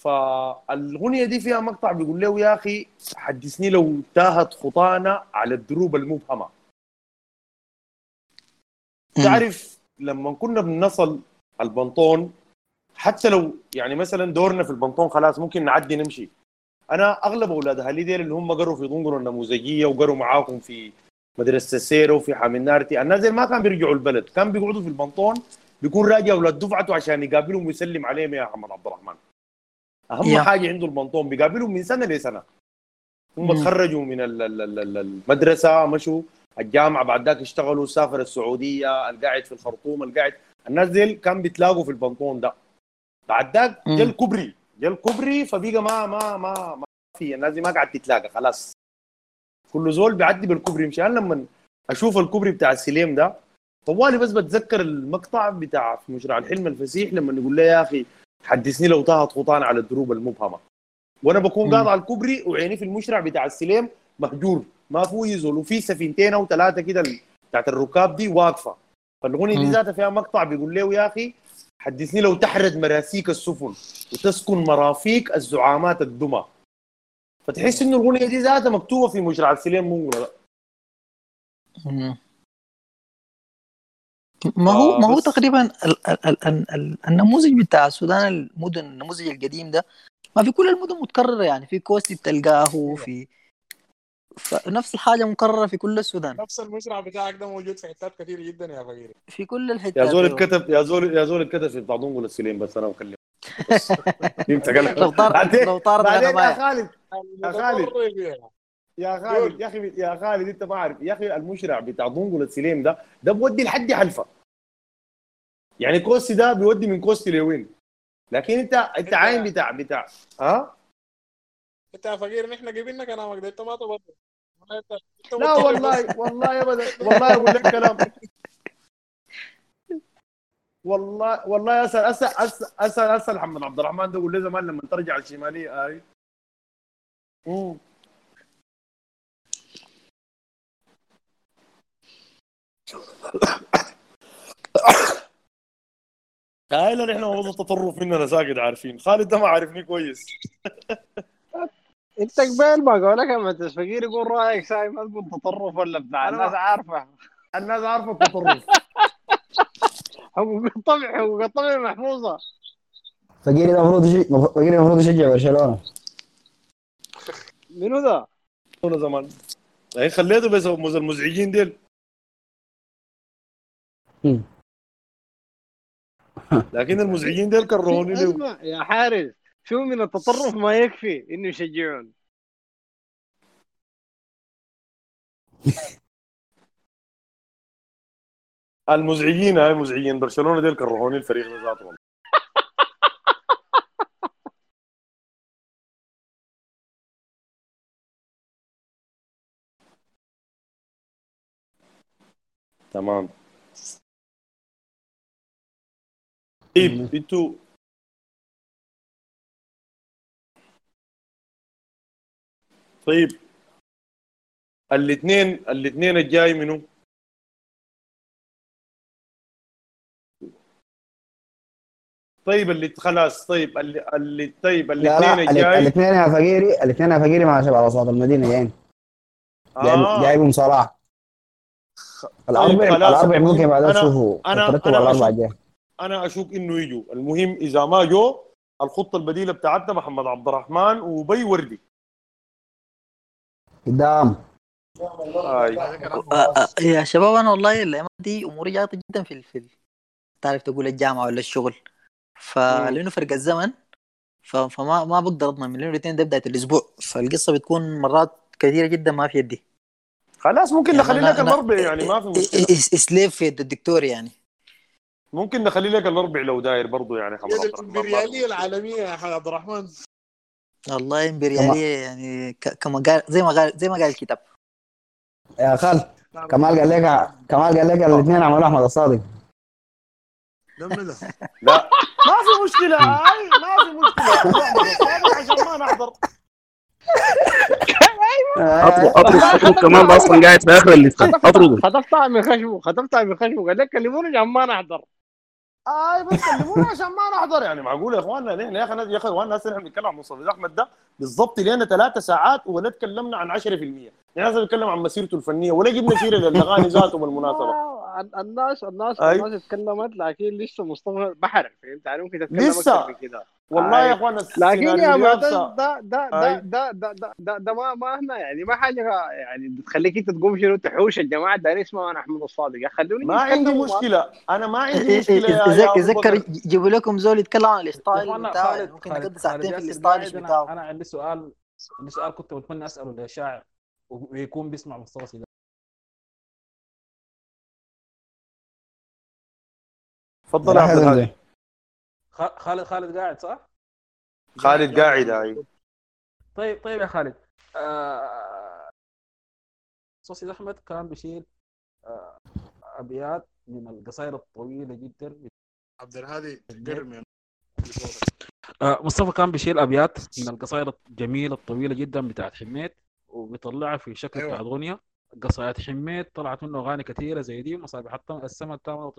فالاغنيه دي فيها مقطع بيقول له يا أخي حدثني لو تاهت خطانا على الدروب المبهمة. تعرف لما كنا بنصل البنطون حتى لو يعني مثلا دورنا في البنطون خلاص ممكن نعدي نمشي. أنا أغلب أولاد أهلي ديل اللي هم قروا في دنقر النموذجية وقروا معاكم في مدرسة السيره وفي حامل نارتي الناس دي ما كانوا بيرجعوا البلد كانوا بيقعدوا في البنطون بيكون راجع أولاد دفعته عشان يقابلهم ويسلم عليهم يا محمد عبد الرحمن. أهم يا. حاجة عنده البنطون بيقابلهم من سنة لسنة. هم. تخرجوا من ال- ال- ال- ال- المدرسة مشوا الجامعة بعد ذاك اشتغلوا سافر السعودية القاعد في الخرطوم القاعد. الناس دي كان بيتلاقوا في البنطون ده. بعد ذاك. جا الكوبري جا الكوبري فبقى ما ما ما ما في. الناس دي ما قاعد تتلاقى خلاص. كل زول بيعدي بالكوبري مشان لما أشوف الكوبري بتاع السليم ده طوالي بس بتذكر المقطع بتاع في مشروع الحلم الفسيح لما يقول لي يا أخي حدثني لو طاهت خطان على الدروب المبهمة وأنا بكون مم. قاطع الكوبري وعيني في المشرع بتاع السليم مهجور ما فيه يزول وفي سفينتين أو ثلاثة كده بتاعت الركاب دي واقفة فالأغنية دي. ذاتها فيها مقطع بيقول له يا أخي حدثني لو تحرد مراسيك السفن وتسكن مرافيق الزعامات الدمى فتحس إنه الاغنيه دي ذاتها مكتوبة في منقله ده مم. ما هو آه، ما هو تقريبا ال ال ال ال ال النموذج بتاع السودان المدن النموذج القديم ده ما في كل المدن متكررة يعني في كوستي بتلقاه في فنفس الحاجة مكررة في كل السودان. نفس المشروع بتاعك ده موجود في حتات كثير جدا يا فقير. في كل يا الحتات زول أيوة. الكتب يا زول يا زول الكتب في بتاع دنقل السليم بس أنا بكلمك فهمت لو طار لو بعدين يا خالد يا خالد. يا. يا خالد يا أخي يا خالد أنت ما عارف يا أخي المشرع بتاع دنقل السليم ده ده بودي لحد حلفة. يعني كوستي ده بيودي من كوستي لوين؟ لكن انت أنت عاين بتاع بتاع ها؟ أنت يا فقير نحن قبلنا كلامك ده. أنت ما تبطل. انت أنت لا. والله والله ابدا. والله أقول لك كلام. والله والله أسأل أسأل أسأل أسأل, أسأل محمد عبد الرحمن ده لي زمان لما ترجع الشماليه آي. مم. هاي لا نحن موضوع التطرف مننا ساكت عارفين. خالد ده ما عارفني كويس. أنت قبل ما قولك أما الفقير يقول رأيك ساي ما تقول تطرف ولا بتاع؟ أنا الناس عارفة. الناس عارفة التطرف. حقوق الطبع حقوق الطبع محفوظة. فقيري المفروض يشجع فقيري المفروض يشجع برشلونة. منو ذا؟ ولا زمان يعني خليته بس مز- المزعجين ديل. لكن المزعجين ديل كرهوني اسمع يا حارس شو من التطرف ما يكفي إنه يشجعون. المزعجين هاي مزعجين. برشلونة ديل كرهوني الفريق ده ذاته والله تمام. طيب أنتوا طيب الاثنين الاثنين الجاي منو؟ طيب اللي خلاص طيب اللي, اللي طيب لا الاثنين لا الجاي؟ الاثنين يا فقيري الاثنين يا فقيري مع شباب اصوات المدينة جايين. جايب آه. جايبهم صلاح. الاربع خلاص. الأربع ممكن بعدين أنا- تشوفوا أنا- ترتبوا أنا الأربع أشوف- أنا أشوف إنه يجوا. المهم إذا ما جو الخطة البديلة بتاعتنا محمد عبد الرحمن وبي وردي. قدام. يا شباب أنا والله الأيام دي أموري جاطه جدا في ال- في ال- تعرف تقول الجامعة ولا الشغل؟ فلأنه فرق الزمن فما ما بقدر أضمن من لأنه الاثنين ده بدايه الأسبوع فالقصة بتكون مرات كثيرة جدا ما في يدي. خلاص ممكن يعني نخلي لك الأربع يعني ما في مشكلة. اسليف في يد الدكتور يعني. ممكن نخلي لك الأربع لو داير برضه يعني في الامبرياليه العالمية يا عبد الرحمن. والله امبرياليه يعني كما قال زي ما قال زي ما قال الكتاب. يا خال كمال قال لك كمال قال لك الاثنين عملوا أحمد الصادق. لا ما في مشكلة. أي ما في مشكلة. عشان ما نحضر. اطرد أطرد اطرد كمان أصلا قاعد في آخر الليسته اطرده خطفتها من خشمه خطفتها من خشمه قال لك كلموني عشان ما نحضر. اي بس كلمونا عشان ما نحضر يعني معقول يا إخواننا؟ نحن يا أخي يا أخي إخواننا هسه نحن بنتكلم عن مصطفى احمد ده بالضبط لنا ثلاث ساعات ولا تكلمنا عن 10% يعني هسه بنتكلم عن مسيرته الفنية ولا جبنا سيره للأغاني ذاته بالمناسبة. آه، الناس الناس. الناس اتكلمت لكن لسه مصطفى بحر فهمت؟ علي ممكن تتكلم لسه. كده. والله يا اخوان لكن يا يابسة. ده ده ده. ده ده ده ده, ده ما ما هنا يعني ما حاجة يعني تخليك أنت تقوم شنو تحوش الجماعة ده اسمه أنا أحمد الصادق. يا خلوني ما عندي. مشكلة. أنا ما عندي مشكلة بكر. يجيبوا لكم زول يتكلم عن الستايل بتاعه ممكن نقضي ساعتين في قاعد بتاعه. أنا عندي سؤال عندي سؤال كنت بتمنى أسأله لشاعر ويكون بيسمع مصطفى سيدان تفضل يا عبد الهادي. خ- خالد خالد قاعد صح؟ خالد قاعد هاي طيب طيب يا خالد. آه... صوصي احمد كان بيشيل آه... أبيات من القصائد الطويلة جدا. عبد الهادي قرب من آه مصطفى كان بيشيل أبيات من القصائد الجميلة الطويلة جدا بتاعت حميد وبيطلعها في شكل أيوة. بتاعت أغنية. قصائد حميد طلعت منه أغاني كثيرة زي دي مصابيح التم- السما التامه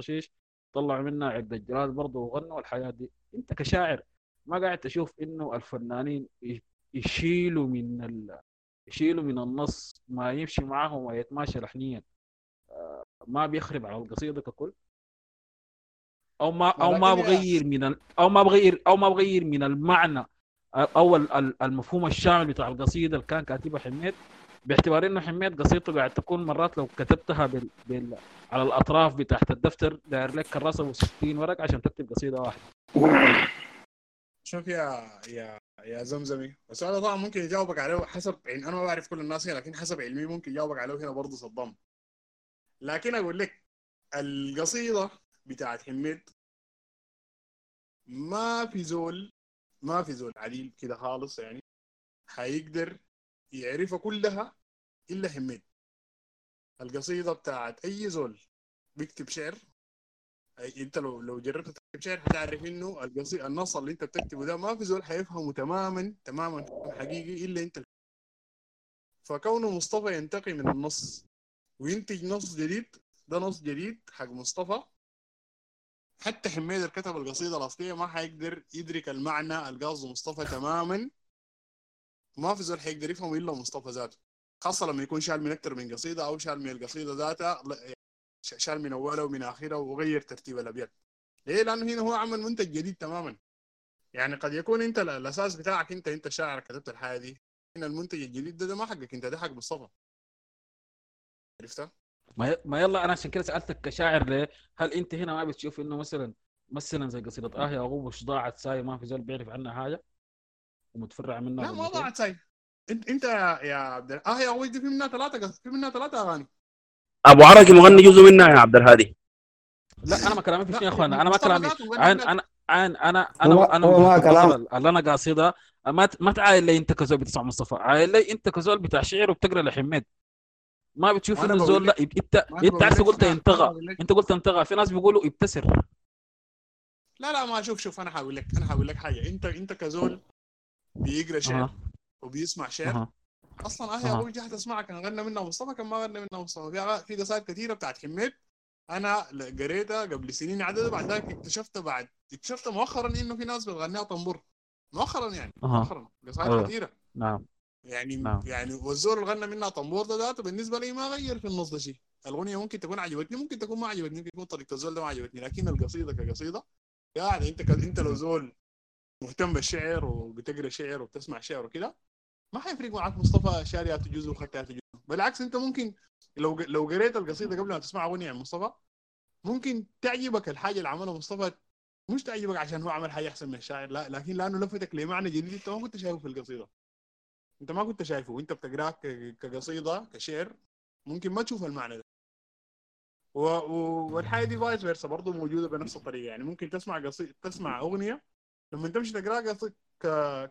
وطشيش طلع منها عده جلال برضه وغنوا والحياة دي. أنت كشاعر ما قاعد تشوف إنه الفنانين يشيلوا من ال... يشيلوا من النص ما يمشي معاهم ويتماشى لحنيا. آه، ما بيخرب على القصيدة ككل؟ أو ما أو ما بغير من ال... أو ما بغير أو ما بغير من المعنى. أو ال- ال- المفهوم الشامل بتاع القصيدة اللي كان كاتبها حميد باعتبار إنه حميد قصيدته قاعد تكون مرات لو كتبتها بال... بال... على الأطراف بتاعت الدفتر داير لك كراسة و60 ورق عشان تكتب قصيدة واحدة. شوف يا يا يا زمزمي السؤال ده طبعا ممكن يجاوبك عليه حسب يعني أنا ما بعرف كل الناس هنا لكن حسب علمي ممكن يجاوبك عليه هنا برضه صدام. لكن أقول لك القصيدة بتاعت حميد ما في زول ما في زول عديل كده خالص يعني حيقدر يعرفها كلها إلا حميد القصيدة بتاعت أي زول بيكتب شعر أي أنت لو لو جربت تكتب شعر حتعرف إنه القصيده النص اللي أنت بتكتبه ده ما في زول حيفهمه تماما تماما حقيقي إلا أنت. فكونه مصطفى ينتقي من النص وينتج نص جديد ده نص جديد حق مصطفى. حتى حميد اللي كتب القصيدة الأصلية ما حيقدر يدرك المعنى القاصد مصطفى تماما. ما في زول حيقدر يفهمه إلا مصطفى ذاته. خاصة لما يكون شال من أكثر من قصيدة أو شال من القصيدة ذاتها ش- شال من اولها ومن اخرها وغير ترتيب الأبيات. ليه؟ لأنه هنا هو عمل منتج جديد تماما. يعني قد يكون أنت ال- الأساس بتاعك أنت أنت شاعر كتبت الحاجة دي هنا المنتج الجديد ده, ده ما حقك أنت ده حق مصطفى. عرفتها؟ ما ما يلا أنا عشان كده سألتك كشاعر ليه؟ هل أنت هنا ما بتشوف إنه مثلا مثلا زي قصيدة آه يا غوبش ضاعت ساي ما في زول بيعرف عنها حاجة؟ ومتفرع منها لا ما؟ ضاعت ساي انت إنت يا عبد آه يا أبوي دي في منها ثلاثة في منها ثلاثة أغاني. أبو عرقي مغني جزء منها يا عبد الهادي. لا أنا ما كلامي في شنو يا اخوانا أنا ما كلامي أنا. أنا أنا أنا أنا كلام. اللي أنا قاصدها ما ما تعاين لي أنت كزول بتسمع مصطفى. عاين لي أنت كزول بتاع شعر وبتقرأ لحميد. ما بتشوف انه الزول لا إنت انت لك قلت أنا- أنا لك- أنت قلت ينتغى. في ناس بيقولوا ابتسر لا لا ما شوف شوف أنا حاقول لك أنا حاقول لك حاجة. انت أنت كزول بيقرا شعر أها. وبيسمع شعر أها. أصلا آه أها. أبوي جهه تسمعها كان غنى منها مصطفى كان ما غنى منها مصطفى في في قصائد كثيره بتاعت حميد أنا قريتها قبل سنين عدد بعد ذلك اكتشفت بعد اكتشفت مؤخرا إنه في ناس بتغنيها طنبور مؤخرا يعني أها. مؤخرا قصائد أيوة. كثيره نعم يعني نعم. يعني والزور اللي غنى منها طنبور ده ذاته بالنسبة لي ما غير في النص ده شيء الأغنية ممكن تكون عجبتني ممكن تكون ما عجبتني ممكن يكون طريقة الزول ده ما عجبتني لكن القصيدة كقصيدة يعني أنت ك... أنت لو زول مهتم بالشعر وبتقرأ شعر وبتسمع شعر وكده. ما حيفرق معك مصطفى شاري تجوز وخدتها تجوز بالعكس انت ممكن لو لو قريت القصيدة قبل ما تسمع اغنيه عن مصطفى ممكن تعجبك الحاجة اللي عملها مصطفى مش تعجبك عشان هو عمل حاجة أحسن من الشاعر لا لكن لأنه لفتك لمعنى جديد أنت ما كنت شايفه في القصيدة. أنت ما كنت شايفه وأنت بتقراه كقصيدة كشعر ممكن ما تشوف المعنى ده. و... و... والحاجة دي فايس فيرسا برضه موجودة بنفس الطريقة يعني ممكن تسمع قصيده تسمع أغنية لما تمشي تقراها.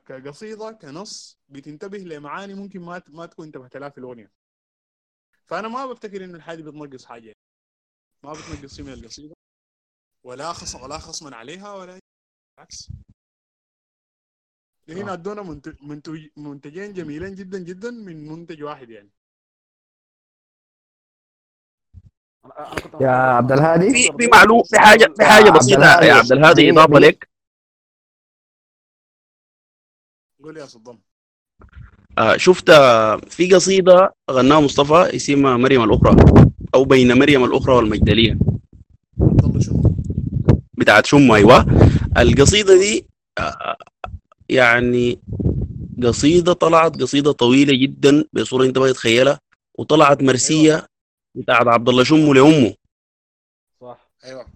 كقصيدة كنص بتنتبه لمعاني ممكن ما. ما تكون انتبهت لها في الأغنية فأنا ما بفتكر إن الحاجة بتنقص حاجة يعني. ما بتنقص من القصيدة ولا خصم ولا خصما عليها ولا بالعكس هنا آه. ادونا منتج... منتج... منتجين جميلين جدا جدا من منتج واحد يعني يا عبد الهادي في في معلوم في حاجة في حاجة بسيطة. يا عبد الهادي إضافة. لك قول يا صدام آه شفت آه، في قصيدة غناها مصطفى اسمها مريم الأخرى أو بين مريم الأخرى والمجدلية. بتاعت شم أيوه. القصيدة دي آه، يعني قصيدة طلعت قصيدة طويلة جدا بصورة أنت ما تتخيلها وطلعت مرسية بتاعت عبد الله شمو لأمه. صح. أيوه.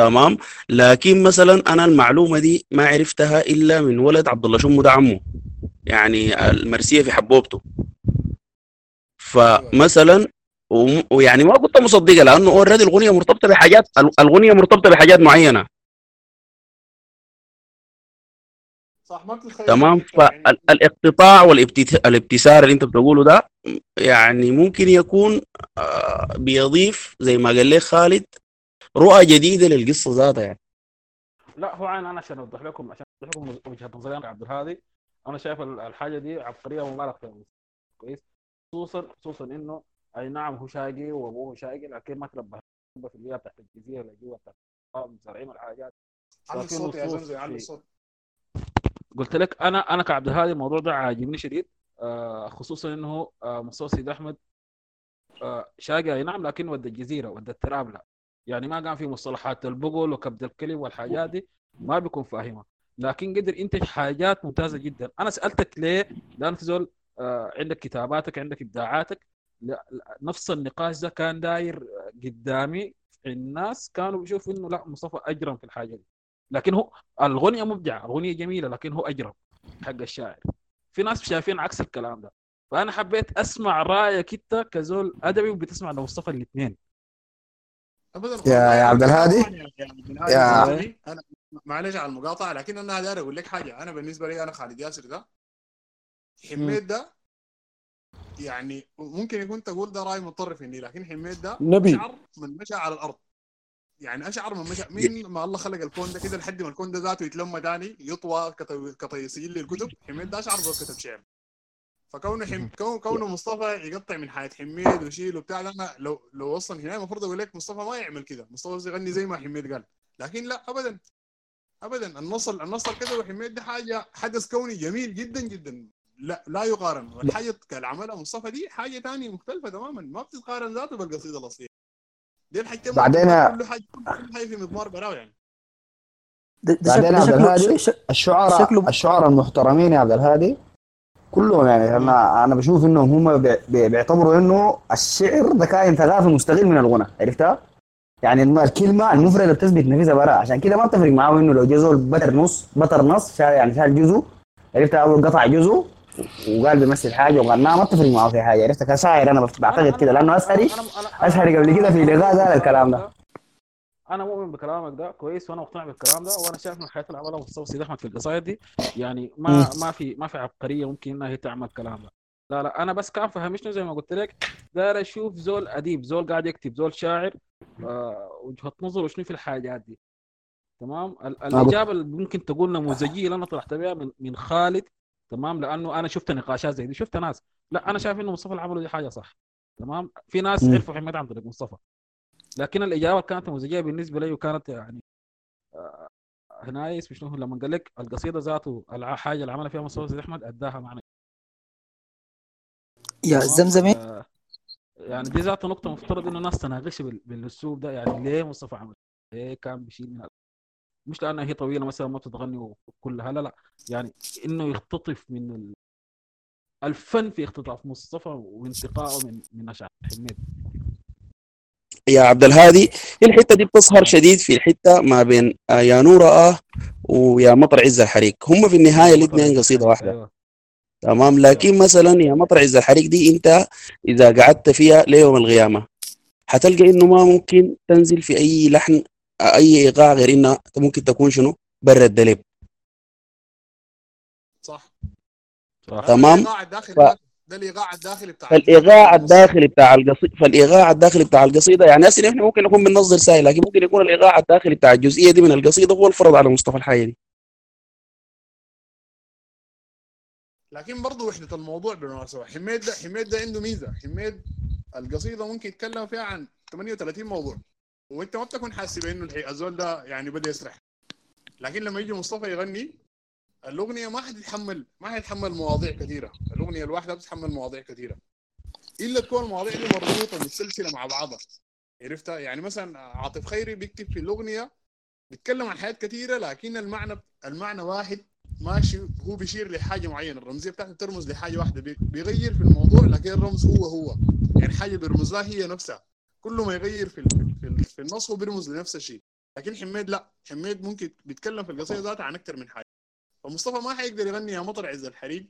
تمام؟ لكن مثلا أنا المعلومة دي ما عرفتها إلا من ولد عبد الله شمو ده عمه يعني المرسية في حبوبته. فمثلا ويعني ما كنت مصدقة لأنه اوريدي الاغنية مرتبطة بحاجات الاغنية مرتبطة بحاجات معينة. صح ما تمام؟ انت يعني فالاقتطاع والابتسار اللي انت بتقوله ده يعني ممكن يكون آه، بيضيف زي ما قال لك خالد رؤى جديدة للقصة ذاتها يعني. لا هو عين أنا عشان أوضح لكم عشان أوضح لكم وجهة نظري أنا عبد الهادي أنا شايف ال- الحاجة دي عبقرية ومبالغ فيها كويس. خصوصا خصوصا إنه أي نعم هو شاقي وأبوه شاقي لكن ما تربى في البيئة بتاعت الجزيره اللي جوا بتاعت مزارعين والحاجات علي الصوت يا علي الصوت. قلت لك أنا أنا كعبد الهادي الموضوع ده عاجبني شديد. آه، خصوصا إنه آه، مستوى سيد أحمد آه، شاقي أي نعم لكن ودى الجزيرة ودى التراب لا. يعني ما كان في مصطلحات البقل وكبد الكلب والحاجات دي ما بيكون فاهمها. لكن قدر ينتج حاجات ممتازة جدا. أنا سألتك ليه؟ لأن في زول آه، عندك كتاباتك عندك إبداعاتك. نفس النقاش ده كان داير قدامي. الناس كانوا بيشوفوا إنه لا مصطفى أجرم في الحاجة دي. لكن هو الاغنيه مبدعة الاغنيه جميلة لكن هو أجرم حق الشاعر. في ناس شايفين عكس الكلام ده. فأنا حبيت أسمع رأيك أنت كزول أدبي وبتسمع لمصطفى الاثنين أبدا يا يا عبد الهادي. يا يا أنا معلش على المقاطعة لكن أنا داير أقول لك حاجة. أنا بالنسبة لي أنا خالد ياسر ده حميد ده يعني ممكن يكون تقول ده رأي متطرف مني لكن حميد ده نبي. أشعر من مشى على الأرض. يعني أشعر من مشى. مين ما الله خلق الكون ده كده لحد ما الكون ده ذاته يتلمى تاني يطوى كت- كتيسيل للكتب. حميد ده أشعر بس كتب شعر. فكونه حم... كون كونه مصطفى يقطع من حياة حميد ويشيل وبتاع أنا لو لو أصلا هنا المفروض أقول لك مصطفى ما يعمل كده. مصطفى يغني زي ما حميد قال. لكن لا ابدا. ابدا. النص النص كده وحميد ده حاجة حدث كوني جميل جدا جدا. لا لا يقارن. والحاجة اللي عملها مصطفى دي حاجة ثانية مختلفة تماما. ما بتتقارن ذاته بالقصيدة الاصليه دي الحاجتين بعدين- كل حاجة كل حاجة في مضمار براو يعني. ده ده بعدين يا عبد الهادي الشعراء الشعراء المحترمين يا عبد الهادي كلهم يعني أنا أنا بشوف إنهم هم بي- بي- بيعتبروا إنه الشعر ده كائن ثقافي مستقل من الغنى عرفتها؟ يعني الكلمة المفردة بتثبت نفسها براء عشان كده ما بتفرق معاه إنه لو جزء بتر نص بتر نص شال يعني شال جزء عرفتها؟ أو قطع جزء وقال بيمثل حاجة وغناها ما بتفرق معاه في حاجة عرفتها؟ كشاعر أنا بعتقد كده لأنه اسهري اسهري قبل كده في لقاء قال الكلام ده. أنا مؤمن بكلامك ده كويس وأنا مقتنع بالكلام ده وأنا شايف من الحياة اللي عملها مصطفى سيد أحمد في القصايد دي يعني ما. ما في ما في عبقرية ممكن إنها هي تعمل الكلام ده. لا لا أنا بس كان فهمشني زي ما قلت لك داير أشوف زول اديب زول قاعد يكتب زول شاعر آه وجهة نظره شنو في الحاجات دي. تمام؟ ال- الإجابة اللي ممكن تقول نموذجيه اللي أنا طرحت بها من من خالد تمام؟ لأنه أنا شفت نقاشات زي دي شفت ناس. لا أنا شايف إنه مصطفى اللي عمله دي حاجة صح. تمام؟ في ناس. عرفوا حماية عن طريق مصطفى. لكن الإجابة كانت نموذجيه بالنسبة لي وكانت يعني آه، هنا اسمه شنو لما قال لك القصيدة ذاته الحاجة اللي عملها فيها مصطفى سيد أحمد أداها معنى. يا؟ الزمزمي آه، يعني دي ذات نقطة مفترض إنه الناس تناقش بال- بالأسلوب ده. يعني ليه مصطفى عمل ليه كان بيشيل من مش لأنها هي طويلة مثلا ما بتتغني وكلها لا لا. يعني إنه يختطف من ال... الفن في اختطاف مصطفى وانتقائه من من اشعار حميد يا عبد الهادي. الحتة دي بتظهر شديد في الحتة ما بين آه، يا نور آه ويا مطر عز الحريق. هم في النهاية الاثنين قصيدة واحدة. أيوه. تمام؟ لكن مثلا يا مطر عز الحريق دي أنت إذا قعدت فيها ليوم القيامة حتلقى إنه ما ممكن تنزل في أي لحن أي إيقاع غير إنها ممكن تكون شنو؟ برا الدلب صح. تمام؟ الايقاع الداخلي ف... ده الايقاع الداخلي بتاع فالايقاع الداخلي بتاع القصيده فالايقاع الداخلي بتاع القصيدة يعني هسه إحنا ممكن نكون بننظر ساي لكن ممكن يكون الايقاع الداخلي بتاع الجزئية دي من القصيدة هو الفرض على مصطفى الحاجة دي. لكن برضه وحدة الموضوع بالمناسبة حميد ده حميد ده عنده ميزة. حميد القصيدة ممكن يتكلم فيها عن 38 موضوع وانت ما بتكون حاسس بإنه الزول ده يعني بدأ يسرح. لكن لما يجي مصطفى يغني الأغنية ما حتتحمل ما حتتحمل مواضيع كثيرة. الأغنية الواحدة بتتحمل مواضيع كثيرة. إلا تكون المواضيع دي مربوطة متسلسله مع بعضها. عرفتها؟ يعني مثلا عاطف خيري بيكتب في الأغنية بيتكلم عن حاجات كثيرة لكن المعنى المعنى واحد ماشي هو بيشير لحاجة معينة. الرمزية بتاعته بترمز لحاجة واحدة. بي- بيغير في الموضوع لكن الرمز هو هو. يعني حاجة بيرمز لها هي نفسها. كل ما يغير في في, في النص هو بيرمز لنفس الشيء. لكن حميد لا. حميد ممكن بيتكلم في القصيدة ذاتها عن أكثر من حاجة. فمصطفى ما حيقدر يغني يا مطر عز الحريق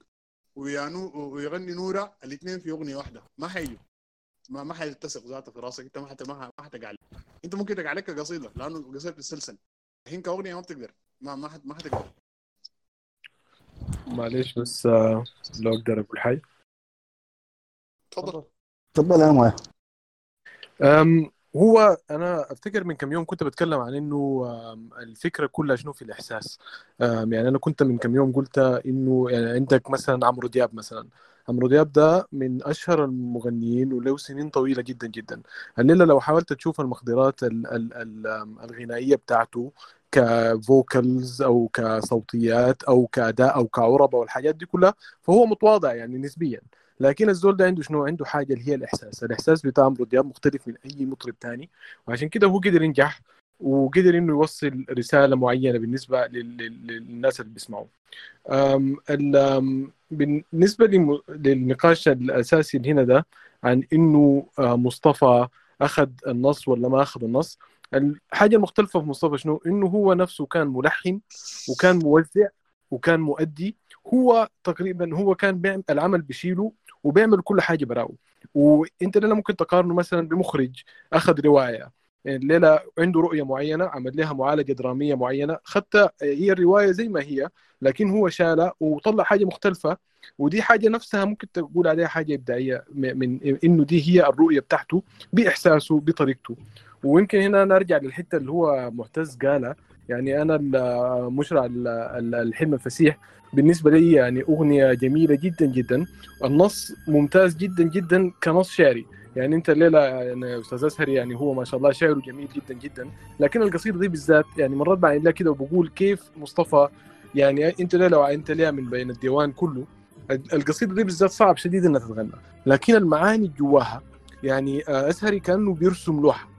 ويا نو ويغني نورة الاثنين في أغنية واحدة. ما حيجوا ما ما حيتسق ذاته في راسك. انت ما حت ما ما حتقع انت ممكن تقع عليك كقصيدة لأنه قصيدة بتتسلسل لكن كأغنية ما بتقدر. ما ما حت ما حتقدر. معلش بس آه، لو أقدر أقول حاجة. تفضل. تفضل يا مويه هو أنا أفتكر من كم يوم كنت بتكلم عن إنه الفكرة كلها شنو في الإحساس؟ يعني أنا كنت من كم يوم قلت إنه يعني عندك مثلا عمرو دياب مثلا. عمرو دياب ده من أشهر المغنيين وله سنين طويلة جدا جدا. الليلة لو حاولت تشوف المقدرات ال ال ال الغنائية بتاعته كفوكالز أو كصوتيات أو كأداء أو كعرب أو الحاجات دي كلها فهو متواضع يعني نسبيا. لكن الزول ده عنده شنو؟ عنده حاجة اللي هي الإحساس. الإحساس بتاع عمرو دياب مختلف من أي مطرب تاني. وعشان كده هو قدر ينجح وقدر إنه يوصل رسالة معينة بالنسبة لل- لل- للناس اللي أم، بالنسبة للنقاش الأساسي هنا ده عن إنه آه، مصطفى أخذ النص ولا ما أخذ النص. الحاجة المختلفة في مصطفى شنو؟ إنه هو نفسه كان ملحن وكان موزع وكان مؤدي هو تقريبا هو كان بيعمل العمل بيشيله وبيعمل كل حاجة براو وإنت لا ممكن تقارنه مثلا بمخرج أخذ رواية. الليلة عنده رؤية معينة عمل لها معالجة درامية معينة حتى هي الرواية زي ما هي لكن هو شالها وطلع حاجة مختلفة. ودي حاجة نفسها ممكن تقول عليها حاجة إبداعية من إنه دي هي الرؤية بتاعته بإحساسه بطريقته. ويمكن هنا نرجع للحتة اللي هو معتز قالها. يعني أنا مشرع ال- ال- الحلم الفسيح بالنسبة لي يعني أغنية جميلة جدا جدا. النص ممتاز جدا جدا كنص شعري. يعني أنت الليلة يعني أستاذ اسهري يعني هو ما شاء الله شعره جميل جدا جدا. لكن القصيدة دي بالذات يعني مرات بعين لها كده وبقول كيف مصطفى يعني أنت لو انت ليه من بين الديوان كله. القصيدة دي بالذات صعب شديد إنها تتغنى. لكن المعاني جواها يعني آه، اسهري كأنه بيرسم لوحة. آه،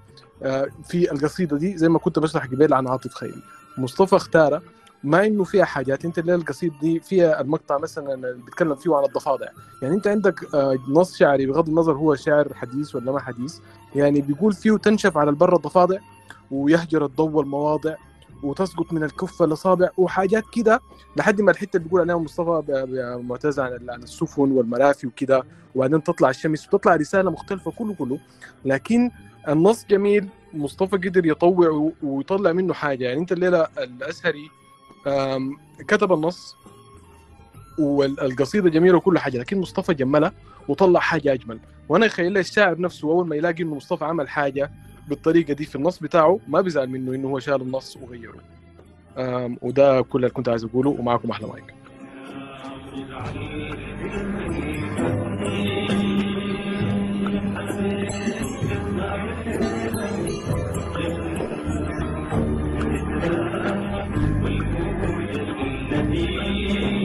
في القصيدة دي زي ما كنت بشرح قبل عن عاطف خيري مصطفى اختاره ما إنه فيها حاجات أنت الليلة القصيدة دي فيها المقطع مثلا اللي بيتكلم فيه عن الضفادع. يعني أنت عندك آه، نص شعري بغض النظر هو شعر حديث ولا ما حديث يعني بيقول فيه تنشف على البر الضفادع ويهجر الضوء والمواضع وتسقط من الكفة الأصابع وحاجات كده لحد ما الحتة اللي بيقول عليها مصطفى معتز عن السفن والمرافي وكده وبعدين تطلع الشمس وتطلع رسالة مختلفة كله كله. لكن النص جميل مصطفى قدر يطوع ويطلع منه حاجة. يعني أنت الليلة الأزهري آم، كتب النص والقصيدة جميلة وكل حاجة لكن مصطفى جملها وطلع حاجة أجمل. وأنا أخيل لي الشاعر نفسه أول ما يلاقي إنه مصطفى عمل حاجة بالطريقة دي في النص بتاعه ما بيزعل منه إنه هو شال النص وغيره. وده كل اللي كنت عايز أقوله ومعكم أحلى مايك. You.